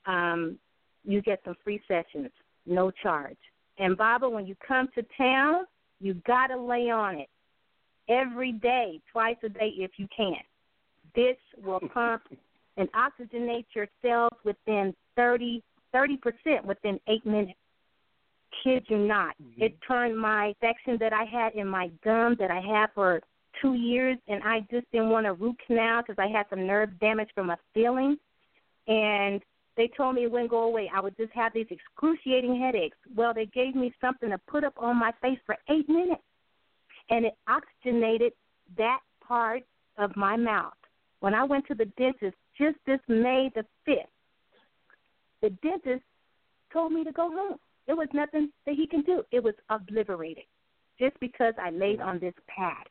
um, you get some free sessions, no charge. And Baba, when you come to town, you gotta lay on it every day, twice a day if you can. This will <laughs> pump and oxygenate your cells within 30 percent within eight minutes. Kid you not. Mm-hmm. It turned my infection that I had in my gum that I had for two years, and I just didn't want a root canal because I had some nerve damage from a feeling. And they told me it wouldn't go away. I would just have these excruciating headaches. Well, they gave me something to put up on my face for eight minutes, and it oxygenated that part of my mouth. When I went to the dentist just this May the 5th, the dentist told me to go home. There was nothing that he can do. It was obliterated just because I laid on this pad.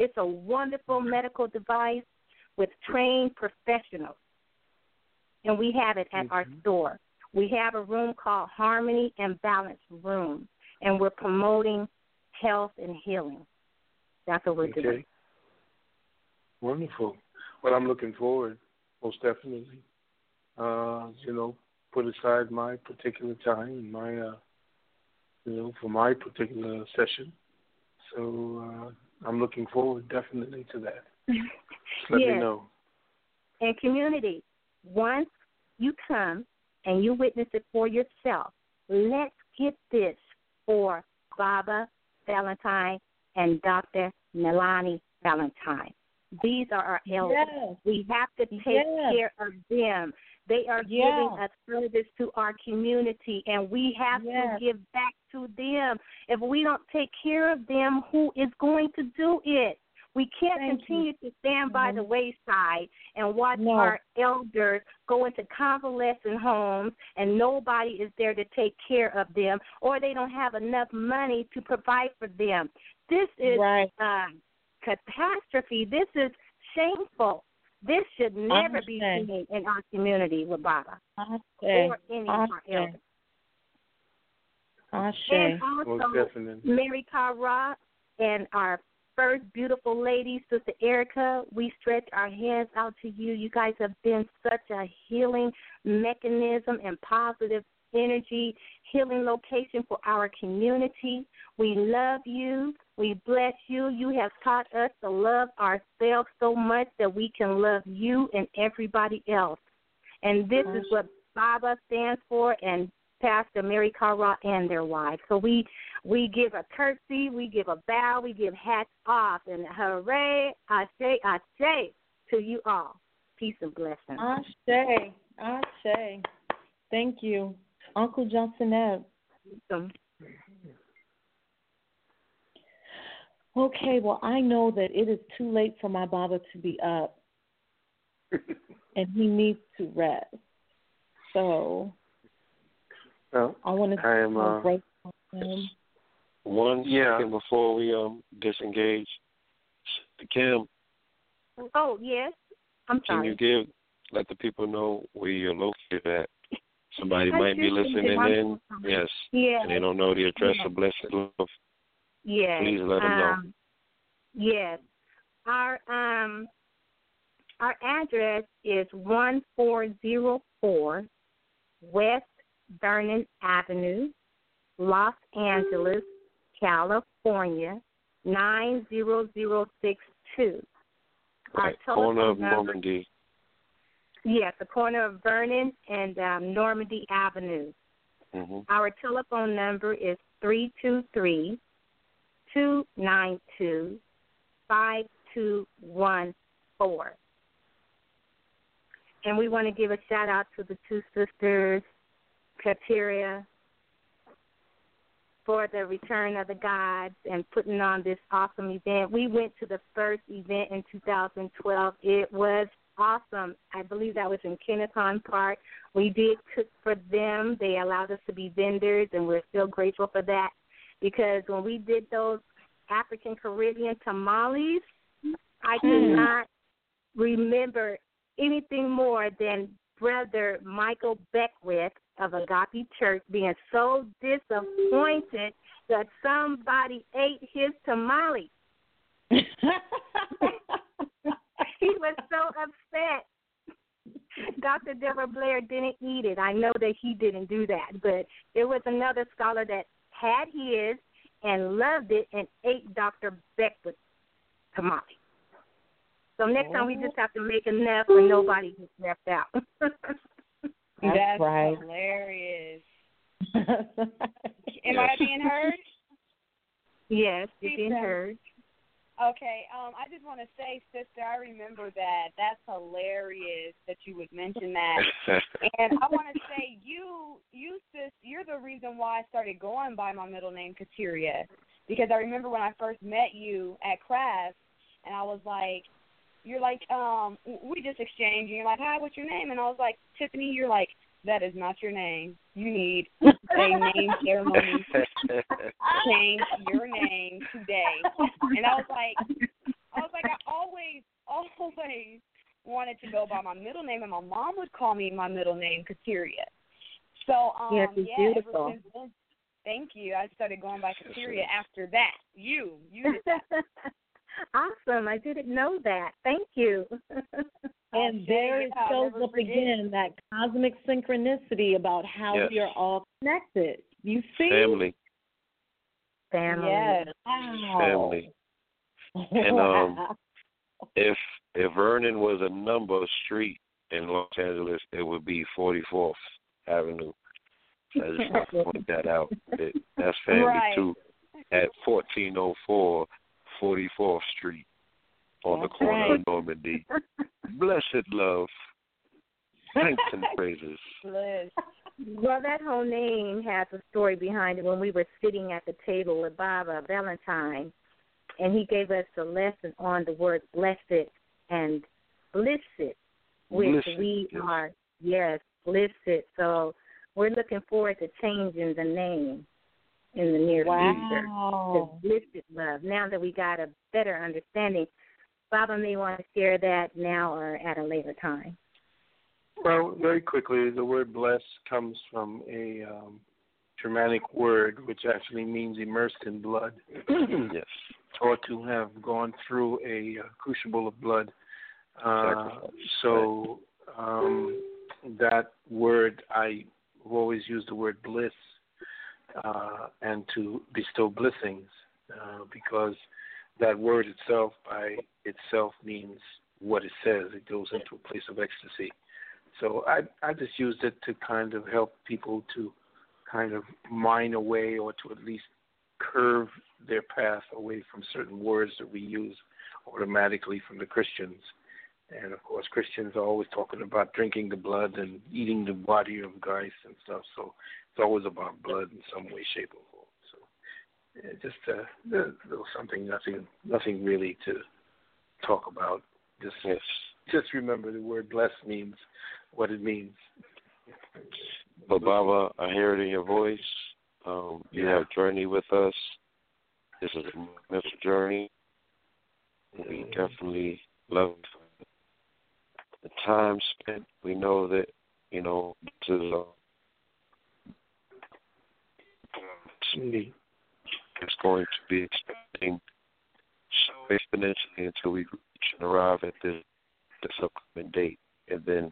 It's a wonderful medical device with trained professionals and we have it at mm-hmm. our store. We have a room called Harmony and Balance Room, and we're promoting health and healing. That's what we're okay. doing. Wonderful. Well, I'm looking forward, most definitely. Uh, you know, put aside my particular time, and my, uh, you know, for my particular session. So uh, I'm looking forward definitely to that. <laughs> Let yes. me know. And community, once you come and you witness it for yourself, let's get this for Baba Valentine and Dr. Melanie Valentine. These are our elders. Yes. We have to take yes. care of them. They are yeah. giving a service to our community, and we have yes. to give back to them. If we don't take care of them, who is going to do it? We can't Thank continue you. to stand by mm-hmm. the wayside and watch no. our elders go into convalescent homes and nobody is there to take care of them or they don't have enough money to provide for them. This is right. uh, catastrophe. This is shameful. This should never be seen in our community with Baba or any of our elders. Ashe. And also, Mary Kara and our first beautiful lady, Sister Erica, we stretch our hands out to you. You guys have been such a healing mechanism and positive energy healing location for our community. We love you. We bless you. You have taught us to love ourselves so much that we can love you and everybody else. And this is what Baba stands for, and Pastor Mary Kara and their wives. So we we give a curtsy, we give a bow, we give hats off, and hooray, I say, I say to you all. Peace and blessings. Ashe, Ashe. Thank you, Uncle Johnson. Okay, well, I know that it is too late for my Baba to be up, <laughs> and he needs to rest. So well, I want to I am uh, grateful him. one yeah. second before we um disengage. Kim, Oh yes, I'm sorry. can you give let the people know where you're located at? Somebody I might be listening in. Yes. Yeah. And they don't know the address Yeah. of Blessed Love. Yes. Please let them know. um, Yes. Our um our address is one four zero four West Vernon Avenue, Los Angeles, California, nine zero zero six two. Our Right. Corner of Normandy. Yes, the corner of Vernon and um, Normandy Avenue. hmm Our telephone number is three two three two nine two five two one four. And we want to give a shout out to the two sisters, Kateria, for the return of the gods and putting on this awesome event. We went to the first event in 2012. It was awesome. I believe that was in Kenneth Hahn Park. We did cook for them. They allowed us to be vendors, and we're still grateful for that because when we did those African Caribbean tamales, I could Mm. not remember anything more than Brother Michael Beckwith of Agape Church being so disappointed that somebody ate his tamale. <laughs> <laughs> he was so upset. Dr. Delbert Blair didn't eat it. I know that he didn't do that, but there was another scholar that had his and loved it and ate Dr. Beckwith tamale. So next time we just oh. have to make enough and nobody gets left out. <laughs> That's right. hilarious. <laughs> Am I being heard? yes, you're being heard. Okay, um, I just want to say, sister, I remember that. That's hilarious that you would mention that. <laughs> and I want to say, you, you, sis, you're the reason why I started going by my middle name, Kateria, because I remember when I first met you at Crafts, and I was like, you're like, um, we just exchanged, and you're like, hi, what's your name? And I was like, Tiffany. You're like, that is not your name. You need <laughs> a name ceremony change your name today. And I was like, I was like, I always, always wanted to go by my middle name, and my mom would call me my middle name, Kateria. So, um, Yes, yeah, beautiful. then, thank you. I started going by Kateria after that. You, you did <laughs> that. awesome. I didn't know that. Thank you. <laughs> And there it I'll shows up forget. again that cosmic synchronicity about how Yes. we are all connected. You see? Family, Family. Yes. Wow. family. And um, <laughs> if if Vernon was a number street in Los Angeles, it would be 44th Avenue. So I just want to <laughs> point that out. That that's family Right. too. At 1404 44th Street on the corner right. of Normandy. <laughs> Blessed love. Thanks and <laughs> praises. Bliss. Well, that whole name has a story behind it. When we were sitting at the table with Baba Valentine, and he gave us a lesson on the word blessed and blissed, which Blissed, we yes. are, yes, blissed. So we're looking forward to changing the name in the near future. Wow. The blissed love. Now that we got a better understanding, Baba may want to share that now or at a later time. Well, very quickly, the word bless comes from a um, Germanic word which actually means immersed in blood. <clears throat> yes. Or to have gone through a uh, crucible of blood. Uh, so um, that word, I have always used the word bliss uh, and to bestow blessings uh, because that word itself by itself means what it says. It goes into a place of ecstasy. So I I just used it to kind of help people to kind of mine away or to at least curve their path away from certain words that we use automatically from the Christians. And of course, Christians are always talking about drinking the blood and eating the body of Christ and stuff. So it's always about blood in some way, shape, or just uh, a little something, nothing, nothing really to talk about. Just Yes. just remember the word bless means what it means. But Baba, I hear it in your voice. Um, you have journey with us. This is a mental journey. We definitely love the time spent. We know that you know this is uh, Indeed. It's going to be expanding so exponentially until we reach and arrive at this this upcoming date, and then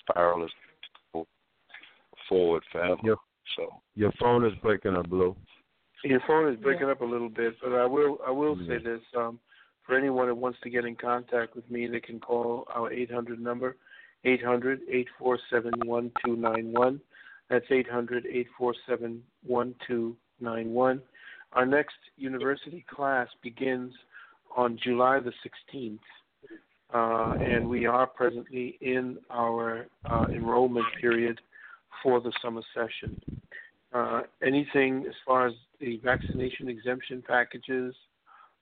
spiral is forward forever. Your, So your phone is breaking up, Blue. Your phone is breaking up a little bit, but I will I will say this. Um, for anyone that wants to get in contact with me, they can call our 800 number, 800-847-1291. That's 800-847-1291. Our next university class begins on July the 16th, uh, and we are presently in our uh, enrollment period for the summer session. Uh, anything as far as the vaccination exemption packages,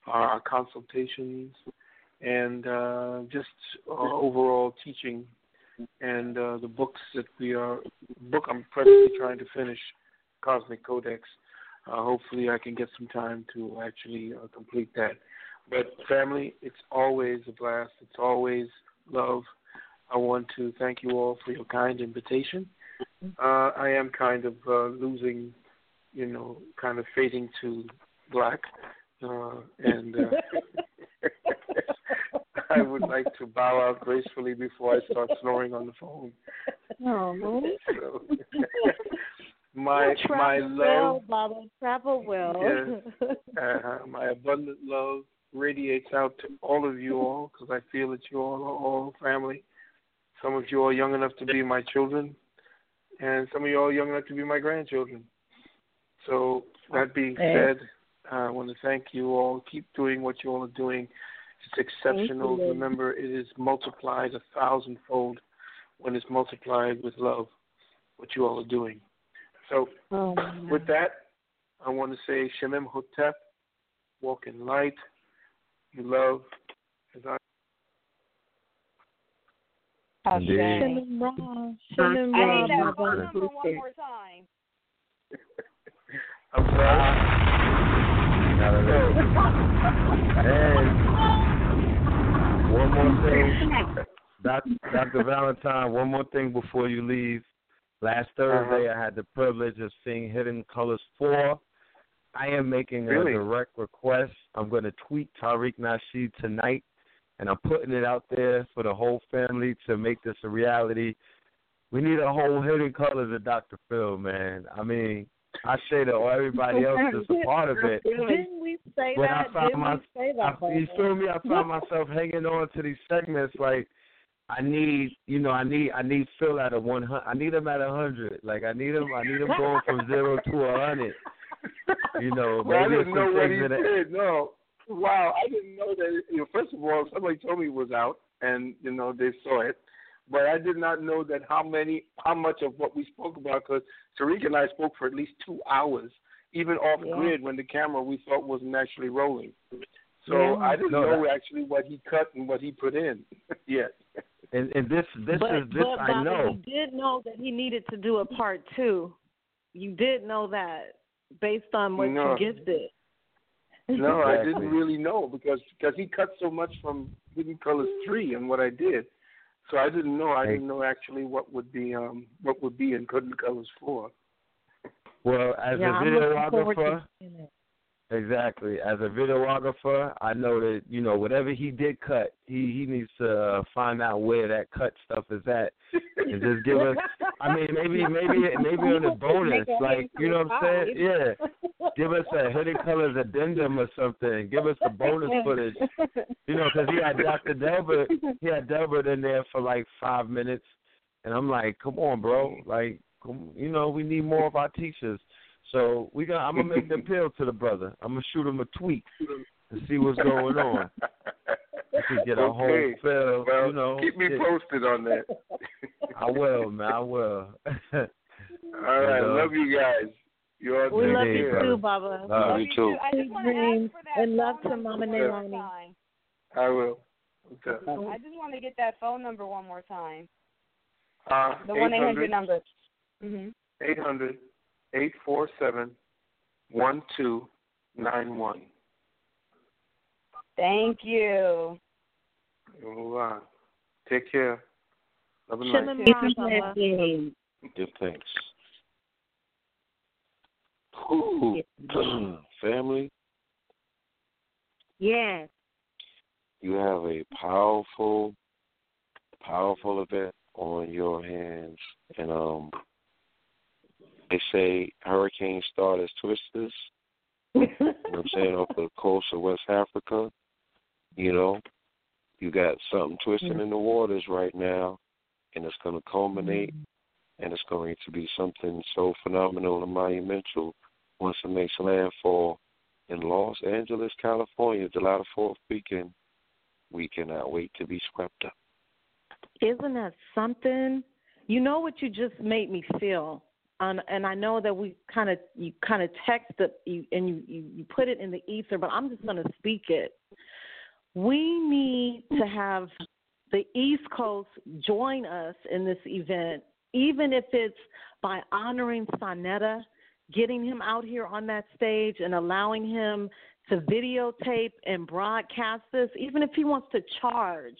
our consultations, and uh, just uh, overall teaching, and uh, the books that we are book I'm presently trying to finish, Cosmic Codex. Uh, hopefully, I can get some time to actually uh, complete that. But family, it's always a blast. It's always love. I want to thank you all for your kind invitation. Uh, I am kind of uh, losing, you know, kind of fading to black, uh, and uh, <laughs> I would like to bow out gracefully before I start snoring on the phone. Oh, <laughs> So, <laughs> my my love, Baba. Travel well. Yes. <laughs> uh, my abundant love radiates out to all of you all because I feel that you all are all family. Some of you are young enough to be my children, and some of you are young enough to be my grandchildren. So that being said, I want to thank you all. Keep doing what you all are doing. It's exceptional. Remember, it is multiplied a thousandfold when it's multiplied with love. What you all are doing. So, Oh, with that, I want to say Shemem Hotep, walk in light. You love, as I. Indeed. Shalom Ra. Shalom I need that Baba. phone number one more time. <laughs> I'm sorry. Not a And one more thing, Dr. Valentine. One more thing before you leave. Last uh-huh. Thursday, I had the privilege of seeing Hidden Colors Four. I am making Really? a direct request. I'm going to tweet Tariq Nasheed tonight, and I'm putting it out there for the whole family to make this a reality. We need a whole Hidden Colors of Dr. Phil, man. I mean, I say that everybody else is a <laughs> part of it. Didn't we say When that? I found Didn't my, we say that? I, you Baba? feel me? I found myself hanging on to these segments like I need, you know, I need, I need Phil at a one hundred. I need him at a hundred. Like I need him, I need him going from zero to a hundred. You know, <laughs> Well, I maybe didn't know what he things that- did. No, wow, I didn't know that. You know, first of all, somebody told me it was out, and you know they saw it, but I did not know that how many, how much of what we spoke about. Because Tariq and I spoke for at least two hours, even off Yeah. grid when the camera we thought wasn't actually rolling. So Yeah. I didn't No, know that- actually what he cut and what he put in <laughs> yet. And, and this, this but, is this but I Baba, know. you did know that he needed to do a part two. You did know that based on what No. you gifted. No, I didn't really know because because he cut so much from Hidden Colors three and what I did, so I didn't know. I didn't know actually what would be um what would be in Hidden Colors four. Well, as yeah, a I'm looking forward videographer, to seeing it. Exactly. As a videographer, I know that you know whatever he did cut, he he needs to uh, find out where that cut stuff is at, and just give us. I mean, maybe maybe maybe on a <laughs> bonus, like you know what I'm saying? Yeah. <laughs> Give us a hidden colors addendum or something. Give us the bonus footage. You know, because he had Dr. Delbert, he had Delbert in there for like five minutes, and I'm like, come on, bro, like, come, you know, we need more of our teachers. So we got. I'm gonna make the appeal to the brother. I'm gonna shoot him a tweet and see what's going on. We could get a whole Okay. feel. Well, you know, keep me get- posted on that. I will, man. I will. <laughs> All right, And, uh, love you guys. You all We love care. you too, Baba. Love you too. I just want to ask for that And love to Mama one more Nailani. I will. Okay. I just want to get that phone number one more time. Uh, The one eight hundred number. Mhm. Eight hundred eight four seven one two nine one. Thank you. Move on. Take care. Love and Shalom light. Ra, Baba. Give thanks. Ooh, <clears throat> family, Yes. you have a powerful, powerful event on your hands, and um, they say hurricanes start as twisters. <laughs> You know what I'm saying off the coast of West Africa. You know, you got something twisting mm. in the waters right now, and it's going to culminate, mm. and it's going to be something so phenomenal and monumental once it makes landfall in Los Angeles, California, July the Fourth weekend. We cannot wait to be swept up. Isn't that something? You know what you just made me feel, and and I know that we kind of you kind of text it you and you, you you put it in the ether, but I'm just going to speak it. We need to have the East Coast join us in this event, even if it's by honoring Sonetta, getting him out here on that stage and allowing him to videotape and broadcast this, even if he wants to charge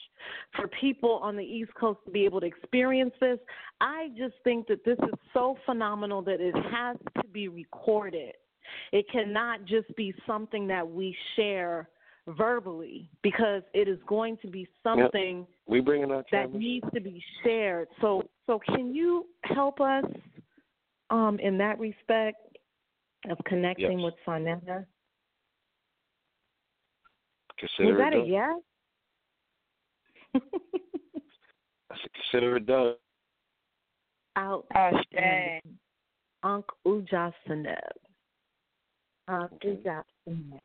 for people on the East Coast to be able to experience this. I just think that this is so phenomenal that it has to be recorded. It cannot just be something that we share verbally because it is going to be something We bringing our that needs to be shared. So so can you help us um, in that respect of connecting Yes. with Sonetta? Consider Was that it a yes? I said, consider it done. Outstanding. Unc Ujasaneb. Unc Ujasaneb.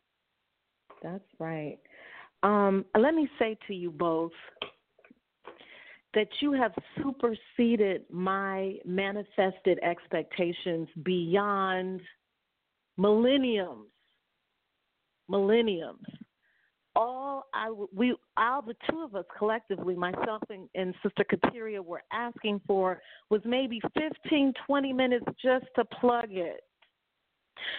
That's right. Um, let me say to you both that you have superseded my manifested expectations beyond millenniums. Millenniums. All I we all the two of us collectively, myself and, and Sister Kateria, were asking for was maybe 15, 20 minutes just to plug it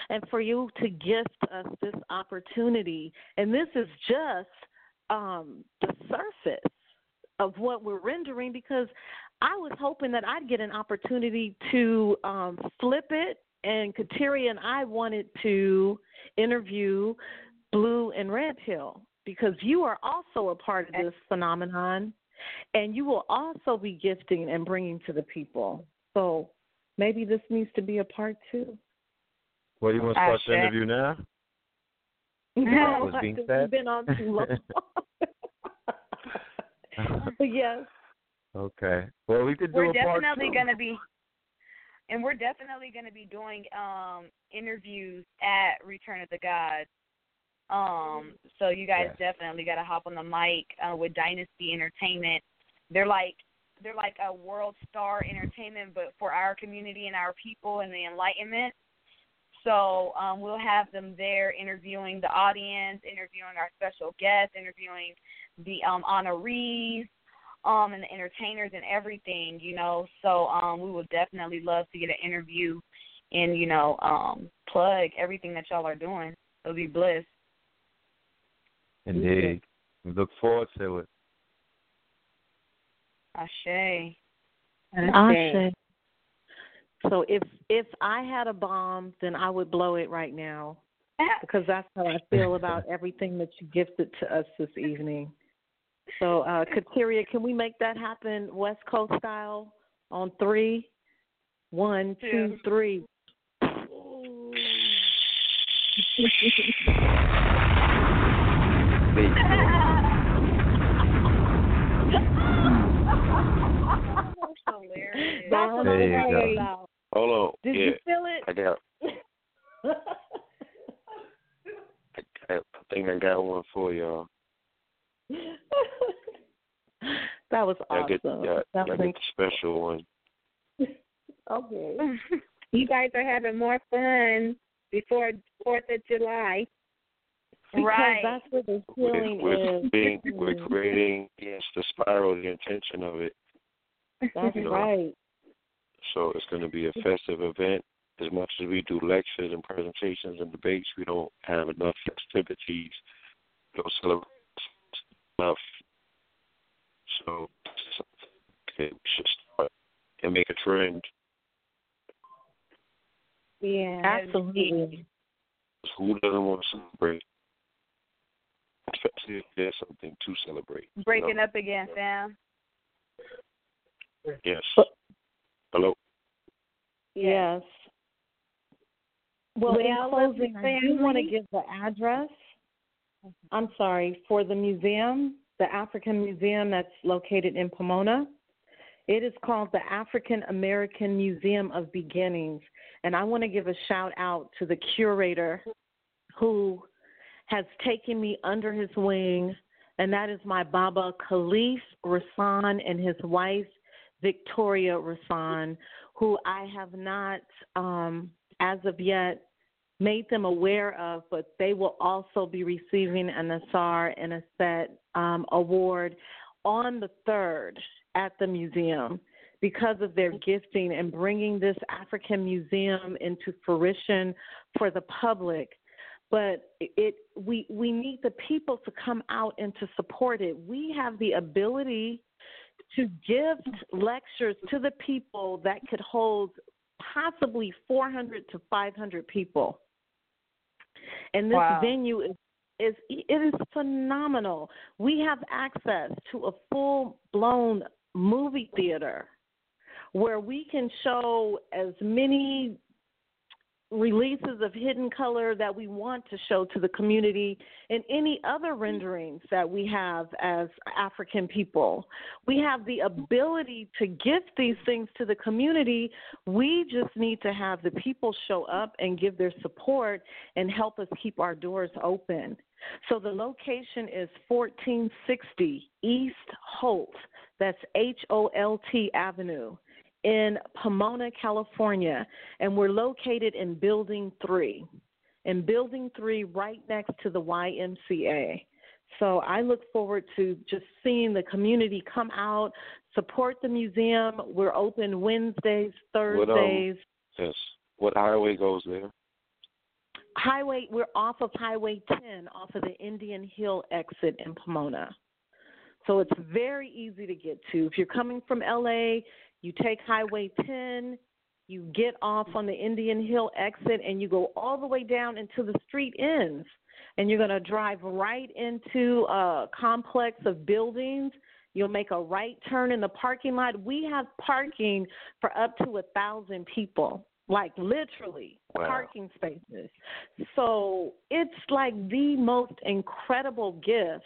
and for you to gift us this opportunity. And this is just um, the surface of what we're rendering because I was hoping that I'd get an opportunity to um, flip it. And Kateria and I wanted to interview Blue and Red Hill because you are also a part of this phenomenon and you will also be gifting and bringing to the people. So maybe this needs to be a part two. Well, you want to start the interview now? <laughs> No, was being said? we've been on too long. <laughs> <laughs> yes. Okay. Well, we could do we're a part definitely going to be and we're definitely going to be doing um interviews at return of the gods um so you guys definitely got to hop on the mic uh, with dynasty entertainment they're like they're like a world star entertainment but for our community and our people and the enlightenment so um, we'll have them there interviewing the audience, interviewing our special guests, interviewing the um, honorees, um, and the entertainers and everything, you know. So um, we would definitely love to get an interview and, you know, um, plug everything that y'all are doing. It'll be bliss. Indeed. We look forward to it. Ashe. Ashe. So if if I had a bomb, then I would blow it right now, because that's how I feel about <laughs> everything that you gifted to us this evening. So, uh, Kateria, can we make that happen West Coast style on three? One, two, three. <laughs> <laughs> That's what There I'm you go. Hold on. Did yeah. you feel it? I got. <laughs> I, I think I got one for y'all. <laughs> that was Y'all awesome. get, y'all, That y'all was get the special one. <laughs> okay. You guys are having more fun before Fourth of July. Because that's where the We're, healing we're, is. being, we're creating yes the spiral, the intention of it. That's you know. right. So it's going to be a festive event. As much as we do lectures and presentations and debates, we don't have enough festivities, no celebrations enough. So okay, we should start and make a trend. Yeah. Absolutely. Who doesn't want to celebrate? Especially if there's something to celebrate. you Breaking know? up again, fam. Yes. Hello. Yes. Well, in closing, I do want to give the address. I'm sorry, for the museum, the African Museum that's located in Pomona. It is called the African American Museum of Beginnings. And I want to give a shout out to the curator who has taken me under his wing, and that is my Baba Khalif Rasan and his wife, Victoria Rasan, who I have not, um, as of yet, made them aware of, but they will also be receiving an Asar and a Set um, award on the 3rd at the museum because of their gifting and bringing this African museum into fruition for the public. But it we we need the people to come out and to support it. We have the ability to gift lectures to the people that could hold possibly 400 to 500 people. And this Wow. venue is is it is phenomenal. We have access to a full blown movie theater where we can show as many releases of hidden color that we want to show to the community and any other renderings that we have as African people. We have the ability to gift these things to the community. We just need to have the people show up and give their support and help us keep our doors open. So the location is 1460 East Holt. That's H O L T Avenue in Pomona, California, and we're located in Building 3. In Building 3, right next to the YMCA. So I look forward to just seeing the community come out, support the museum. We're open Wednesdays, Thursdays. What, um, yes. What highway goes there? Highway, we're off of Highway 10, off of the Indian Hill exit in Pomona. So it's very easy to get to. If you're coming from LA, you take Highway 10, you get off on the Indian Hill exit, and you go all the way down until the street ends. And you're going to drive right into a complex of buildings. You'll make a right turn in the parking lot. We have parking for up to a thousand people, like literally wow. parking spaces. So it's like the most incredible gift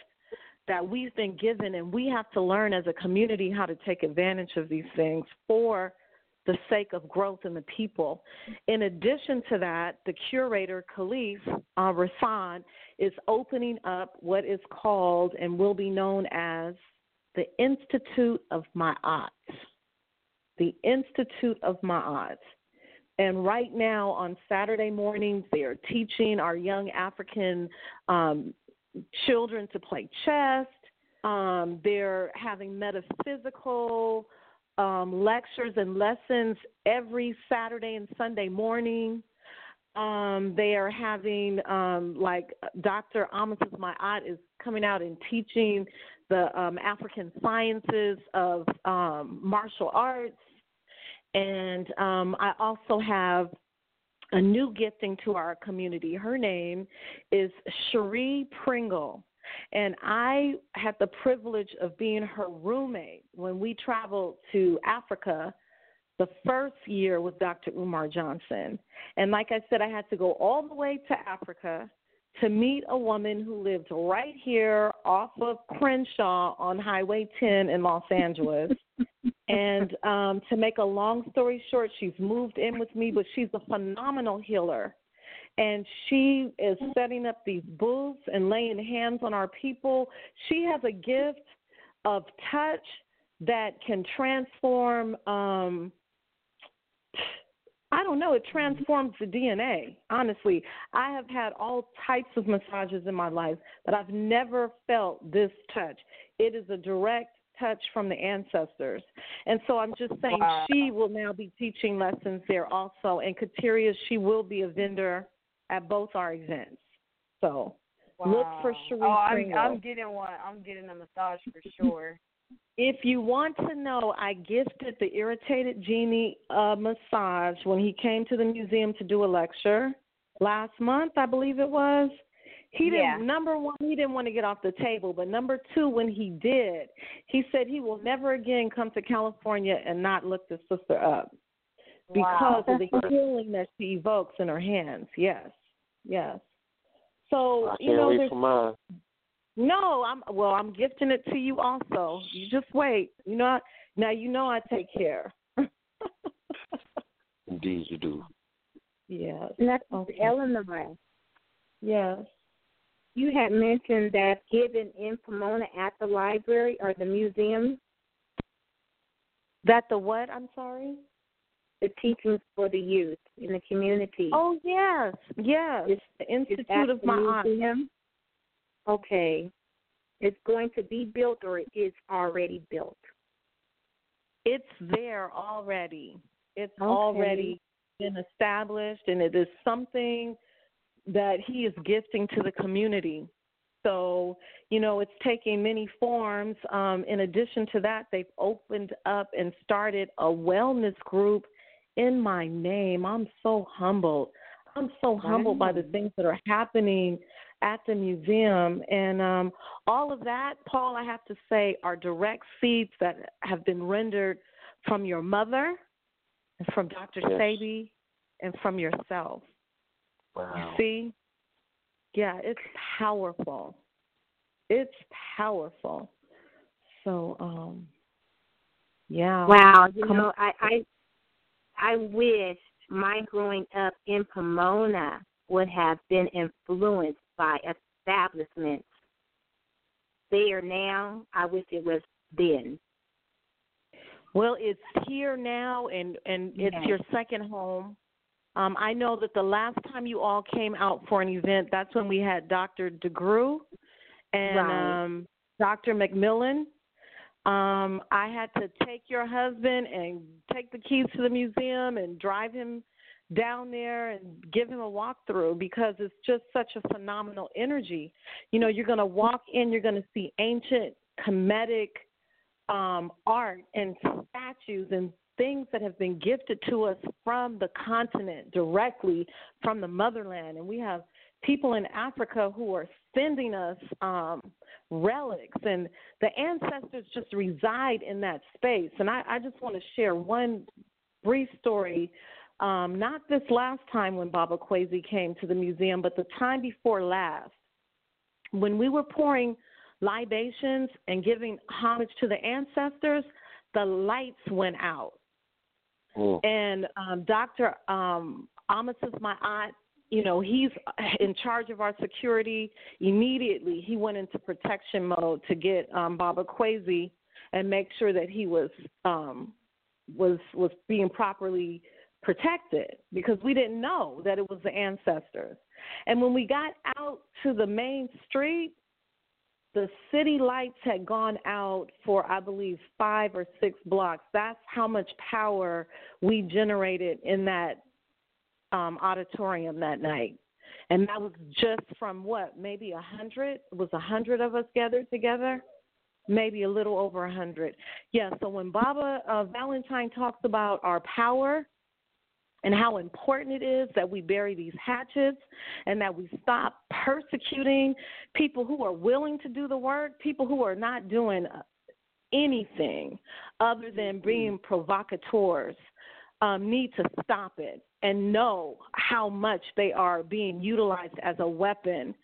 that we've been given, and we have to learn as a community how to take advantage of these things for the sake of growth in the people. In addition to that, the curator, Khalif uh, Rassan, is opening up what is called and will be known as the Institute of Ma'at. The Institute of Ma'at. And right now on Saturday mornings, they are teaching our young African um, children to play chess. Um, they're having metaphysical um, lectures and lessons every Saturday and Sunday morning. Um, they are having, um, like Dr. Amasis Ma'at is coming out and teaching the um, African sciences of um, martial arts. And um, I also have a new gifting to our community. Her name is Cherie Pringle. And I had the privilege of being her roommate when we traveled to Africa the first year with Dr. Umar Johnson. And like I said, I had to go all the way to Africa to meet a woman who lived right here off of Crenshaw on Highway 10 in Los <laughs> Angeles. And um, to make a long story short, she's moved in with me, but she's a phenomenal healer. And she is setting up these booths and laying hands on our people. She has a gift of touch that can transform um, I don't know. It transforms the DNA. Honestly, I have had all types of massages in my life, but I've never felt this touch. It is a direct touch from the ancestors. And so I'm just saying wow. she will now be teaching lessons there also. And Kateria, she will be a vendor at both our events. So wow. look for Cherie. Oh, I'm, I'm getting one. I'm getting a massage for sure. <laughs> If you want to know, I gifted the Irritated Genie a massage when he came to the museum to do a lecture last month, I believe it was. He didn't yeah. number one, he didn't want to get off the table, but number two, when he did, he said he will never again come to California and not look the sister up because wow. of the <laughs> healing that she evokes in her hands. Yes, yes. So I can't you know, wait there's, for mine. no, I'm well. I'm gifting it to you also. You just wait. You know, I, now you know I take care. Indeed, you do. <laughs> Yes. That's okay. Eleanor. Yes. You had mentioned that given in Pomona at the library or the museum. That the what? I'm sorry. The teachings for the youth in the community. Oh yes, yes. Is, the Institute of Ma'at. Okay. It's going to be built or it is already built? It's there already. It's Okay. already been established, and it is something that he is gifting to the community. So, you know, it's taking many forms. Um, in addition to that, they've opened up and started a wellness group in my name. I'm so humbled. I'm so humbled by the things that are happening at the museum. And um, all of that, Paul, I have to say, are direct seeds that have been rendered from your mother, and from Dr. Yes. Sebi, and from yourself. Wow. You see? Yeah, it's powerful. It's powerful. So, um, yeah. Wow, you Come know, I I I wish my growing up in Pomona would have been influenced by establishments there now. I wish it was then. Well, it's here now, and and it's Yes. your second home. Um, I know that the last time you all came out for an event, that's when we had Dr. DeGruy and Right. um, Dr. McMillan. Um, I had to take your husband and take the keys to the museum and drive him down there and give him a walkthrough because it's just such a phenomenal energy. You know, you're going to walk in, you're going to see ancient Kemetic um, art and statues and things that have been gifted to us from the continent directly from the motherland. And we have people in Africa who are sending us um, relics, and the ancestors just reside in that space. And I, I just want to share one brief story. Um, not this last time when Baba Kwesi came to the museum, but the time before last, when we were pouring libations and giving homage to the ancestors, the lights went out. And um, Dr. Um, Amasis Ma'at. You know, he's in charge of our security. Immediately, he went into protection mode to get um, Baba Kwesi and make sure that he was um, was was being properly protected because we didn't know that it was the ancestors. And when we got out to the main street, the city lights had gone out for I believe five or six blocks. That's how much power we generated in that um, auditorium that night. And that was just from what, maybe a hundred? Was a hundred of us gathered together? Maybe a little over a hundred. Yeah, so when Baba uh, Valentine talks about our power, and how important it is that we bury these hatchets and that we stop persecuting people who are willing to do the work, people who are not doing anything other than being provocateurs. Um, need to stop it and know how much they are being utilized as a weapon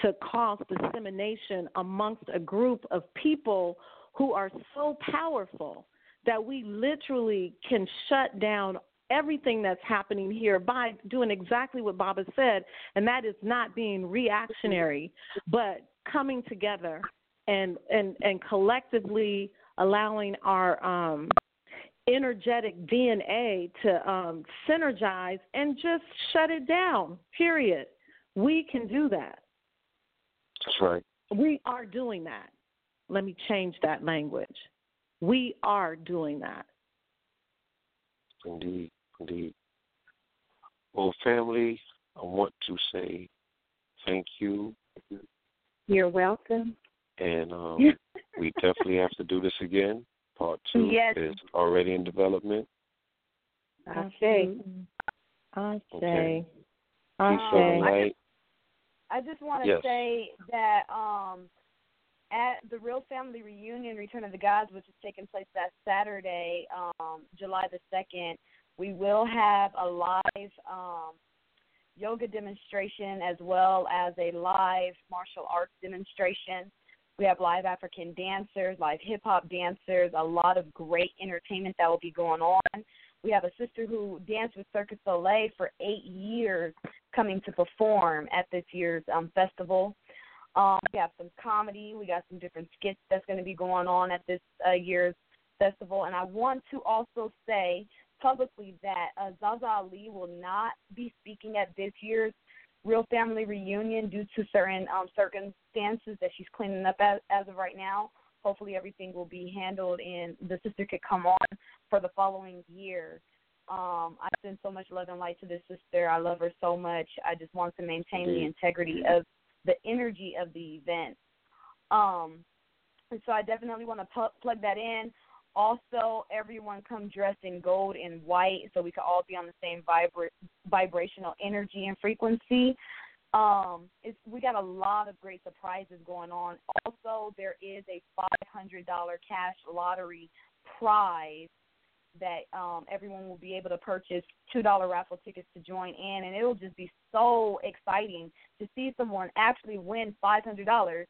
to cause dissemination amongst a group of people who are so powerful that we literally can shut down everything that's happening here by doing exactly what Baba said, and that is not being reactionary, but coming together and and and collectively allowing our um, energetic DNA to um, synergize and just shut it down. Period. We can do that. That's right. We are doing that. Let me change that language. We are doing that. Indeed, indeed. Well, family, I want to say thank you, You're welcome. and um, <laughs> we definitely have to do this again. Part two Yes. is already in development. I say. I Okay. say. Peace of the Um, I night. I just want to Yes. say that um, at the Real Family Reunion, Return of the Gods, which is taking place that Saturday, um, July the second, we will have a live um, yoga demonstration as well as a live martial arts demonstration. We have live African dancers, live hip hop dancers, a lot of great entertainment that will be going on. We have a sister who danced with Circus Soleil for eight years coming to perform at this year's um, festival. Um, we have some comedy. We got some different skits that's going to be going on at this uh, year's festival. And I want to also say publicly that uh, Zaza Ali will not be speaking at this year's Real Family Reunion due to certain um, circumstances that she's cleaning up as, as of right now. Hopefully, everything will be handled and the sister could come on for the following year. Um, I send so much love and light to this sister. I love her so much. I just want to maintain the integrity of the energy of the event. Um, and so I definitely want to plug that in. Also, everyone come dressed in gold and white so we can all be on the same vibra- vibrational energy and frequency. Um, it's, we got a lot of great surprises going on. Also, there is a $500 cash lottery prize that um, everyone will be able to purchase two dollar raffle tickets to join in, and it'll just be so exciting to see someone actually win five hundred dollars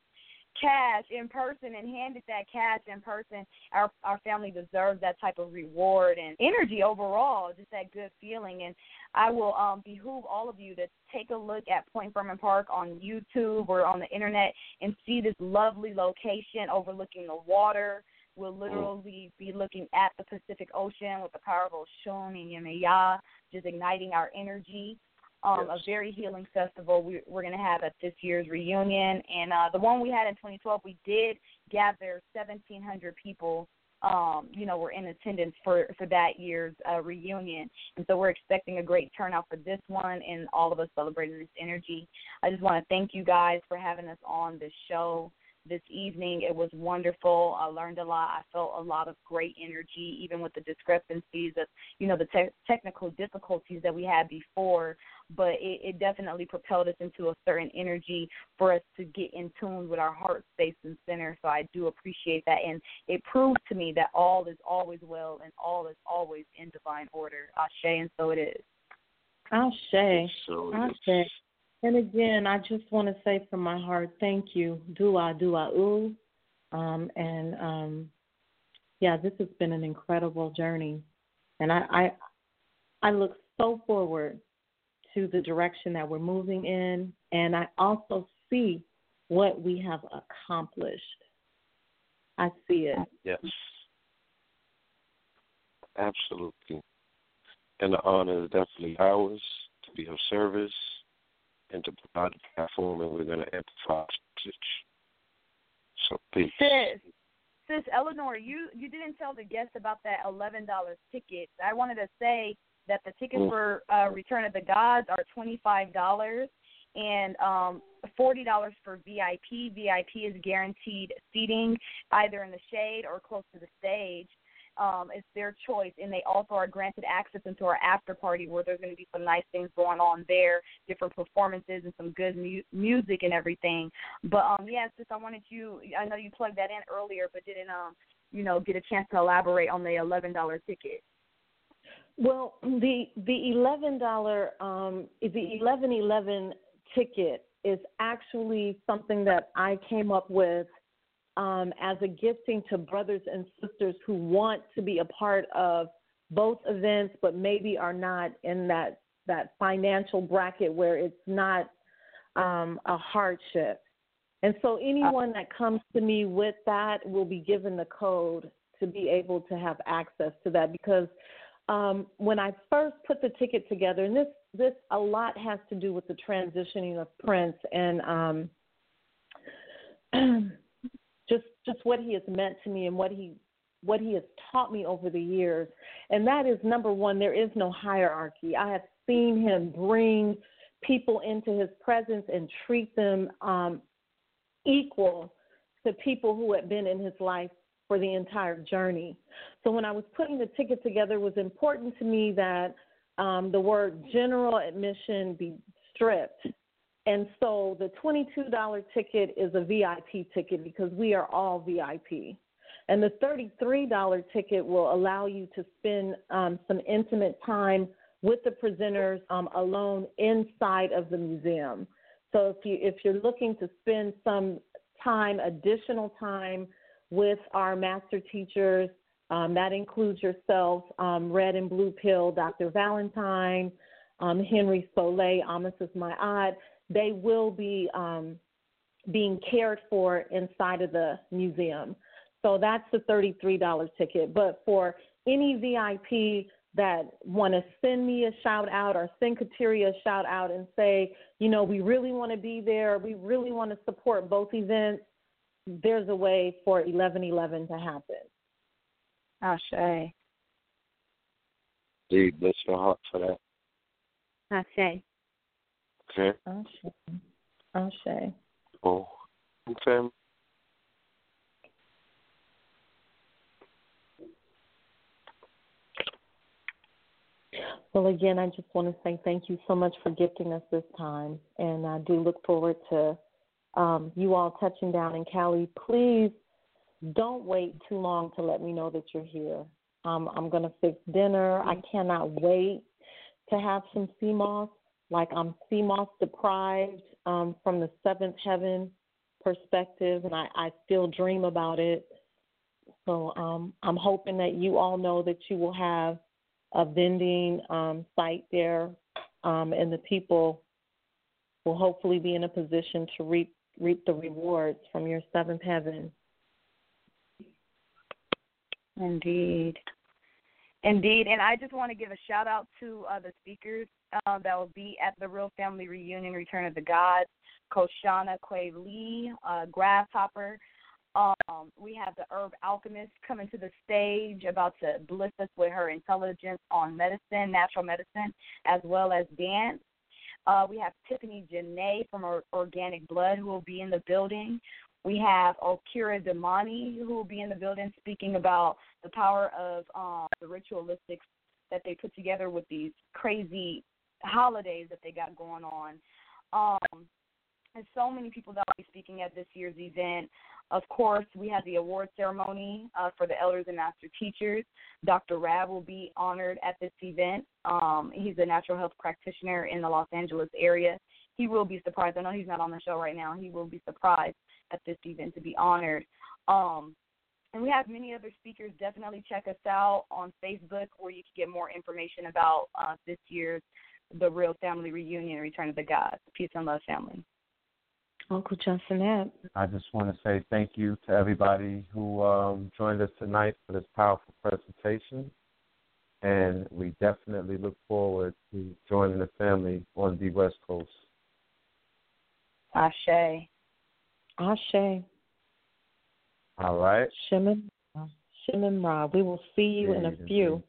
cash in person and handed that cash in person. Our our family deserves that type of reward and energy overall, just that good feeling. And I will um, behoove all of you to take a look at Point Fermin Park on YouTube or on the internet and see this lovely location overlooking the water. We'll literally be looking at the Pacific Ocean with the power of Oshun and Yemaya, just igniting our energy um, yes. a very healing festival we, we're going to have at this year's reunion. And uh, the one we had in 2012, we did gather 1,700 people. Um, you know, were in attendance for for that year's uh, reunion, and so we're expecting a great turnout for this one, and all of us celebrating this energy. I just want to thank you guys for having us on this show this evening. It was wonderful. I learned a lot. I felt a lot of great energy, even with the discrepancies of, you know, the te- technical difficulties that we had before. But it, it definitely propelled us into a certain energy for us to get in tune with our heart space and center. So I do appreciate that. And it proved to me that all is always well and all is always in divine order. Ashe, and so it is. Ashe. So Ashe. And again, I just want to say from my heart, thank you. Dua, dua, ooh. Um, and um, yeah, this has been an incredible journey. And I, I, I look so forward to the direction that we're moving in. And I also see what we have accomplished. I see it. Yes. Absolutely. And the honor is definitely ours to be of service and to provide a platform, and we're going to amplify message. So peace. Sis, sis Eleanor, you you didn't tell the guests about that eleven dollars ticket. I wanted to say that the tickets mm. for uh, Return of the Gods are twenty five dollars and um forty dollars for VIP. VIP is guaranteed seating either in the shade or close to the stage um, it's their choice, and they also are granted access into our after party where there's going to be some nice things going on there, different performances and some good mu- music and everything. But um, yeah, just I wanted you. I know you plugged that in earlier, but didn't um, you know, get a chance to elaborate on the eleven dollar ticket. Well, the the eleven dollar um, the eleven eleven ticket is actually something that I came up with um, as a gifting to brothers and sisters who want to be a part of both events, but maybe are not in that that financial bracket where it's not um, a hardship. And so anyone that comes to me with that will be given the code to be able to have access to that because um, when I first put the ticket together, and this this a lot has to do with the transitioning of Prince and um, <clears throat> just just what he has meant to me and what he what he has taught me over the years. And that is number one, there is no hierarchy. I have seen him bring people into his presence and treat them um, equal to people who had been in his life for the entire journey. So when I was putting the ticket together, it was important to me that um, the word general admission be stripped and so the $22 ticket is a VIP ticket because we are all VIP. And the $33 ticket will allow you to spend um, some intimate time with the presenters um, alone inside of the museum. So if you if you're looking to spend some time, additional time with our master teachers, um, that includes yourself, um, Red and Blue Pill, Dr. Valentine, um, Henry Soleil, Amasis Ma'at they will be um, being cared for inside of the museum. So that's the $33 ticket. But for any VIP that want to send me a shout out or send Kateria a shout out and say, you know, we really want to be there, we really want to support both events, there's a way for 1111 to happen. Ashe. Indeed, bless your heart for that. Ashe. Okay. Ashe. Ashe. Oh. Okay. Well, again, I just want to say thank you so much for gifting us this time. And I do look forward to um, you all touching down in Cali. Please don't wait too long to let me know that you're here. Um, I'm gonna fix dinner. I cannot wait to have some sea moss. Like I'm moss deprived um, from the seventh heaven perspective, and I, I still dream about it. So um, I'm hoping that you all know that you will have a vending um, site there, um, and the people will hopefully be in a position to reap reap the rewards from your seventh heaven. Indeed. Indeed. And I just want to give a shout out to uh, the speakers uh, that will be at the Real Family Reunion Return of the Gods Coach Shauna Quay Lee, uh, Grasshopper. Um, we have the herb alchemist coming to the stage, about to bliss us with her intelligence on medicine, natural medicine, as well as dance. Uh, we have Tiffany Janae from Organic Blood who will be in the building. We have Okira Damani who will be in the building speaking about the power of um, the ritualistics that they put together with these crazy holidays that they got going on. Um, and so many people that will be speaking at this year's event. Of course, we have the award ceremony uh, for the elders and master teachers. Dr. Rab will be honored at this event. Um, he's a natural health practitioner in the Los Angeles area. He will be surprised. I know he's not on the show right now. He will be surprised at this event to be honored. Um, and we have many other speakers. Definitely check us out on Facebook where you can get more information about uh, this year's The Real Family Reunion Return of the Gods. Peace and love, family. Uncle Justinette. I just want to say thank you to everybody who um, joined us tonight for this powerful presentation. And we definitely look forward to joining the family on the West Coast. Ashe. Ashe. All right. Shimon, Shimon Ra. We will see you in a few.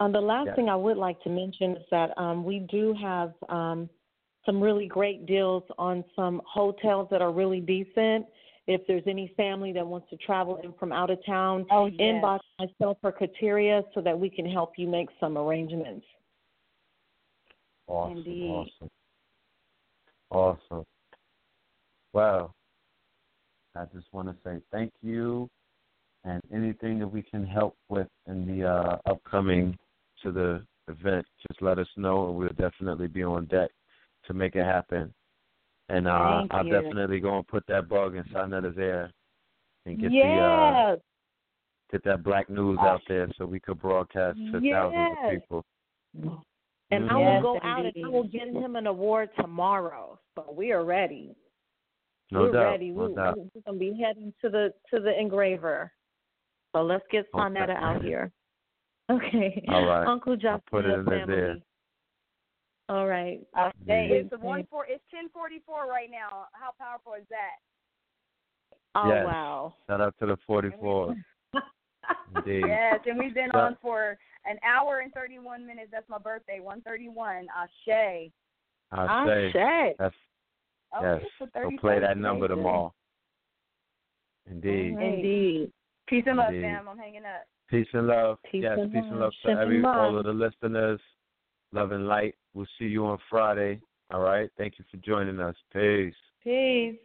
Um, the last Yes. thing I would like to mention is that um, we do have um, some really great deals on some hotels that are really decent. If there's any family that wants to travel in from out of town, oh, yes. inbox myself or Kateria so that we can help you make some arrangements. Awesome. Indeed. Awesome. Awesome. Well, I just want to say thank you, and anything that we can help with in the uh, upcoming to the event, just let us know, and we'll definitely be on deck to make it happen. And uh, I'll you. definitely go and put that bug in Sarnetta's ear and get the uh, get that black news out there so we could broadcast to thousands of people. And I Mhm. will go out and I will get him an award tomorrow. So we are ready. No We're doubt. ready. No we, doubt. We're gonna be heading to the to the engraver. So let's get Okay. Out here. Okay. All right. Uncle Justin I'll put it in his family. ear. All right. Ashe. Yeah. It's the one four. It's ten forty four right now. How powerful is that? Oh Yes. wow. Shout out to the 44. <laughs> Indeed. Yes, and we've been on for an hour and thirty one minutes. That's my birthday, one thirty one. Ashe. I say Ashe. that's yes. it's So play that number today. tomorrow. Indeed. All right. Indeed. Peace and love, Indeed. fam. I'm hanging up. Peace and love. Peace yes, and peace and love. love to every and all of the listeners. Love and light. We'll see you on Friday. All right. Thank you for joining us. Peace. Peace.